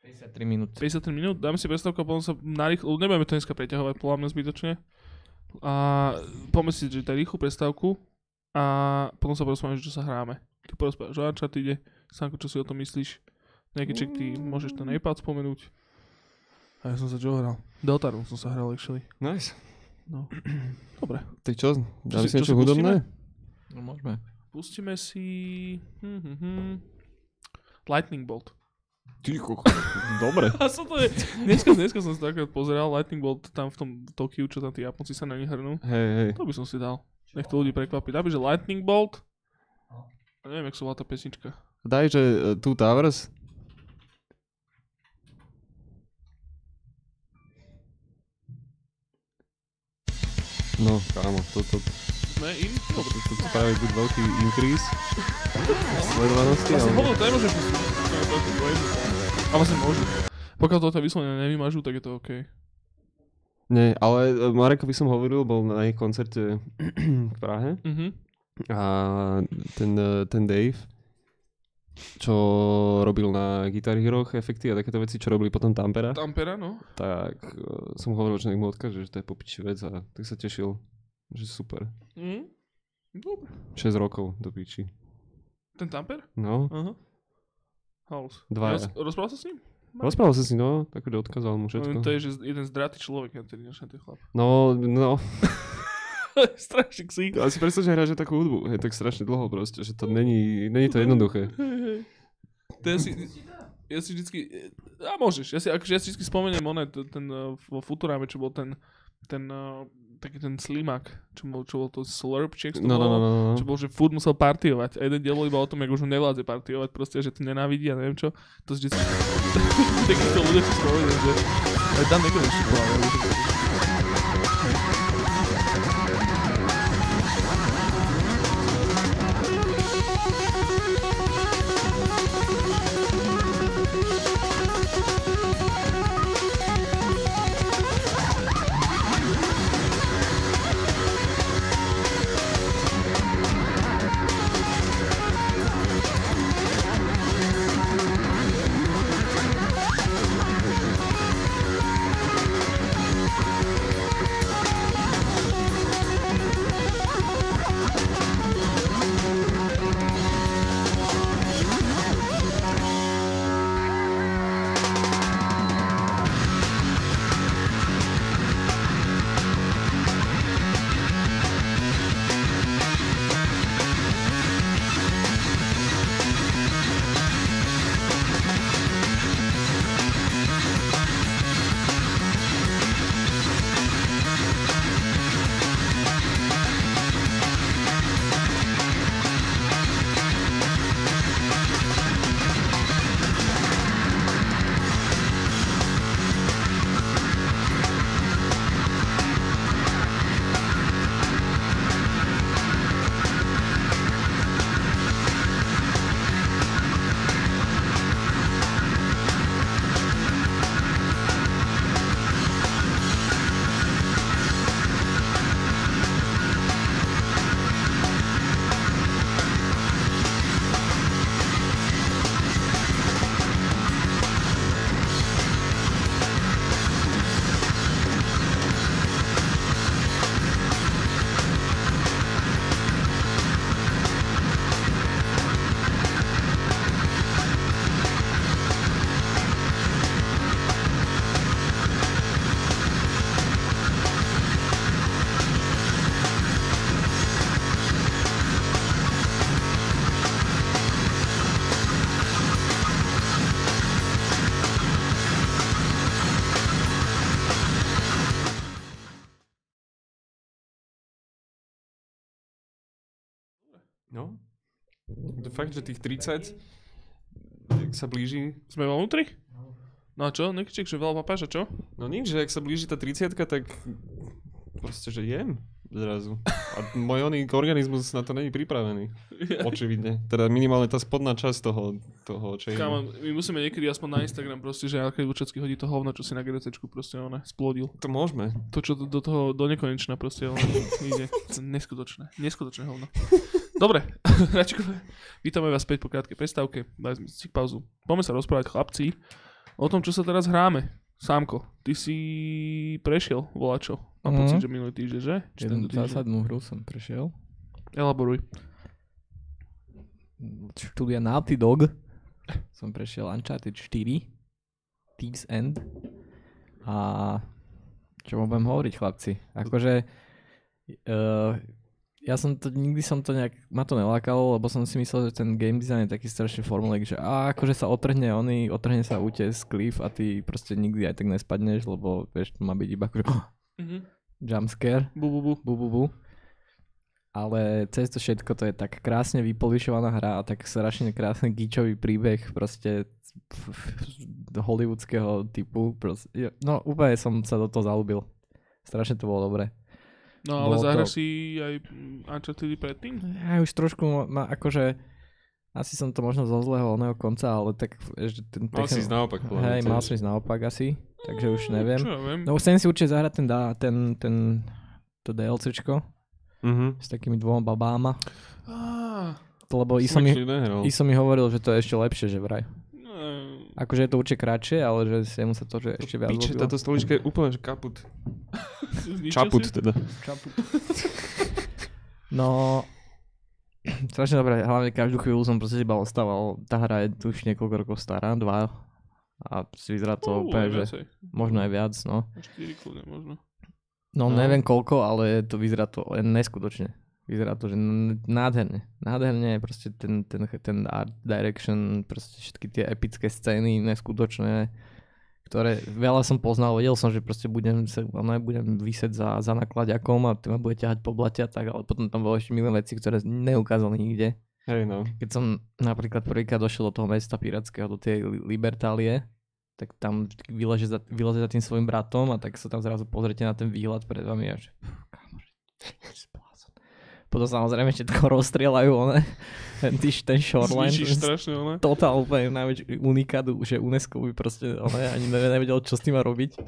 53 minút. 53 minút, dáme si prestávku a potom sa narýchlo, nebudeme to dneska preťahovať, podľa mňa zbytočne. A poďme si, že rýchlu prestávku a potom sa porozprávame, že čo sa hráme. Ty porozprávaš o Uncharted, Sánko, čo si o tom myslíš? Nejaký check, ty môžeš ten iPad spomenúť. A ja som sa čo hral? Deltarune som sa hral actually. Nice. No. Dobre. Tak čo, dáme si- si čo niečo hudobné? No môžeme. Pustíme si... Hm, hm, hm. Lightning Bolt. Ticho. Dobre. A som to je... Dneska, dneska som si takto pozeral Lightning Bolt tam v tom Tokiu, čo tam tí Japonci sa na nich hrnú. Hej, hej. To by som si dal. Nech to ľudí prekvapí. Napíš, že Lightning Bolt A neviem, jak sa volá tá pesnička. Daj, že uh, Two Towers. No, kámo, toto, Sme in? Dobre. toto to práve veľký increase sledovanosti. Ale- hodnú to nemôžem pustiť. To je to dvojmu. A vlastne môžu. Pokiaľ toto vyslovene nevymažú, tak je to OK. Nie, ale e, Marekovi som hovoril, bol na jej koncerte v Prahe Mhm. a ten, e, ten Dave, čo robil na Guitar Hero efekty a takéto veci, čo robili potom Tampera, Tampera, no. tak e, som hovoril, že nech mu odkáže, že to je popiči vec a tak sa tešil, že super. Mhm. Dobre. 6 rokov do piči. Ten Tamper? No, Aha. House. Dvaja. Roz, rozprával sa s ním? rozprával sa si, no, akože odkázal mu No, všetko. to je že jeden zdratý človek, ja ten ten chlap. No, no, Strašný ksík. ale si predstav, že hráš takú hudbu, je tak strašne dlho proste, že to není, není to jednoduché. To si, ja si vždycky, a môžeš, ja si, akože ja si vždycky spomeniem one, t- ten uh, vo Futurame, čo bol ten, ten, uh, taký ten slimak, čo bol, čo bol to slurp, či to No, no, no, volalo? no, no. Čo bol, že furt musel partiovať. A jeden diel bol iba o tom, jak už nevládze partiovať, proste, že to nenávidí a neviem čo. To vždycky... Takýchto ľudia si spomeniem, že... Aj tam nekonečne povedal. Fakt, že tých 30 jak sa blíži, Sme vo vnútri? No a čo? Nekčík, že veľa papáža, čo? no nič, že ak sa blíži tá 30 tak proste, že jem zrazu. A môj oný organizmus na to není pripravený. Očividne. Teda minimálne tá spodná časť toho, toho čo Kámo, my musíme niekedy aspoň na Instagram proste, že Alkej Vučacký hodí to hovno, čo si na GDCčku proste ona splodil. To môžeme. To, čo do, toho, do nekonečna proste on ide. Neskutočné. Neskutočné hovno. Dobre, Račkové, vítame vás späť po krátkej prestávke. Daj sme si pauzu. Poďme sa rozprávať chlapci o tom, čo sa teraz hráme. Sámko, ty si prešiel volačo. Mám Mhm. pocit, že minulý týždeň, že? Či Jednu zásadnú hru som prešiel. Elaboruj. Štúdia Naughty Dog som prešiel Uncharted 4, Thieves End a čo vám budem hovoriť chlapci, akože uh, ja som to, nikdy som to nejak, ma to nelákalo, lebo som si myslel, že ten game design je taký strašne formulek, že a akože sa otrhne oný, otrhne sa útes, cliff a ty proste nikdy aj tak nespadneš, lebo vieš, to má byť iba akože Mhm. jumpscare Bu, bu, bu. bu, bu, bu. ale cez to všetko to je tak krásne vypolišovaná hra a tak strašne krásny gíčový príbeh proste hollywoodského typu. Proste, no úplne som sa do toho zalúbil. Strašne to bolo dobre. No ale zahraš to- si aj mm, Uncharted predtým? Ja už trošku ma, akože asi som to možno zo zlého oného konca, ale tak že ten Mal si techno- ísť naopak. Hej, mal som ísť naopak asi, takže už neviem. Čo ja viem. No chcem si určite zahrať ten, dá- ten, ten to DLCčko Mhm. s takými dvoma babáma, Á, lebo i Som mi, i som mi hovoril, že to je ešte lepšie, že vraj. Akože je to určite kratšie, ale že si mu sa to že ešte viac Piče, táto stolička je úplne že kaput. Čaput teda. No, strašne dobré, hlavne každú chvíľu som proste iba ostával, tá hra je už niekoľko rokov stará, dva, a si vyzerá to úplne, že viacej. možno aj viac, no. Na 4 kľudne možno. No, No. neviem koľko, ale to vyzerá to len neskutočne. Vyzerá to, že nádherne. Nádherne proste ten, ten, ten art direction, proste všetky tie epické scény neskutočné, ktoré veľa som poznal, vedel som, že proste budem, sa, no, budem vysieť za, za nakladiakom a ma bude ťahať po blate a tak, ale potom tam bolo ešte milé veci, ktoré neukázali nikde. Hej no. Keď som napríklad prvýkrát došiel do toho mesta pirátskeho, do tej Li- Libertálie, tak tam vyleže za, vyleže za tým svojim bratom a tak sa tam zrazu pozrite na ten výhľad pred vami a že kámo. Potom samozrejme všetko rozstrieľajú, one, ten, tý, ten shoreline, Zničíš strašne, ale. totál úplne najväčší unikát, že UNESCO by proste one, ani ne- nevedel, čo s tým má robiť.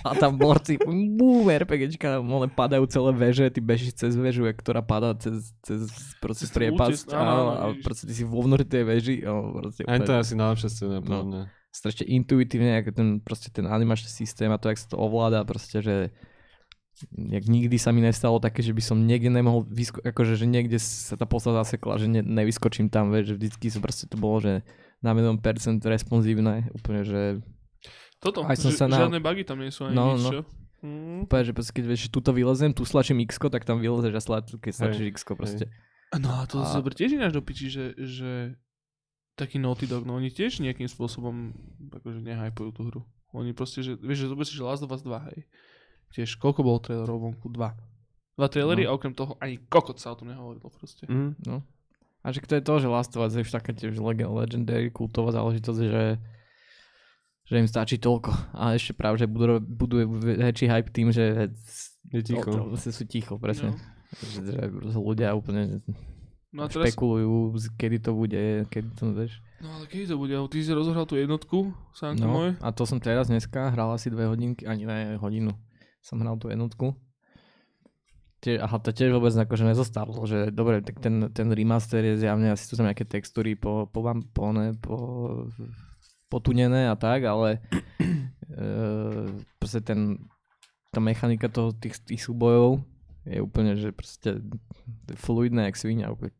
A tam borci, bum, RPGčka, one padajú celé veže, ty bežíš cez jak ktorá padá cez, cez proste Cez áno, a, a proste ty si vo vnútri tej veži a proste Aj to je asi najlepšia scéna, No. strašne intuitívne, ako ten, proste ten animačný systém a to, jak sa to ovláda, proste, že jak nikdy sa mi nestalo také, že by som niekde nemohol, vysko- akože, že niekde sa tá postava zasekla, že ne, nevyskočím tam, vieš, že vždycky sa proste to bolo, že na milión percent responsívne, úplne, že Toto, Aj som že, sa na- žiadne bugy tam nie sú ani No, nič, no. čo? Mm. úplne, že proste, keď vieš, tuto vylezem, tu stlačím x tak tam vylezeš a stlač, keď stlačíš x proste. No a to A- zober tiež ináč do piči, že, že taký Naughty Dog, no oni tiež nejakým spôsobom akože nehypujú tú hru. Oni proste, že, vieš, že zober si, že Last of Us 2, hej. Tiež, koľko bolo trailerov vonku? Dva. Dva trailery No. a okrem toho ani kokot sa o tom nehovorilo proste. Mhm. No. A že to je to, že Last of Us je už taká tiež leg- legendary kultová záležitosť, že že im stačí toľko. A ešte práve, že budú, buduje väčší hype tým, že Je ticho. O, to, sú ticho, presne. No. Že, že ľudia úplne No teraz, špekulujú, kedy to bude, kedy to vieš. no ale kedy to bude? Ty si rozohral tú jednotku, sánko No, môj? a to som teraz dneska hral asi dve hodinky, ani ne hodinu. Som hral tú jednotku. Tie, aha, to tiež vôbec akože nezostalo, že dobre, tak ten, ten remaster je zjavne, asi tu sú nejaké textúry po, po, vám- po, ne, po, potunené a tak, ale e, proste ten, tá mechanika toho, tých, tých súbojov je úplne, že proste fluidné jak svinia. Úplne.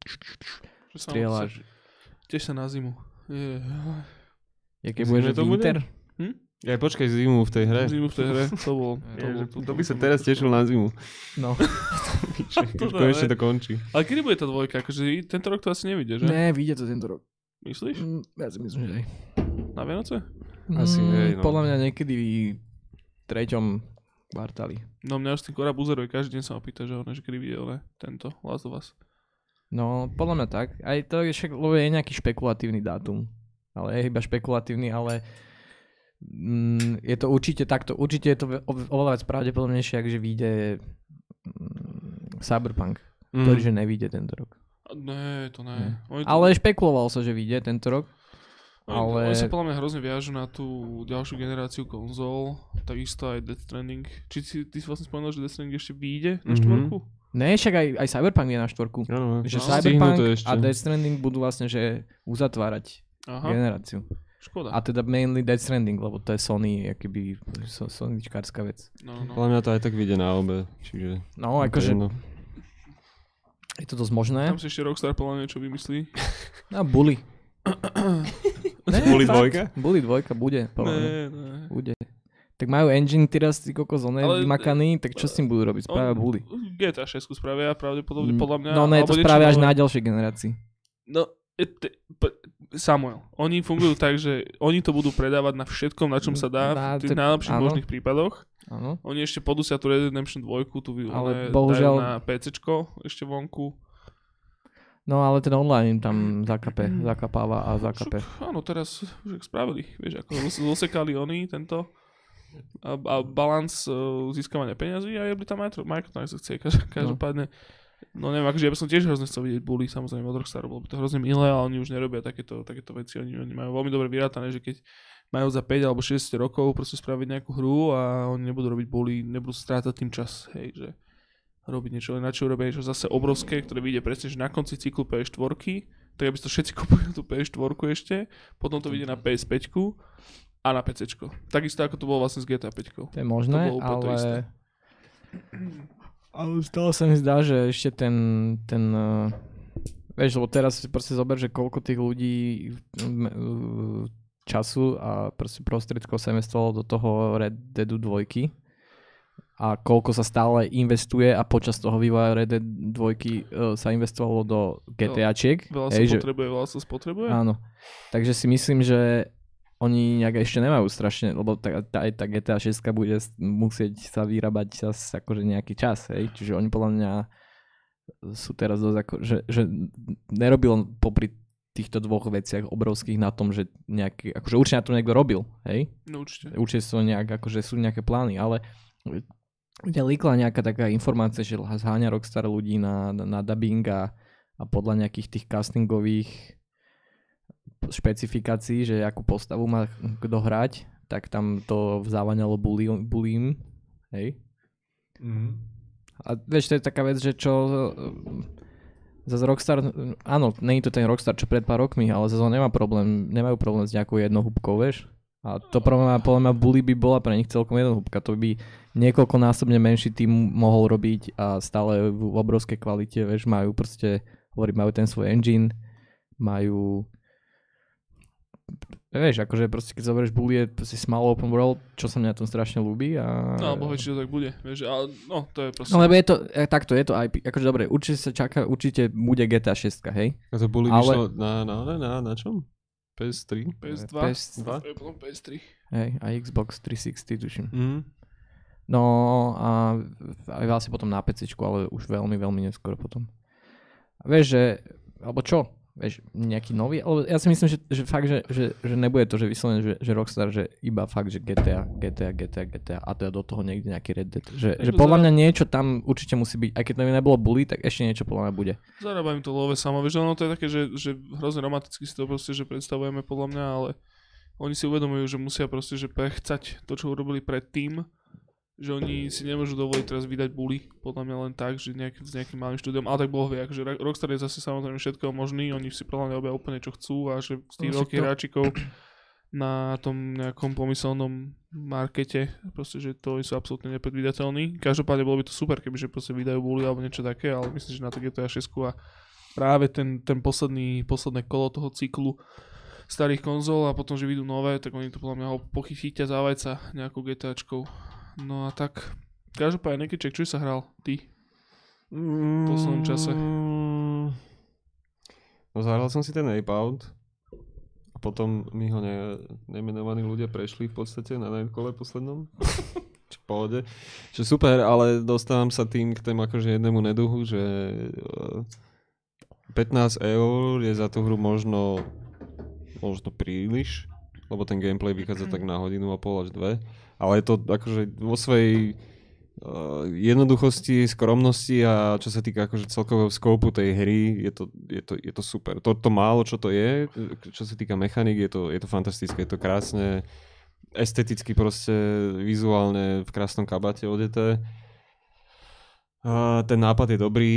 Že strieľaš. Tiež sa na zimu. Je, Je keď Zime budeš to bude? Aj počkaj zimu v tej hre. zimu v tej hre, to bol. To, bol, Ježe, to by sa teraz tešil na zimu. no. Už To konečne ne. to končí. Ale kedy bude tá dvojka? Akože tento rok to asi nevíde, že? Ne, vyjde to tento rok. Myslíš? Mm, Ja si myslím, že aj. Na Vianoce? Asi Mm, hej, no. Podľa mňa niekedy v treťom kvartáli. No mňa už tým Kora buzeruje, každý deň sa ma pýta, že ono, že kedy videl, ne? Tento, Last of Us. No, podľa mňa tak. Aj to je však, lebo je nejaký špekulatívny dátum. Ale je iba špekulatívny, ale mm, je to určite takto. Určite je to oveľa viac pravdepodobnejšie, ak že vyjde mm, Cyberpunk, Mm. ktorý že nevyjde tento rok. Ne, to Ne. ne. Oni to, Ale špekuloval sa, že vyjde tento rok. oni, ale- oni sa podľa mňa hrozne viažu na tú ďalšiu generáciu konzol, takisto aj Death Stranding. Či si, ty si vlastne spomenul, že Death Stranding ešte vyjde na Mhm. štvorku? Ne, však aj, aj Cyberpunk je na štvorku. Áno, Že No, Cyberpunk to ešte. a Death Stranding budú vlastne, že uzatvárať Aha, generáciu. Škoda. A teda mainly Death Stranding, lebo to je Sony, akýby so, Sonyčkárska vec. No, no. Podľa mňa to aj tak vyjde na obe, čiže... No, je akože jedno. je to dosť možné. Tam si ešte Rockstar podľa niečo vymyslí. No, Bully. Bully fakt. dvojka? Bully dvojka bude, podľa mňa. Ne, ne. Bude. Tak majú engine teraz, ty kokos, on je vymakaný, tak čo s tým budú robiť? Spravia Bully. GTA 6 spravia pravdepodobne podľa mňa. No ne, alebo to spravia až na ďalšej generácii. No, Samuel, oni fungujú tak, že oni to budú predávať na všetkom, na čom sa dá, Na v tých najlepších áno. možných prípadoch. Áno. Oni ešte podusia tú Red Dead Redemption 2, tu Ale one bohužiaľ- na PCčko ešte vonku. No ale ten online im tam zakape, zakapáva a zakape. Však, áno, teraz už spravili, vieš, ako zos- zosekali oni tento a, a balans uh, získavania peňazí a jebli tam aj microtransakcie. Každ- Každopádne, no neviem, akože ja by som tiež hrozne chcel vidieť bully, samozrejme od Rockstaru, by to hrozne milé, ale oni už nerobia takéto, takéto veci, oni, oni majú veľmi dobre vyrátané, že keď majú za 5 alebo 60 rokov proste spraviť nejakú hru a oni nebudú robiť bully, nebudú strácať tým čas, hej, že robiť niečo, len radšej urobia niečo zase obrovské, ktoré vyjde presne, že na konci cyklu PS4, tak aby si to všetci kúpili na tú PS4 ešte, potom to vyjde na PS5 a na PC. Takisto ako to bolo vlastne s GTA 5. To je možné, To bolo úplne to isté. ale... Stále sa mi zdá, že ešte ten, ten uh, vieš, lebo teraz si proste zober, že koľko tých ľudí uh, času a proste prostriedkov sa investovalo do toho Red Deadu 2 a koľko sa stále investuje a počas toho vývoja Red Dead 2 uh, sa investovalo do GTAčiek. Veľa sa hej, že, potrebuje, veľa sa spotrebuje. áno. Takže si myslím, že oni nejak ešte nemajú strašne, lebo tá, tá, tá GTA 6 bude musieť sa vyrábať čas, akože nejaký čas, hej. Čiže oni podľa mňa sú teraz dosť ako, že, že nerobil on popri týchto dvoch veciach obrovských na tom, že nejaký, akože určite na to niekto robil, hej. No určite. Určite sú nejak, akože sú nejaké plány, ale kde líkla nejaká taká informácia, že zháňa Rockstar ľudí na, na, na dubbing a, a podľa nejakých tých castingových špecifikácií, že akú postavu má kto hrať, tak tam to závaňalo bully, bullying, hej. Mm. A vieš, to je taká vec, že čo... Zase Rockstar, áno, není to ten Rockstar, čo pred pár rokmi, ale zase nemá problém, nemajú problém s nejakou jednohúbkou, vieš. A to problém, podľa mňa Bully by bola pre nich celkom jednohúbka. To by niekoľkonásobne menší tým mohol robiť a stále v obrovskej kvalite, vieš, majú proste, hovorím, majú ten svoj engine, majú Vieš, akože proste keď zoberieš Bully je proste small open world, čo sa mňa na tom strašne ľúbi a... No, alebo či to tak bude. Vieš, ale, no, to je proste... No lebo je to, e, takto je to IP, akože dobre, určite sa čaká, určite bude GTA 6, hej? A to boli Ale- vyšlo na, na, na, na, na čom? PS3? PS2, PS2. a potom PS3. Hej, a Xbox 360 tuším. Mm. No a aj vlastne potom na PC, ale už veľmi, veľmi neskoro potom. A vieš, že, alebo čo? Vieš, nejaký nový, ale ja si myslím, že, že fakt, že, že, že nebude to, že vyslovene, že, že Rockstar, že iba fakt, že GTA, GTA, GTA, GTA a teda do toho niekde nejaký Red Dead. Že, že podľa mňa niečo tam určite musí byť, aj keď to by nebolo bully, tak ešte niečo podľa mňa bude. Zarába im to love samo, vieš, ono to je také, že, že hrozne romanticky si to proste, že predstavujeme podľa mňa, ale oni si uvedomujú, že musia proste, že prechcať to, čo urobili predtým, že oni si nemôžu dovoliť teraz vydať bully, podľa mňa len tak, že nejak, s nejakým malým štúdiom, ale tak Boh vie, akože Ra- Rockstar je zase samozrejme všetko možný, oni si podľa mňa robia úplne čo chcú a že z tých No, veľkých to- hráčikov na tom nejakom pomyselnom markete, proste, že to sú absolútne nepredvídateľní. Každopádne bolo by to super, kebyže proste vydajú bully alebo niečo také, ale myslím, že na to GTA 6 a práve ten, ten posledný, posledné kolo toho cyklu starých konzol a potom, že vyjdú nové, tak oni to podľa mňa ho pochytíte za vajca nejakou GTAčkou. No a tak, každopádne, Nekyček, čo si sa hral? Ty? v poslednom čase? No zahral som si ten Ape Out. A potom mi ho ne, nemenovaní ľudia prešli v podstate na kole poslednom. Čo pohode. Čo super, ale dostávam sa tým k tému akože jednému neduhu, že eh, 15 eur je za tú hru možno možno príliš, lebo ten gameplay vychádza tak na hodinu a pol až dve. Ale je to akože vo svojej uh, jednoduchosti, skromnosti a čo sa týka akože celkového skopu tej hry, je to, je to, je to super. To, to málo, čo to je, čo sa týka mechanik, je to, je to fantastické, je to krásne, esteticky proste, vizuálne v krásnom kabate odeté. Ten nápad je dobrý,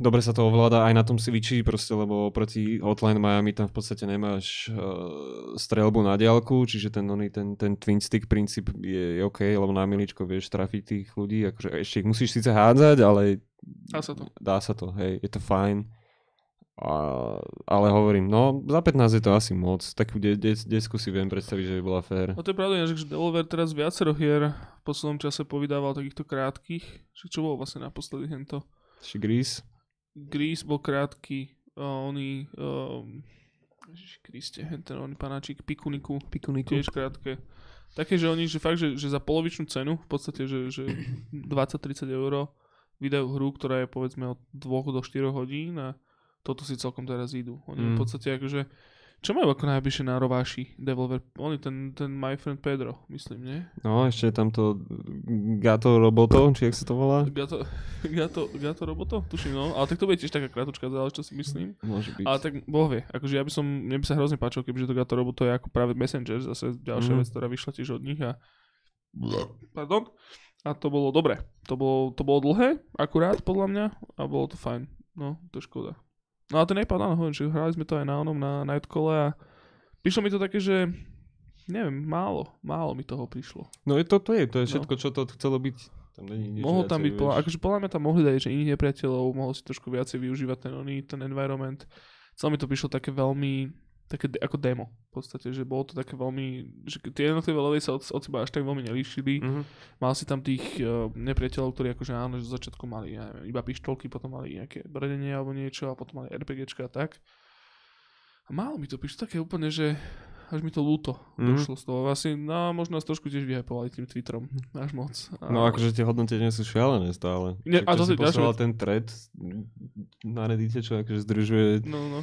dobre sa to ovláda, aj na tom si vyčí proste, lebo proti Hotline Miami tam v podstate nemáš uh, strelbu na diálku, čiže ten, oný, ten, ten twin stick princíp je, je OK, lebo na miličko vieš trafiť tých ľudí, akože ešte ich musíš síce hádzať, ale Dá sa to. dá sa to, hej, je to fajn. A, ale hovorím, no za 15 je to asi moc, takú de- de- desku si viem predstaviť, že by bola fér. No to je pravda, že Devolver teraz viacero hier v poslednom čase povydával takýchto krátkých. Že čo bolo vlastne naposledy hento? Či Grease? Grease bol krátky, uh, oný, um, Ježiš Kriste, ten oný panáčik, pikuniku, Pikuniku. tiež krátke. Také, že oni, že fakt, že, že za polovičnú cenu, v podstate, že, že 20-30 eur vydajú hru, ktorá je povedzme od 2 do 4 hodín a toto si celkom teraz idú. Oni mm. v Mm. podstate akože, čo majú ako najbližšie na rováši Devolver? Oni ten, ten My Friend Pedro, myslím, nie? No, ešte je tam to Gato Roboto, či jak sa to volá? Gato, Gato, Gato Roboto? Tuším, no. Ale tak to bude tiež taká krátka záležitosť, si myslím. Môže byť. Ale tak boh vie, akože ja by som, mne by sa hrozne páčilo, kebyže to Gato Roboto je ako práve Messenger, zase ďalšia Mhm. vec, ktorá vyšla tiež od nich a pardon, a to bolo dobre. To bolo, to bolo dlhé, akurát podľa mňa a bolo to fajn. No, to škoda. No a ten iPad, áno, hovorím, že hrali sme to aj na onom, na Nightcole a prišlo mi to také, že neviem, málo, málo mi toho prišlo. No je to, to je, to je No. všetko, čo to chcelo byť. Tam není nič Mohol tam byť, vieš. akože podľa mňa tam mohli dať že iných nepriateľov, mohol si trošku viacej využívať ten oný, ten environment. Celé mi to prišlo také veľmi, také de- ako demo v podstate, že bolo to také veľmi, že tie jednotlivé levely sa od, od seba až tak veľmi nelíšili. Mhm. Mal si tam tých uh, nepriateľov, ktorí akože áno, že z začiatku mali ja neviem, iba pištolky, potom mali nejaké brdenie alebo niečo a potom mali RPGčka a tak. A málo mi to prišlo také úplne, že až mi to ľúto Mhm. došlo z toho. Asi, no možno nás trošku tiež vyhypovali tým Twitterom, až moc. A- No akože tie hodnotenia sú šialené stále. Ne, Však, a to si vec. ten thread na Reddite, čo akože združuje No, no.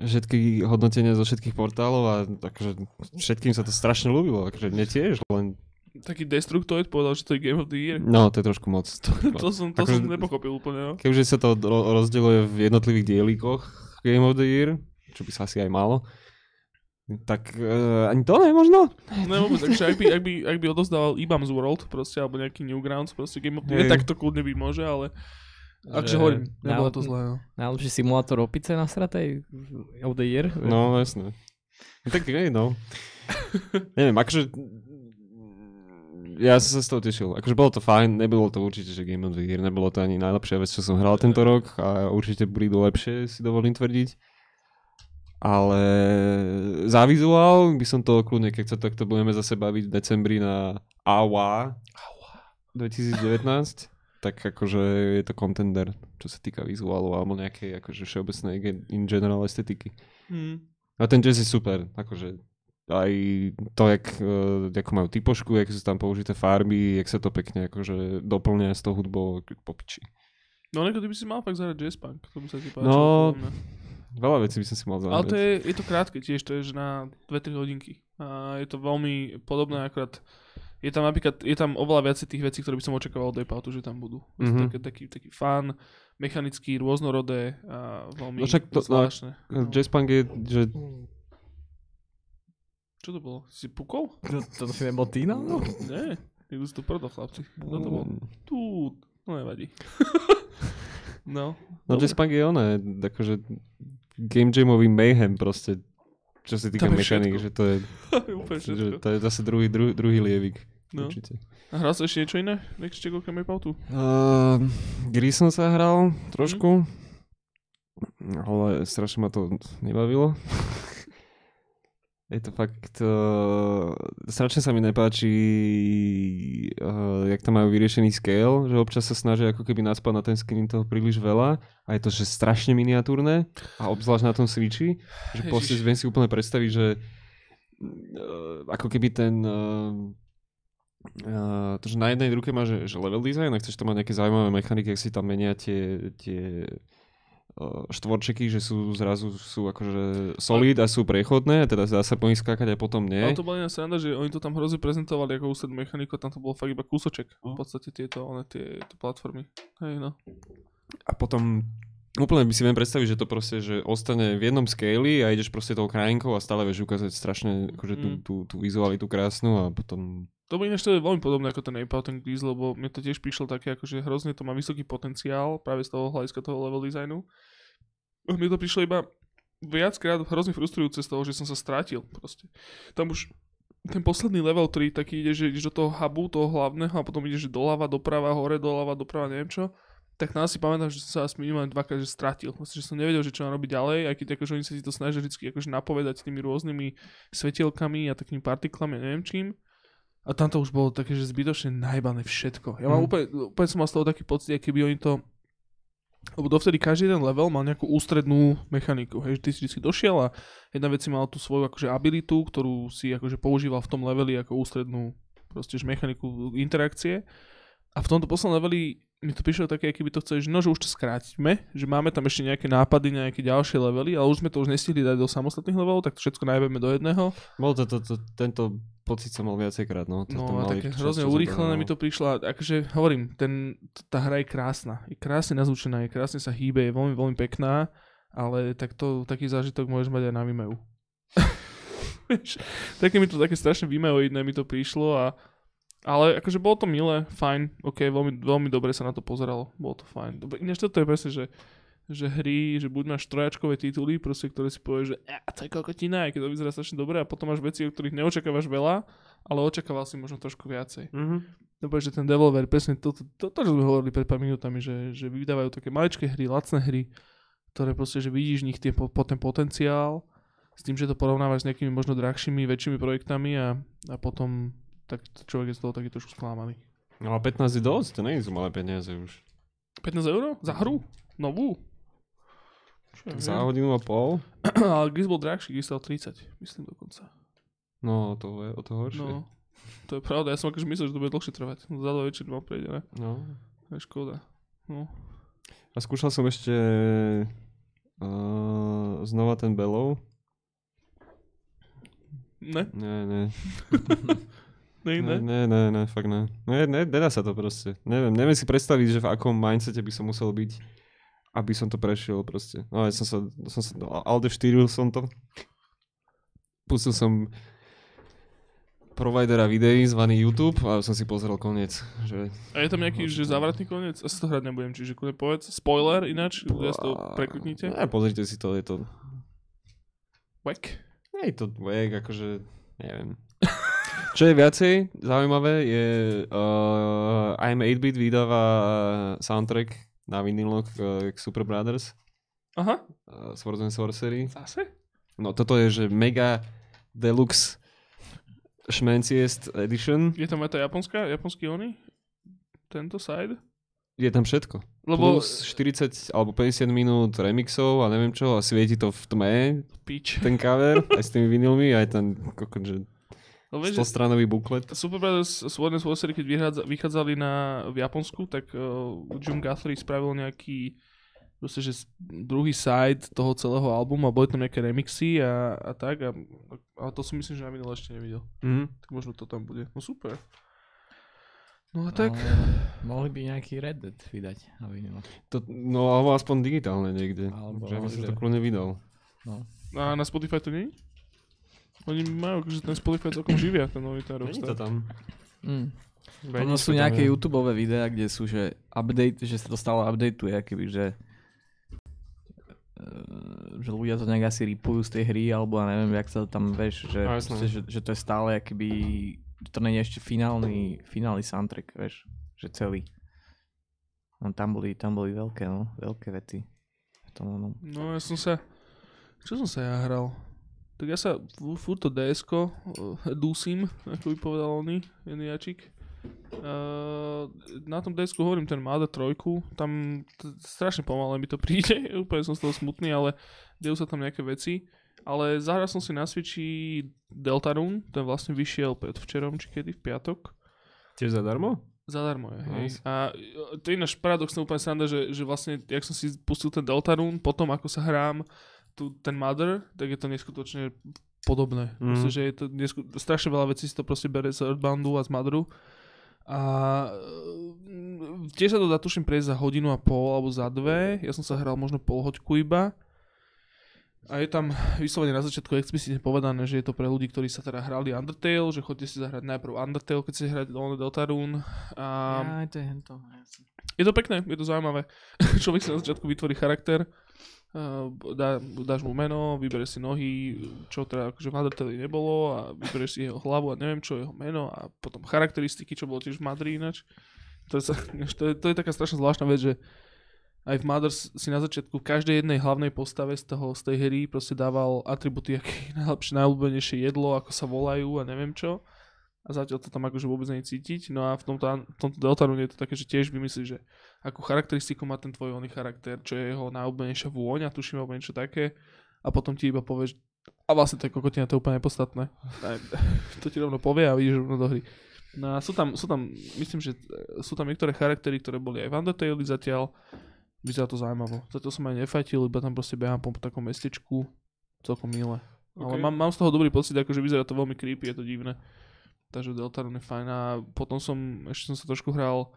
Všetky hodnotenia zo všetkých portálov a akože všetkým sa to strašne ľúbilo. Akože mne tiež, len Taký Destructoid povedal, že to je Game of the Year. no to je trošku moc. To som, to Akože- som nepochopil úplne, no. Keďže sa to ro- rozdeľuje v jednotlivých dielíkoch Game of the Year, čo by sa asi aj malo, tak uh, ani to ne možno? Ne vôbec, takže ak by, ak by, ak by odozdával Ibam's World, proste, alebo nejaký Newgrounds, proste Game of the Year, tak to kľudne by môže, ale... Akže Že hovorím, nebolo to zlé, no. Najlepší simulátor opice na stratej of the year. No jasné. Tak hej, no. Neviem, akože ja som sa z toho tešil. Akože bolo to fajn, nebolo to určite, že Game of the Year, nebolo to ani najlepšia vec, čo som hral tento rok a určite prídu lepšie, si dovolím tvrdiť. Ale za vizuál by som to kľudne, keď sa takto budeme zase baviť v decembri na AWA 2019, tak akože je to contender, čo sa týka vizuálu alebo nejakej akože všeobecnej in general estetiky. Hm. A ten jazz je super, akože aj to, jak, uh, ako majú typošku, jak sú tam použité farby, jak sa to pekne akože doplňa s tou hudbou po piči. No niekedy by si mal fakt zahrať Jazz Punk, to by sa ti páčilo. No. Veľa vecí by som si mal Ale zahrať. to je, je to krátke tiež, to je že na 2-3 hodinky. A je to veľmi podobné, akurát je tam napríklad, je tam oveľa viac tých vecí, ktoré by som očakával od Daypoutu, že tam budú. Mm-hmm. Mhm. Taký, taký, fun, mechanický, rôznorodé a veľmi No však to- no, zvláštne. No. Jazz Punk je, že Čo to bolo? Si pukol? To, to si nebol ty, no? Nie, niekto si to prdo, chlapci. Kto to bol? Tu, no nevadí. no. No dobre. Jazz Punk je oné, akože game jamový mayhem proste, čo sa týka mechanik, že to je, že to je zase druhý, druhý, druhý lievik. No. Určite. A hral sa ešte niečo iné? Ešte okrem Daypoutu? Uh, Gry som sa hral trošku, ale strašne ma to nebavilo. Je to fakt... Uh, strašne sa mi nepáči, uh, jak tam majú vyriešený scale, že občas sa snažia ako keby naspať na ten screen toho príliš veľa a je to že strašne miniatúrne a obzvlášť na tom Switchi, že proste viem si úplne predstaviť, že uh, ako keby ten... Uh, Uh, to, že na jednej ruke máš že, že level design a chceš tam mať nejaké zaujímavé mechaniky, ak si tam menia tie, tie štvorčeky, že sú zrazu sú akože solid a sú prechodné, teda dá sa po nich skákať a potom nie. Ale to bola iná sranda, že oni to tam hrozne prezentovali ako ústrednú mechaniku, tam to bolo fakt iba kúsoček. V No. podstate tieto, one, tie, tie platformy. Hej, no. A potom úplne by si viem predstaviť, že to proste, že ostane v jednom scale a ideš proste tou krajinkou a stále vieš ukázať strašne akože tú, Mm. tú, tú vizualitu krásnu a potom To by ináč veľmi podobné ako ten Ape ten Grease, lebo mne to tiež prišlo také, akože hrozne to má vysoký potenciál práve z toho hľadiska toho level designu. Mne to prišlo iba viackrát hrozne frustrujúce z toho, že som sa strátil proste. Tam už ten posledný level, ktorý taký ide, že ideš do toho hubu, toho hlavného a potom ideš doľava, doprava, hore, doľava, doprava, neviem čo, tak nás si pamätám, že som sa asi minimálne dvakrát že stratil. Vlastne, že som nevedel, že čo mám robiť ďalej, aj keď akože oni sa si to snažia vždy akože napovedať tými rôznymi svetielkami a takými partiklami a neviem čím. A tam to už bolo také, že zbytočne najbané všetko. Ja mám Mm. úplne, úplne som mal z toho taký pocit, aký by oni to lebo dovtedy každý jeden level mal nejakú ústrednú mechaniku, hej, že ty si vždy došiel a jedna vec si mal tú svoju akože abilitu, ktorú si akože používal v tom leveli ako ústrednú proste mechaniku interakcie. A v tomto poslednom leveli mi to prišlo také, keby to chceli, že no, že už to skrátime, že máme tam ešte nejaké nápady, nejaké ďalšie levely, ale už sme to už nestihli dať do samostatných levelov, tak to všetko najbeme do jedného. Bol to, to, to, tento pocit som mal viacejkrát, no. To, No také hrozne urýchlené mi to prišlo. Akože hovorím, ten, tá hra je krásna. Je krásne nazvučená, je krásne sa hýbe, je veľmi, veľmi pekná, ale tak to, taký zážitok môžeš mať aj na Vimeu. Také mi to také strašne Vimeoidné mi to prišlo a ale akože bolo to milé, fajn, ok, veľmi, veľmi dobre sa na to pozeralo, bolo to fajn. Dobre, ináč toto je presne, že, že hry, že buď máš trojačkové tituly, proste, ktoré si povieš, že a, to je kokotina, aj keď to vyzerá strašne dobre a potom máš veci, o ktorých neočakávaš veľa, ale očakával si možno trošku viacej. Mhm. Dobre, že ten developer, presne to, to, to, to, čo sme hovorili pred pár minútami, že, že vydávajú také maličké hry, lacné hry, ktoré proste, že vidíš v nich tie, po ten potenciál, s tým, že to porovnávaš s nejakými možno drahšími, väčšími projektami a, a potom tak človek je z toho taký trošku sklamaný. No a 15 je dosť, to nie sú malé peniaze už. 15 eur? Za hru? Novú? Čo ja Za hodinu a pol? Ale Giz bol drahší, stal 30, myslím dokonca. No, to je o to horšie. No, to je pravda, ja som akože myslel, že to bude dlhšie trvať. Za dva večer mám prejde, ne? no. To je škoda. No. A skúšal som ešte uh, znova ten Belov. Ne? Ne, ne. Ne, Ne, ne? ne, ne, ne, fakt ne. Ne, ne, nedá sa to proste. Neviem, neviem si predstaviť, že v akom mindsete by som musel byť, aby som to prešiel proste. No ja som sa, som sa Alde 4 som to. Pustil som providera videí zvaný YouTube a som si pozrel koniec. Že... A je tam nejaký, že závratný koniec? Asi to hrať nebudem, čiže kľudne povedz. Spoiler ináč, ľudia si to prekliknite. Ne, pozrite si to, je to... Wack. Nie je to wack, akože... Neviem. Čo je viacej zaujímavé je uh, I'm 8-bit vydáva soundtrack na viniloch uh, k Super Brothers Aha, uh, Swords and Sorcery. zase? No toto je, že mega deluxe šmenciest edition. Je tam aj tá japonská, japonský ony? Tento side? Je tam všetko. Lebo Plus 40 alebo 50 minút remixov a neviem čo a svieti to v tme, pič. ten cover, aj s tými vinilmi, aj ten kokot, že Lebo vieš, 100 stranový buklet. Super Brothers Sword and Sorcery, keď vychádza, vychádzali na, v Japonsku, tak uh, Jim Guthrie spravil nejaký proste, že druhý side toho celého albumu a boli tam nejaké remixy a, a tak a, a to som myslím, že na minulé ešte nevidel. Mhm. Tak možno to tam bude. No super. No a tak, Ale mohli by nejaký Red Dead vydať. Aby no. To, no alebo aspoň digitálne niekde. Alebo že by som to kľudne vydal. no. a na Spotify to nie? Oni majú, že ten Spotify celkom živia, ten nový ten Není to tam. Mm. Ono sú tam nejaké je. YouTube videá, kde sú, že update, že sa to stále updateuje, keby, že eh, že ľudia to nejak asi ripujú z tej hry, alebo ja neviem, jak sa to tam, vieš, že, No, proste, že, že to je stále akýby, že to nie je ešte finálny, finálny soundtrack, vieš, že celý. No, tam boli, tam boli veľké, no, veľké vety. V tom, no. No ja som sa... Čo som sa ja hral? Tak ja sa fu- furt to DSko uh, dúsim, ako by povedal oný, jeden jačik. Uh, na tom DSku hovorím ten Mada trojku, tam t- strašne pomalé mi to príde, úplne som z toho smutný, ale dejú sa tam nejaké veci. Ale zahral som si na Switchi Deltarune, ten vlastne vyšiel pred včerom, či kedy, v piatok. Tiež zadarmo? Zadarmo je, hej. Nice. A e, to je ináč paradoxné úplne sranda, že, že vlastne, jak som si pustil ten Deltarune, potom ako sa hrám tu, ten Mother, tak je to neskutočne podobné. Mm. Proste, že je to nesku- strašne veľa vecí si to proste bere z Earthboundu a z Motheru. A e, tiež sa to dá tuším prejsť za hodinu a pol alebo za dve. Ja som sa hral možno pol hoďku iba. A je tam vyslovene na začiatku explicitne povedané, že je to pre ľudí, ktorí sa teda hrali Undertale, že chodite si zahrať najprv Undertale, keď si hrať Lone Deltarune. A Ja, to je hento, jasne. je to pekné, je to zaujímavé. Človek si na začiatku vytvorí charakter, dá, dáš mu meno, vybereš si nohy, čo teda akože v Undertale nebolo a vybereš si jeho hlavu a neviem čo, jeho meno a potom charakteristiky, čo bolo tiež v Madri ináč. To je, to, je, to je taká strašne zvláštna vec, že aj v Mother si na začiatku v každej jednej hlavnej postave z, toho, z tej hry proste dával atributy, aké najlepšie, najobľúbenejšie jedlo, ako sa volajú a neviem čo. A zatiaľ to tam akože vôbec nie je cítiť. No a v tomto, v tomto Deltarune je to také, že tiež vymyslíš, že akú charakteristiku má ten tvoj oný charakter, čo je jeho najobľúbenejšia vôňa, tuším, alebo niečo také. A potom ti iba povieš, a vlastne to je kokotina, to je úplne nepodstatné. To ti rovno povie a vidíš rovno do hry. No a sú tam, sú tam, myslím, že e, sú tam niektoré charaktery, ktoré boli aj v Undertale zatiaľ. Vyzerá to zaujímavo. Zatiaľ som aj nefajtil, iba tam proste behám po takom mestečku. Celkom milé. Ale Ok. mám, mám z toho dobrý pocit, akože vyzerá to veľmi creepy, je to divné. Takže Deltarune je fajn a potom som, ešte som sa trošku hral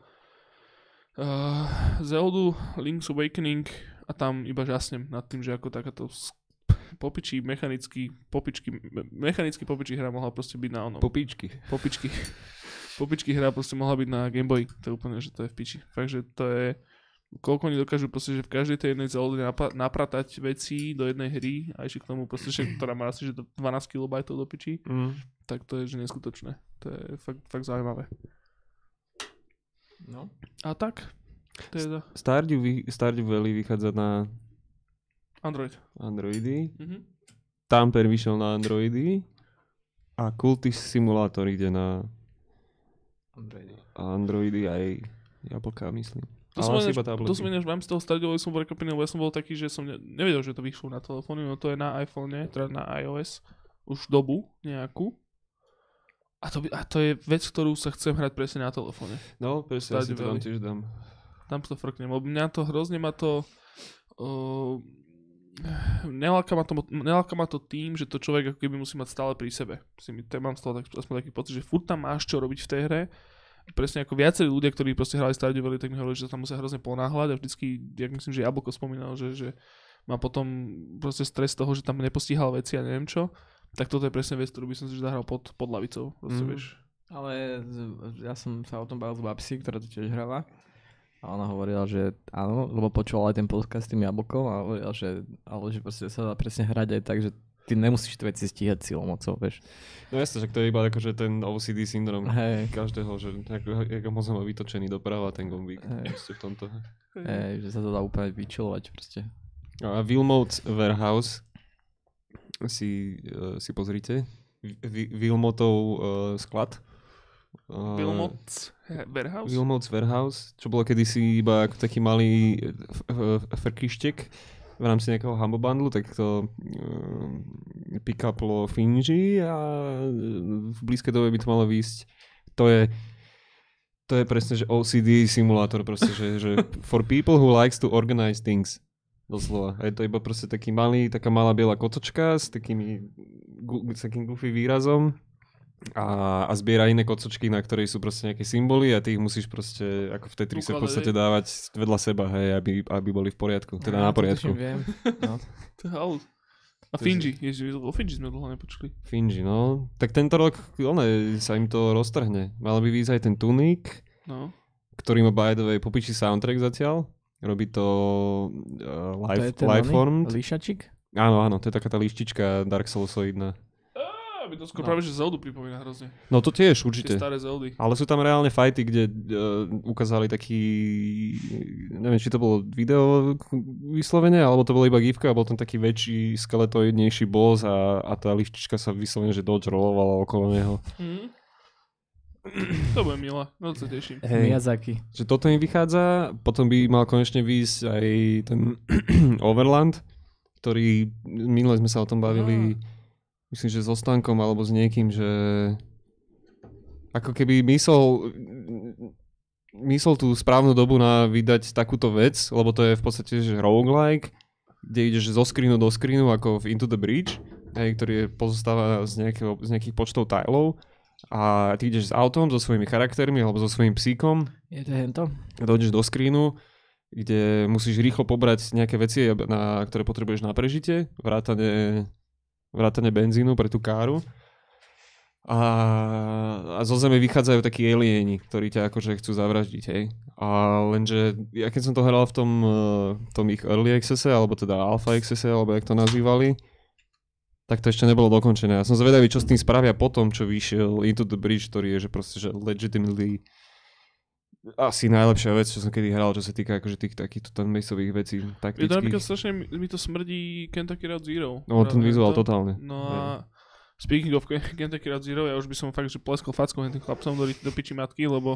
uh, Zelda Link's Awakening a tam iba žasnem nad tým, že ako takáto popičí mechanický, popičky, me- mechanický popičí hra mohla proste byť na onom. Popíčky. popičky. Popičky hra proste mohla byť na Game Boy. To je úplne, že to je v piči. Fakt, že to je... Koľko oni dokážu proste, že v každej tej jednej Zelda napa- napratať veci do jednej hry a ešte k tomu proste, že, ktorá má asi že do 12 KB do piči, Mm. tak to je že neskutočné. To je fakt, fakt zaujímavé. No. A tak, to. Stardew, vy- Stardew Valley vychádza na Android. Androidy. Mhm. Tamper vyšiel na Androidy. A Cultist Simulator ide na Androidy. Androidy aj jablka, myslím. To som, iba to som ináč v rámci toho Stardew som bol prekvapený, lebo ja som bol taký, že som ne, nevedel, že to vyšlo na telefóne, no to je na iPhone, teda na iOS už dobu nejakú. A to, by, a to je vec, ktorú sa chcem hrať presne na telefóne. No, presne, ja si to tam tiež dám. Tam to frknem, lebo mňa to hrozne ma to... Uh, neláka, ma to neláka ma to tým, že to človek ako keby musí mať stále pri sebe. Si mi, to mám toho tak, aspoň taký pocit, že furt tam máš čo robiť v tej hre. Presne ako viacerí ľudia, ktorí proste hrali Stardew Valley, tak mi hovorili, že tam musia hrozne ponáhľať a vždycky, jak myslím, že Jablko spomínal, že, že má potom proste stres z toho, že tam nepostíhal veci a neviem čo. Tak toto je presne vec, ktorú by som si zahral pod, pod lavicou. Proste, Mhm. vieš. Ale ja som sa o tom bavil s babsi, ktorá to tiež hrala. A ona hovorila, že áno, lebo počúvala aj ten podcast s tým jablkom a hovorila, že, ale že proste sa dá presne hrať aj tak, že ty nemusíš tie veci stíhať silou mocou, vieš. No jasne, že to je iba akože ten OCD syndrom Hej, každého, že ako, ako moc má vytočený doprava ten gombík. Proste v tomto. hej, že sa to dá úplne vyčilovať proste. A Wilmot's Warehouse si, uh, si pozrite. Vi- Wilmotov uh, sklad. Uh, Warehouse? Wilmot's Warehouse, čo bolo kedysi iba ako taký malý f- f- frkištek v rámci nejakého Humble Bundle, tak to uh, pick-uplo Finji a v blízkej dobe by to malo výjsť. To je to je presne, že OCD simulátor proste, že, že for people who likes to organize things. Doslova. A je to iba proste taký malý, taká malá biela kocočka s, takými, s takým goofy výrazom a, a zbiera iné kocočky, na ktorej sú proste nejaké symboly a ty ich musíš proste ako v Tetrise v Ukladať, podstate dávať vedľa seba, hej, aby, aby boli v poriadku. Teda na to poriadku. tuším, viem. No. To. A To Finji, ježiš, o Finji sme dlho nepočuli. Finji, no. Tak tento rok, one, sa im to roztrhne. Mal by výjsť aj ten Tunic, No. ktorý má by the way popičí soundtrack zatiaľ. Robí to uh, To live, je ten Lifeformed. líšačik? Áno, áno, to je taká tá lištička Dark Soulsoidná. Á, mi to skôr No. práve, že Zeldu pripomína hrozne. No to tiež, Tie určite. staré Zeldy. Ale sú tam reálne fighty, kde uh, ukázali taký, neviem, či to bolo video vyslovene, alebo to bolo iba gifka a bol tam taký väčší, skeletoidnejší boss a, a tá lištička sa vyslovene, že dodge rollovala okolo neho. Mhm. To bude milé, no to sa teším. Miyazaki. Že toto im vychádza, potom by mal konečne výjsť aj ten Overland, ktorý, minule sme sa o tom bavili, myslím, že so Stankom alebo s niekým, že ako keby mysol mysol tú správnu dobu na vydať takúto vec, lebo to je v podstate že roguelike, kde ideš zo screenu do screenu ako v Into the Bridge, hej, ktorý je pozostáva z, nejakého, z nejakých počtov tilov a ty ideš s autom, so svojimi charaktermi alebo so svojím psíkom Je to hento? dojdeš do screenu, kde musíš rýchlo pobrať nejaké veci, na, ktoré potrebuješ na prežitie, vrátane, vrátane benzínu pre tú káru. A, a zo zeme vychádzajú takí alieni, ktorí ťa akože chcú zavraždiť, hej. A lenže, ja keď som to hral v tom, eh, tom ich early accesse, alebo teda alpha accesse, alebo jak to nazývali, tak to ešte nebolo dokončené. Ja som zvedavý, čo s tým spravia potom, čo vyšiel Into the Bridge, ktorý je že proste, že legitimately asi najlepšia vec, čo som kedy hral, čo sa týka akože tých takýchto turn-baseových vecí Je to napríklad taktických. strašne, mi- to smrdí Kentucky Route Zero. No ten vizuál to. totálne. No a speaking of Ken- Kentucky Route Zero, ja už by som fakt, že pleskol fackou tým chlapcom do, do piči matky, lebo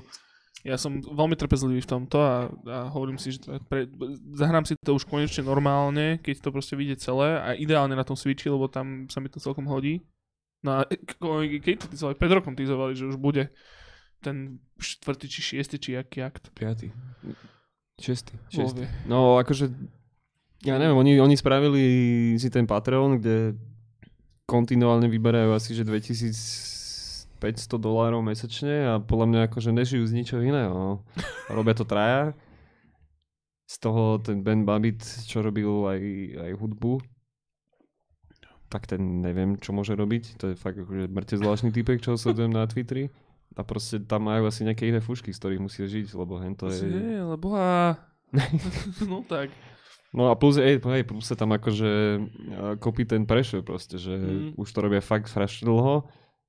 Ja som veľmi trpezlivý v tomto a, a hovorím si, že pre, zahrám si to už konečne normálne, keď to proste vyjde celé a ideálne na tom Switchi, lebo tam sa mi to celkom hodí. No a keď to tizovali, pred rokom tizovali, že už bude ten štvrtý či šiestý či aký akt. Piatý. Šiestý. vie. No akože, ja neviem, oni, oni spravili si ten Patreon, kde kontinuálne vyberajú asi, že 2500 dolárov mesačne a podľa mňa akože nežijú z ničoho iného. no. Robia to traja. Z toho ten Ben Babbitt, čo robil aj, aj hudbu, tak ten neviem, čo môže robiť. To je fakt akože mŕte zvláštny typek, čo sledujem na Twitteri. A proste tam majú asi nejaké iné fušky, z ktorých musia žiť, lebo hen to To je... je, lebo a... no tak. No a plus, ej, hej, plus sa tam akože uh, kopí ten pressure proste, že Mm. už to robia fakt strašne dlho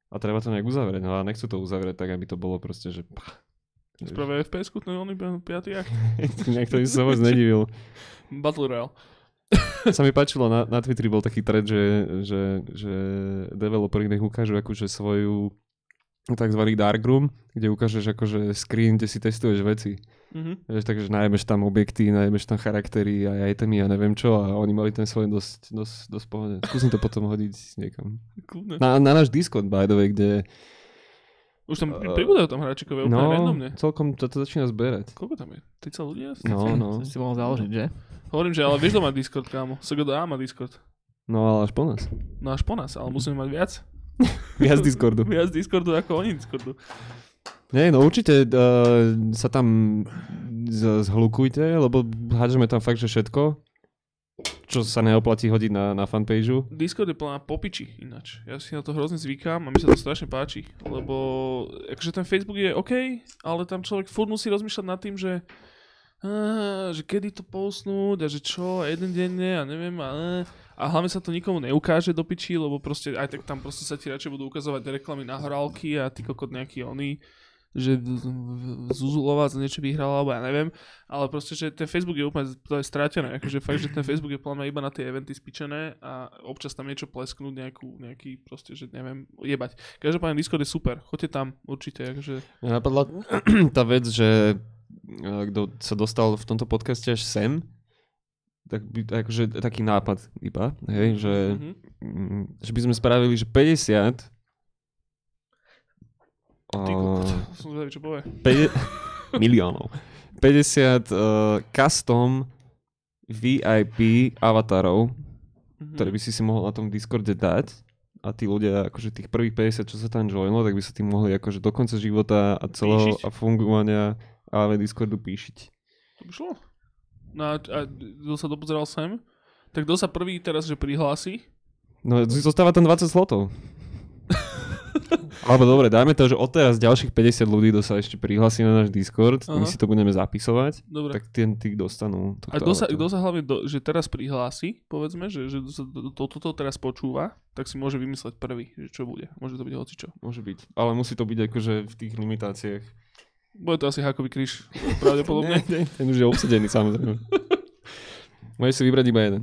a treba to nejak uzavrieť. No a nechcú to uzavrieť tak, aby to bolo proste, že pach, Spravé FPS, no on iba piatý akt. nejak to by som moc nedivil. Battle Royale. Sa mi páčilo, na, na Twitteri bol taký thread, že, že, že developeri nech ukážu akože svoju tzv. darkroom, kde ukážeš akože screen, kde si testuješ veci. Mhm. Vieš, takže najmeš tam objekty, najmeš tam charaktery a itemy a neviem čo a oni mali ten svoj dosť, dosť, dosť pohode. Skúsim to potom hodiť niekam. Kľudne. Na, na náš Discord, by the way, kde Už tam Uh, pribúdajú tam hráčikové úplne no, randomne. celkom to, to začína zberať. Koľko tam je? 30 ľudí asi? No, no. Si mohol založiť, že? Hovorím, že ale vieš, kto má Discord, kámo. SGDA má Discord. No ale až po nás. No až po nás, ale musíme mať viac. Viac Discordu. Viac Discordu ako oni Discordu. Nie, no určite uh, sa tam z- zhlukujte, lebo hádžeme tam fakt, že všetko, čo sa neoplatí hodiť na, na fanpageu. Discord je plná popiči ináč. Ja si na to hrozne zvykám a mi sa to strašne páči. Lebo akože ten Facebook je OK, ale tam človek furt musí rozmýšľať nad tým, že á, že kedy to postnúť a že čo, a jeden denne a neviem a, a hlavne sa to nikomu neukáže do piči, lebo proste aj tak tam proste sa ti radšej budú ukazovať reklamy na horálky a ty kokot nejaký oný že Zuzulova za niečo vyhrala, alebo ja neviem, ale proste, že ten Facebook je úplne to je stratené, akože fakt, že ten Facebook je mňa iba na tie eventy spíčené a občas tam niečo plesknúť, nejakú, nejaký proste, že neviem, jebať. Každopádne Discord je super, choďte tam, určite, akože. Mňa napadla tá vec, že uh, kto sa dostal v tomto podcaste až sem, tak by, akože taký nápad iba, hej, že, Mhm. mm, že by sme spravili, že 50 Ty uh, kokot, som zvedavý, čo povie. 5 miliónov. 50 uh, custom VIP avatarov, Mhm. ktoré by si si mohol na tom Discorde dať a tí ľudia, akože tých prvých 50, čo sa tam joinlo, tak by sa tým mohli akože do konca života a celého Píšiť? a fungovania AV Discordu píšiť. To by šlo. No a, a kto sa dopozeral sem, tak kto sa prvý teraz, že prihlási, No zostáva tam 20 slotov. Alebo dobre, dajme to, že odteraz ďalších 50 ľudí, kto sa ešte prihlási na náš Discord, my Aha. si to budeme zapisovať, dobre. tak ten tí dostanú. A kto sa, kto sa hlavne, do, že teraz prihlási, povedzme, že, že sa to, to, toto teraz počúva, tak si môže vymysleť prvý, že čo bude. Môže to byť hocičo. Môže byť. Ale musí to byť akože v tých limitáciách. Bude to asi hakový kríž, pravdepodobne. Ne, ne, ten už je obsedený samozrejme. Môžeš si vybrať iba jeden,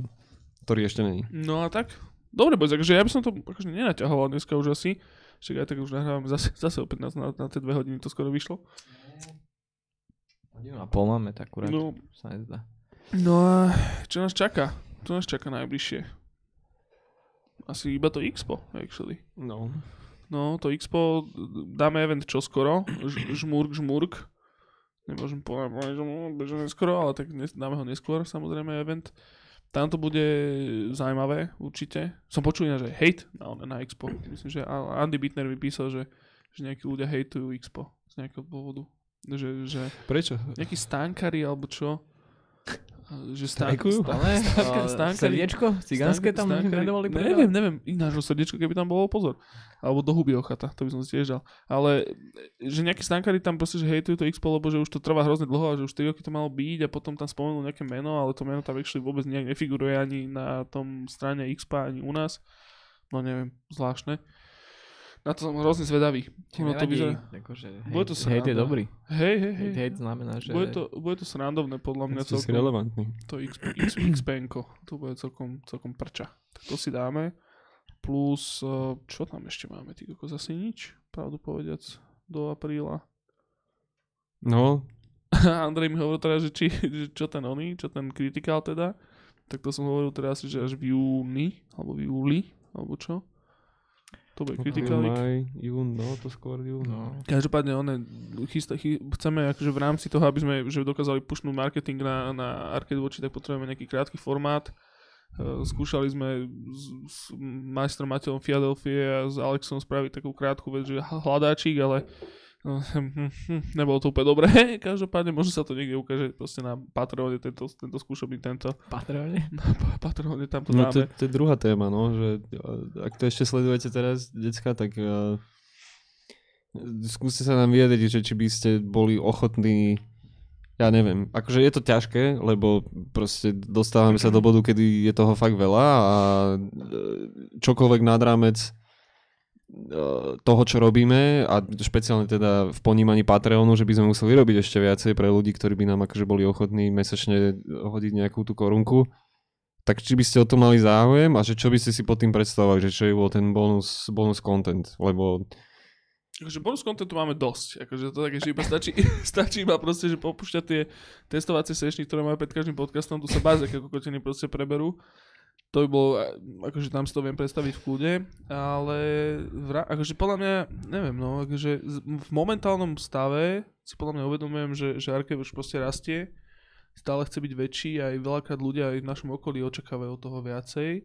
ktorý ešte není. No a tak. Dobre, boys, takže ja by som to akože nenaťahoval dneska už asi. Však aj tak už nahrávame zase, zase opäť na, na, na tie dve hodiny to skoro vyšlo. Hodinu a pol máme, tak akurát No, sa nezdá. no a čo nás čaká? Čo nás čaká najbližšie? Asi iba to Expo, actually. No. No, to Expo, dáme event čoskoro, Ž- žmurk, žmurk. Nemôžem povedať, že neskoro, ale tak dáme ho neskôr, samozrejme, event. Tam to bude zaujímavé, určite. Som počul že hate na, na Expo. Myslím, že Andy Bittner vypísal, že, že nejakí ľudia hejtujú Expo z nejakého dôvodu. Že, že Prečo? nejakí stánkári alebo čo. Že Strajkujú? Ale Stánka- stánka- srdiečko cigánske tam radovali Neviem, neviem. Ináč srdiečko, keby tam bolo pozor. Alebo do huby ochata, to by som si tiež dal. Ale že nejakí stánkári tam proste, že hejtujú to Expo, lebo že už to trvá hrozne dlho a že už 3 roky to malo byť a potom tam spomenul nejaké meno, ale to meno tam actually vôbec nejak nefiguruje ani na tom strane Expa, ani u nás. No neviem, zvláštne. Na to som hrozne zvedavý. Ono to vyzerá... Akože, Bude to hejt, hejt je dobrý. Hej, hej, hej. Hejt, znamená, že... Bude to, bude to srandovné podľa mňa Si si celkom. relevantný. To X, X, XPNko, to bude celkom, celkom prča. Tak to si dáme. Plus, eh, čo tam ešte máme, ty kokos, asi nič, pravdu povediac, do apríla. No, Andrej mi hovoril teda, že, či, že čo ten oný, čo ten kritikál teda, tak to som hovoril teraz, že až v júni, alebo v júli, alebo čo. To bude. Maj, jún, no, to skôr jún. No. Každopádne one, chysta, chy, chceme akože v rámci toho, aby sme že dokázali pušnúť marketing na, na Arcade Watchi, tak potrebujeme nejaký krátky formát. Uh, skúšali sme s, s majstrom Mateom Philadelphia a s Alexom spraviť takú krátku vec, že hľadáčik, ale no, nebolo to úplne dobré. Každopádne možno sa to niekde ukáže proste na Patreone tento, tento skúšobný tento. Patreone? Na Patreone tam to No to, dáme. to je druhá téma, no, že ak to ešte sledujete teraz, decka, tak uh, skúste sa nám vyjadriť, že či by ste boli ochotní ja neviem, akože je to ťažké, lebo proste dostávame sa do bodu, kedy je toho fakt veľa a e, čokoľvek nad rámec toho, čo robíme a špeciálne teda v ponímaní Patreonu, že by sme museli robiť ešte viacej pre ľudí, ktorí by nám akože boli ochotní mesačne hodiť nejakú tú korunku. Tak či by ste o to mali záujem a že čo by ste si pod tým predstavovali, že čo je bol ten bonus, bonus content, lebo Akože bonus contentu máme dosť. Akože to také, že iba stačí, stačí iba proste, že popúšťať tie testovacie sešny, ktoré máme pred každým podcastom, tu sa báze ako kokotiny proste preberú. To by bolo, a- akože tam si to viem predstaviť v kľude, ale vra, akože podľa mňa, neviem, no, akože v momentálnom stave si podľa mňa uvedomujem, že, že Arkev už proste rastie, stále chce byť väčší a aj veľakrát ľudia aj v našom okolí očakávajú od toho viacej.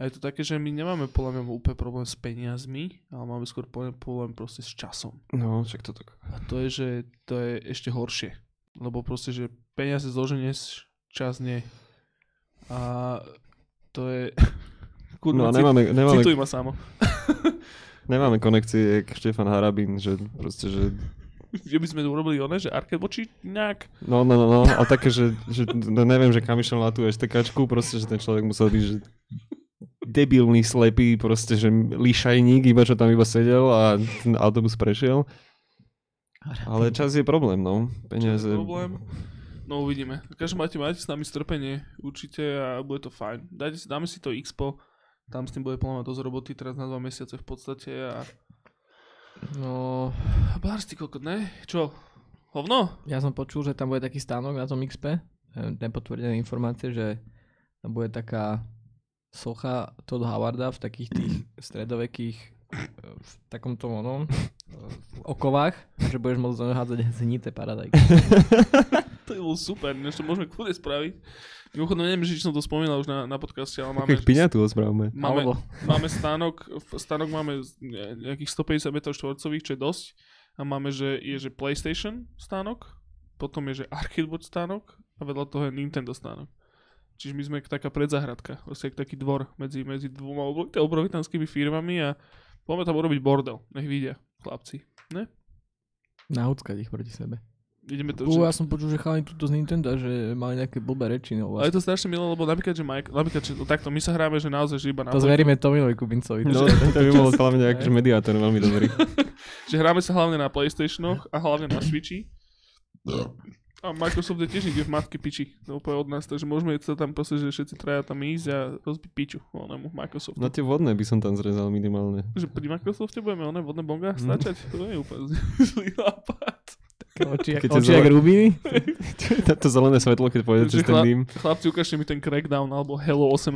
A je to také, že my nemáme podľa mňa úplne problém s peniazmi, ale máme skôr problém, proste s časom. no, však to tak. A to je, že to je ešte horšie. Lebo proste, že peniaze zloženieš, čas nie. A to je... No a nemáme, nemáme, Cituj ma samo. nemáme konekcie jak Štefan Harabín, že proste, že že by sme urobili one, že arcade voči nejak. No, no, no, no, a také, že, že no, neviem, že kam išiel na tú STKčku, proste, že ten človek musel byť, že debilný, slepý, proste, že lišajník, iba čo tam iba sedel a ten autobus prešiel. Ale čas je problém, no. Peniaze. Čo je problém? No uvidíme. Každý máte, máte s nami strpenie, určite a bude to fajn. Dajte si, dáme si to Expo, tam s tým bude plná dosť roboty teraz na dva mesiace v podstate a... No, Bárs, ty kokot, ne? Čo? Hovno? ja som počul, že tam bude taký stánok na tom XP, nepotvrdené informácie, že tam bude taká socha Todd Howarda v takých tých stredovekých eh, v takomto onom eh, v okovách, že budeš môcť do neho hádzať znité paradajky. To je bolo super, než to môžeme kľudne spraviť. Mimochodom, neviem, že či som to spomínal už na, na podcaste, ale máme, Keď piňatu ospravme. máme, Alebo, máme stánok, stánok máme z- ne- nejakých 150 m štvorcových, čo je dosť. A máme, že je, že PlayStation stánok, potom je, že Arcade Watch stánok a vedľa toho je Nintendo stánok. Čiže my sme taká predzahradka, proste jak taký dvor medzi, medzi dvoma obro- obrovitanskými firmami a poďme tam urobiť bordel, nech vidia chlapci. nahúckať ich proti sebe. Ideme to, že... ja som počul, že chalani tuto z Nintendo, že mali nejaké blbé reči. No, Ale je vlastne. to strašne milé, lebo napríklad, že Mike, napríklad, že no takto, my sa hráme, že naozaj, že iba na To dvojku. zveríme Tomilovi Kubincovi. No, to by bol hlavne akože mediátor veľmi dobrý. že hráme sa hlavne na Playstationoch a hlavne na Switchi. A Microsoft je tiež niekde v matke piči, to úplne od nás, takže môžeme sa tam proste, že všetci traja tam ísť a rozbiť piču onemu Microsoftu. No tie vodné by som tam zrezal minimálne. Že pri Microsofte budeme oné vodné bonga Mhm. stačať? To je úplne zlý nápad. Oči, Keď oči je jak rubiny. to zelené svetlo, keď pôjde cez ten dým. Chlapci, ukážte mi ten Crackdown alebo Hello 18.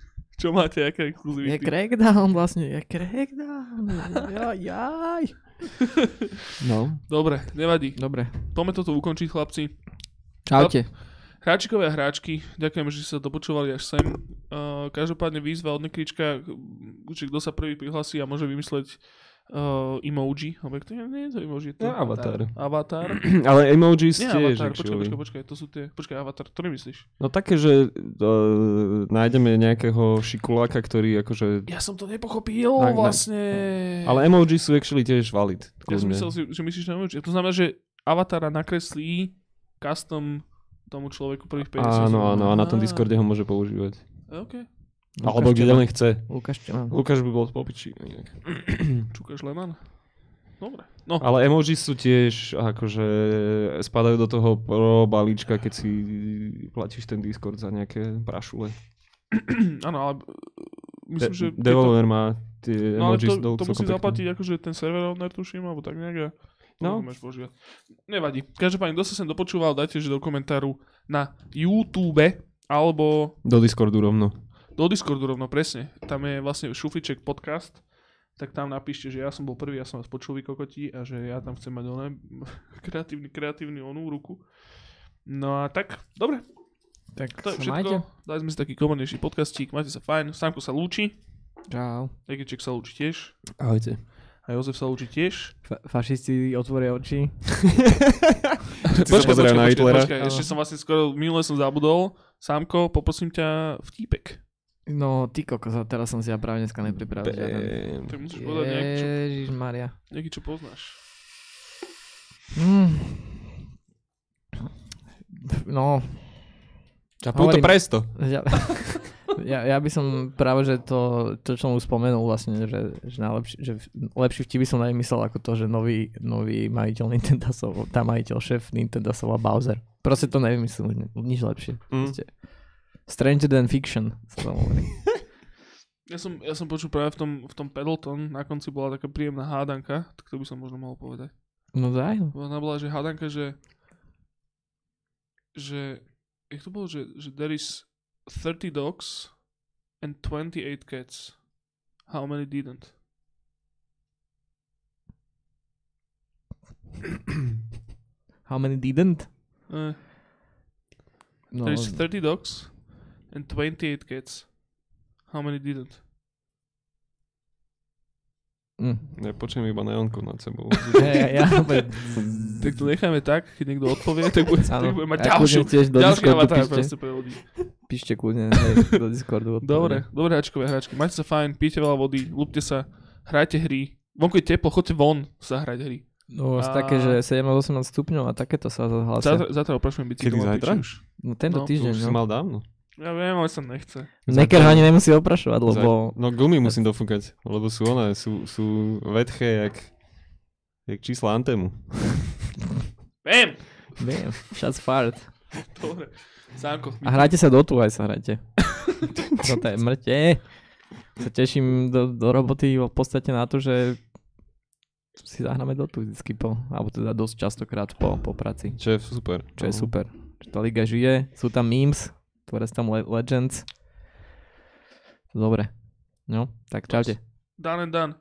Čo máte, aké Je exkluzivity? crackdown vlastne, je crackdown. Ja, jaj. No. Dobre, nevadí. Dobre, Poďme toto ukončiť, chlapci. čaute. Hráčikovia a hráčky, ďakujem, že ste sa dopočúvali až sem. Uh, každopádne výzva od Nekrička, že kto sa prvý prihlasí a môže vymysleť uh, emoji, alebo to je, nie je to emoji, je to No, avatar. avatar. Ale emojis Nie, tiež, avatar, počkaj, počkaj, počkaj, to sú tie, počkaj, avatar, ktorý myslíš? No také, že uh, nájdeme nejakého šikuláka, ktorý akože... Ja som to nepochopil Tak, ne. vlastne. Ale emoji sú actually tiež valid. ja som myslel, si, že myslíš na emoji. To znamená, že avatara nakreslí custom tomu človeku prvých 50. Áno, áno, a na tom Discorde ho môže používať. OK. Alebo kde len chce. Lukáš. Lukáš by bol popiči. inak. Čukáš Leman? Dobre. No, Ale emoji sú tiež akože spadajú do toho pro balíčka, keď si platíš ten Discord za nejaké prašule. áno, ale uh, myslím, že... De- Devolver má tie No ale emojis to, do to musí pekné. zaplatiť akože ten server owner, tuším, alebo tak nejak. No. Nevadí. Každopádne, kto sa sem dopočúval, dajte, že do komentáru na YouTube alebo Do Discordu rovno. Do Discordu rovno, presne. Tam je vlastne Šufliček podcast, tak tam napíšte, že ja som bol prvý, ja som vás počul vy kokoti a že ja tam chcem mať oné kreatívny, kreatívny onú ruku. No a tak, dobre, Tak to je všetko. majte. Dali sme si taký komornejší podcastík, majte sa fajn. Sámko sa lúči, Čau. Egiček sa lúči tiež, Ahojte. a Jozef sa lúči tiež. Fa- fašisti otvoria oči. Pozerajú na Hitlera. počkaj, ešte som vlastne skoro, minule som zabudol. Sámko, poprosím ťa vtípek. No, ty kokos, a teraz som si ja práve dneska nepripravil žiaden. Tak musíš povedať nejaký, čo, Ježišmaria. nejaký, čo poznáš. Mm. No, Caputo Hovorím- presto. ja, ja, ja by som práve, že to, to čo som už spomenul vlastne, že, že, najlepší, že lepší vtip by som nevymyslel ako to, že nový, nový majiteľ Nintendo, tá majiteľ šéf Nintendo Bowser. Proste to nevymyslel, ni- nič lepšie. Mm. Proste. Stranger than fiction sa hovorí. Ja som, ja som počul práve v tom, v tom Pedalton, na konci bola taká príjemná hádanka, tak to by som možno mohol povedať. No daj. Ona bola, že hádanka, že že jak to bolo, že, že there is 30 dogs and 28 cats. How many didn't? How many didn't? Uh, No, there is 30 dogs and 28 cats. How many didn't? mm. Ja počujem iba neonku nad sebou. ja, ja, ja, Tak to necháme tak, keď niekto odpovie, tak bude, tak bude mať ja ďalšiu, tiež do ďalší avatar proste pre ľudí. píšte kľudne hej, do Discordu. odpovede. Dobre, dobre hračkové hračky. Majte sa fajn, pijte veľa vody, lúpte sa, hrajte hry. Vonku je teplo, chodte von sa hrať hry. No, A- také, že 17-18 stupňov a takéto sa zahlásia. Zajtra, zajtra oprašujem bicykel. Kedy zajtra? už. No tento No, To týždeň, už si no. mal dávno. Ja viem, ale sa nechce. Neker ho ani nemusí oprašovať, lebo... No gumy musím dofúkať, lebo sú one, sú, sú vedché jak, jak čísla Antemu. Viem! Viem, shots fired. Dobre. Sánko, A hrajte sa do tu aj sa hrajte. Toto je mŕte. Sa teším do, do roboty v podstate na to, že si zahráme do tu vždycky po, alebo teda dosť častokrát po, po práci, Čo je super. čo je No. super. Že tá liga žije, sú tam memes, tvoria sa tam le- legends. Dobre. No, tak čaute. done and done.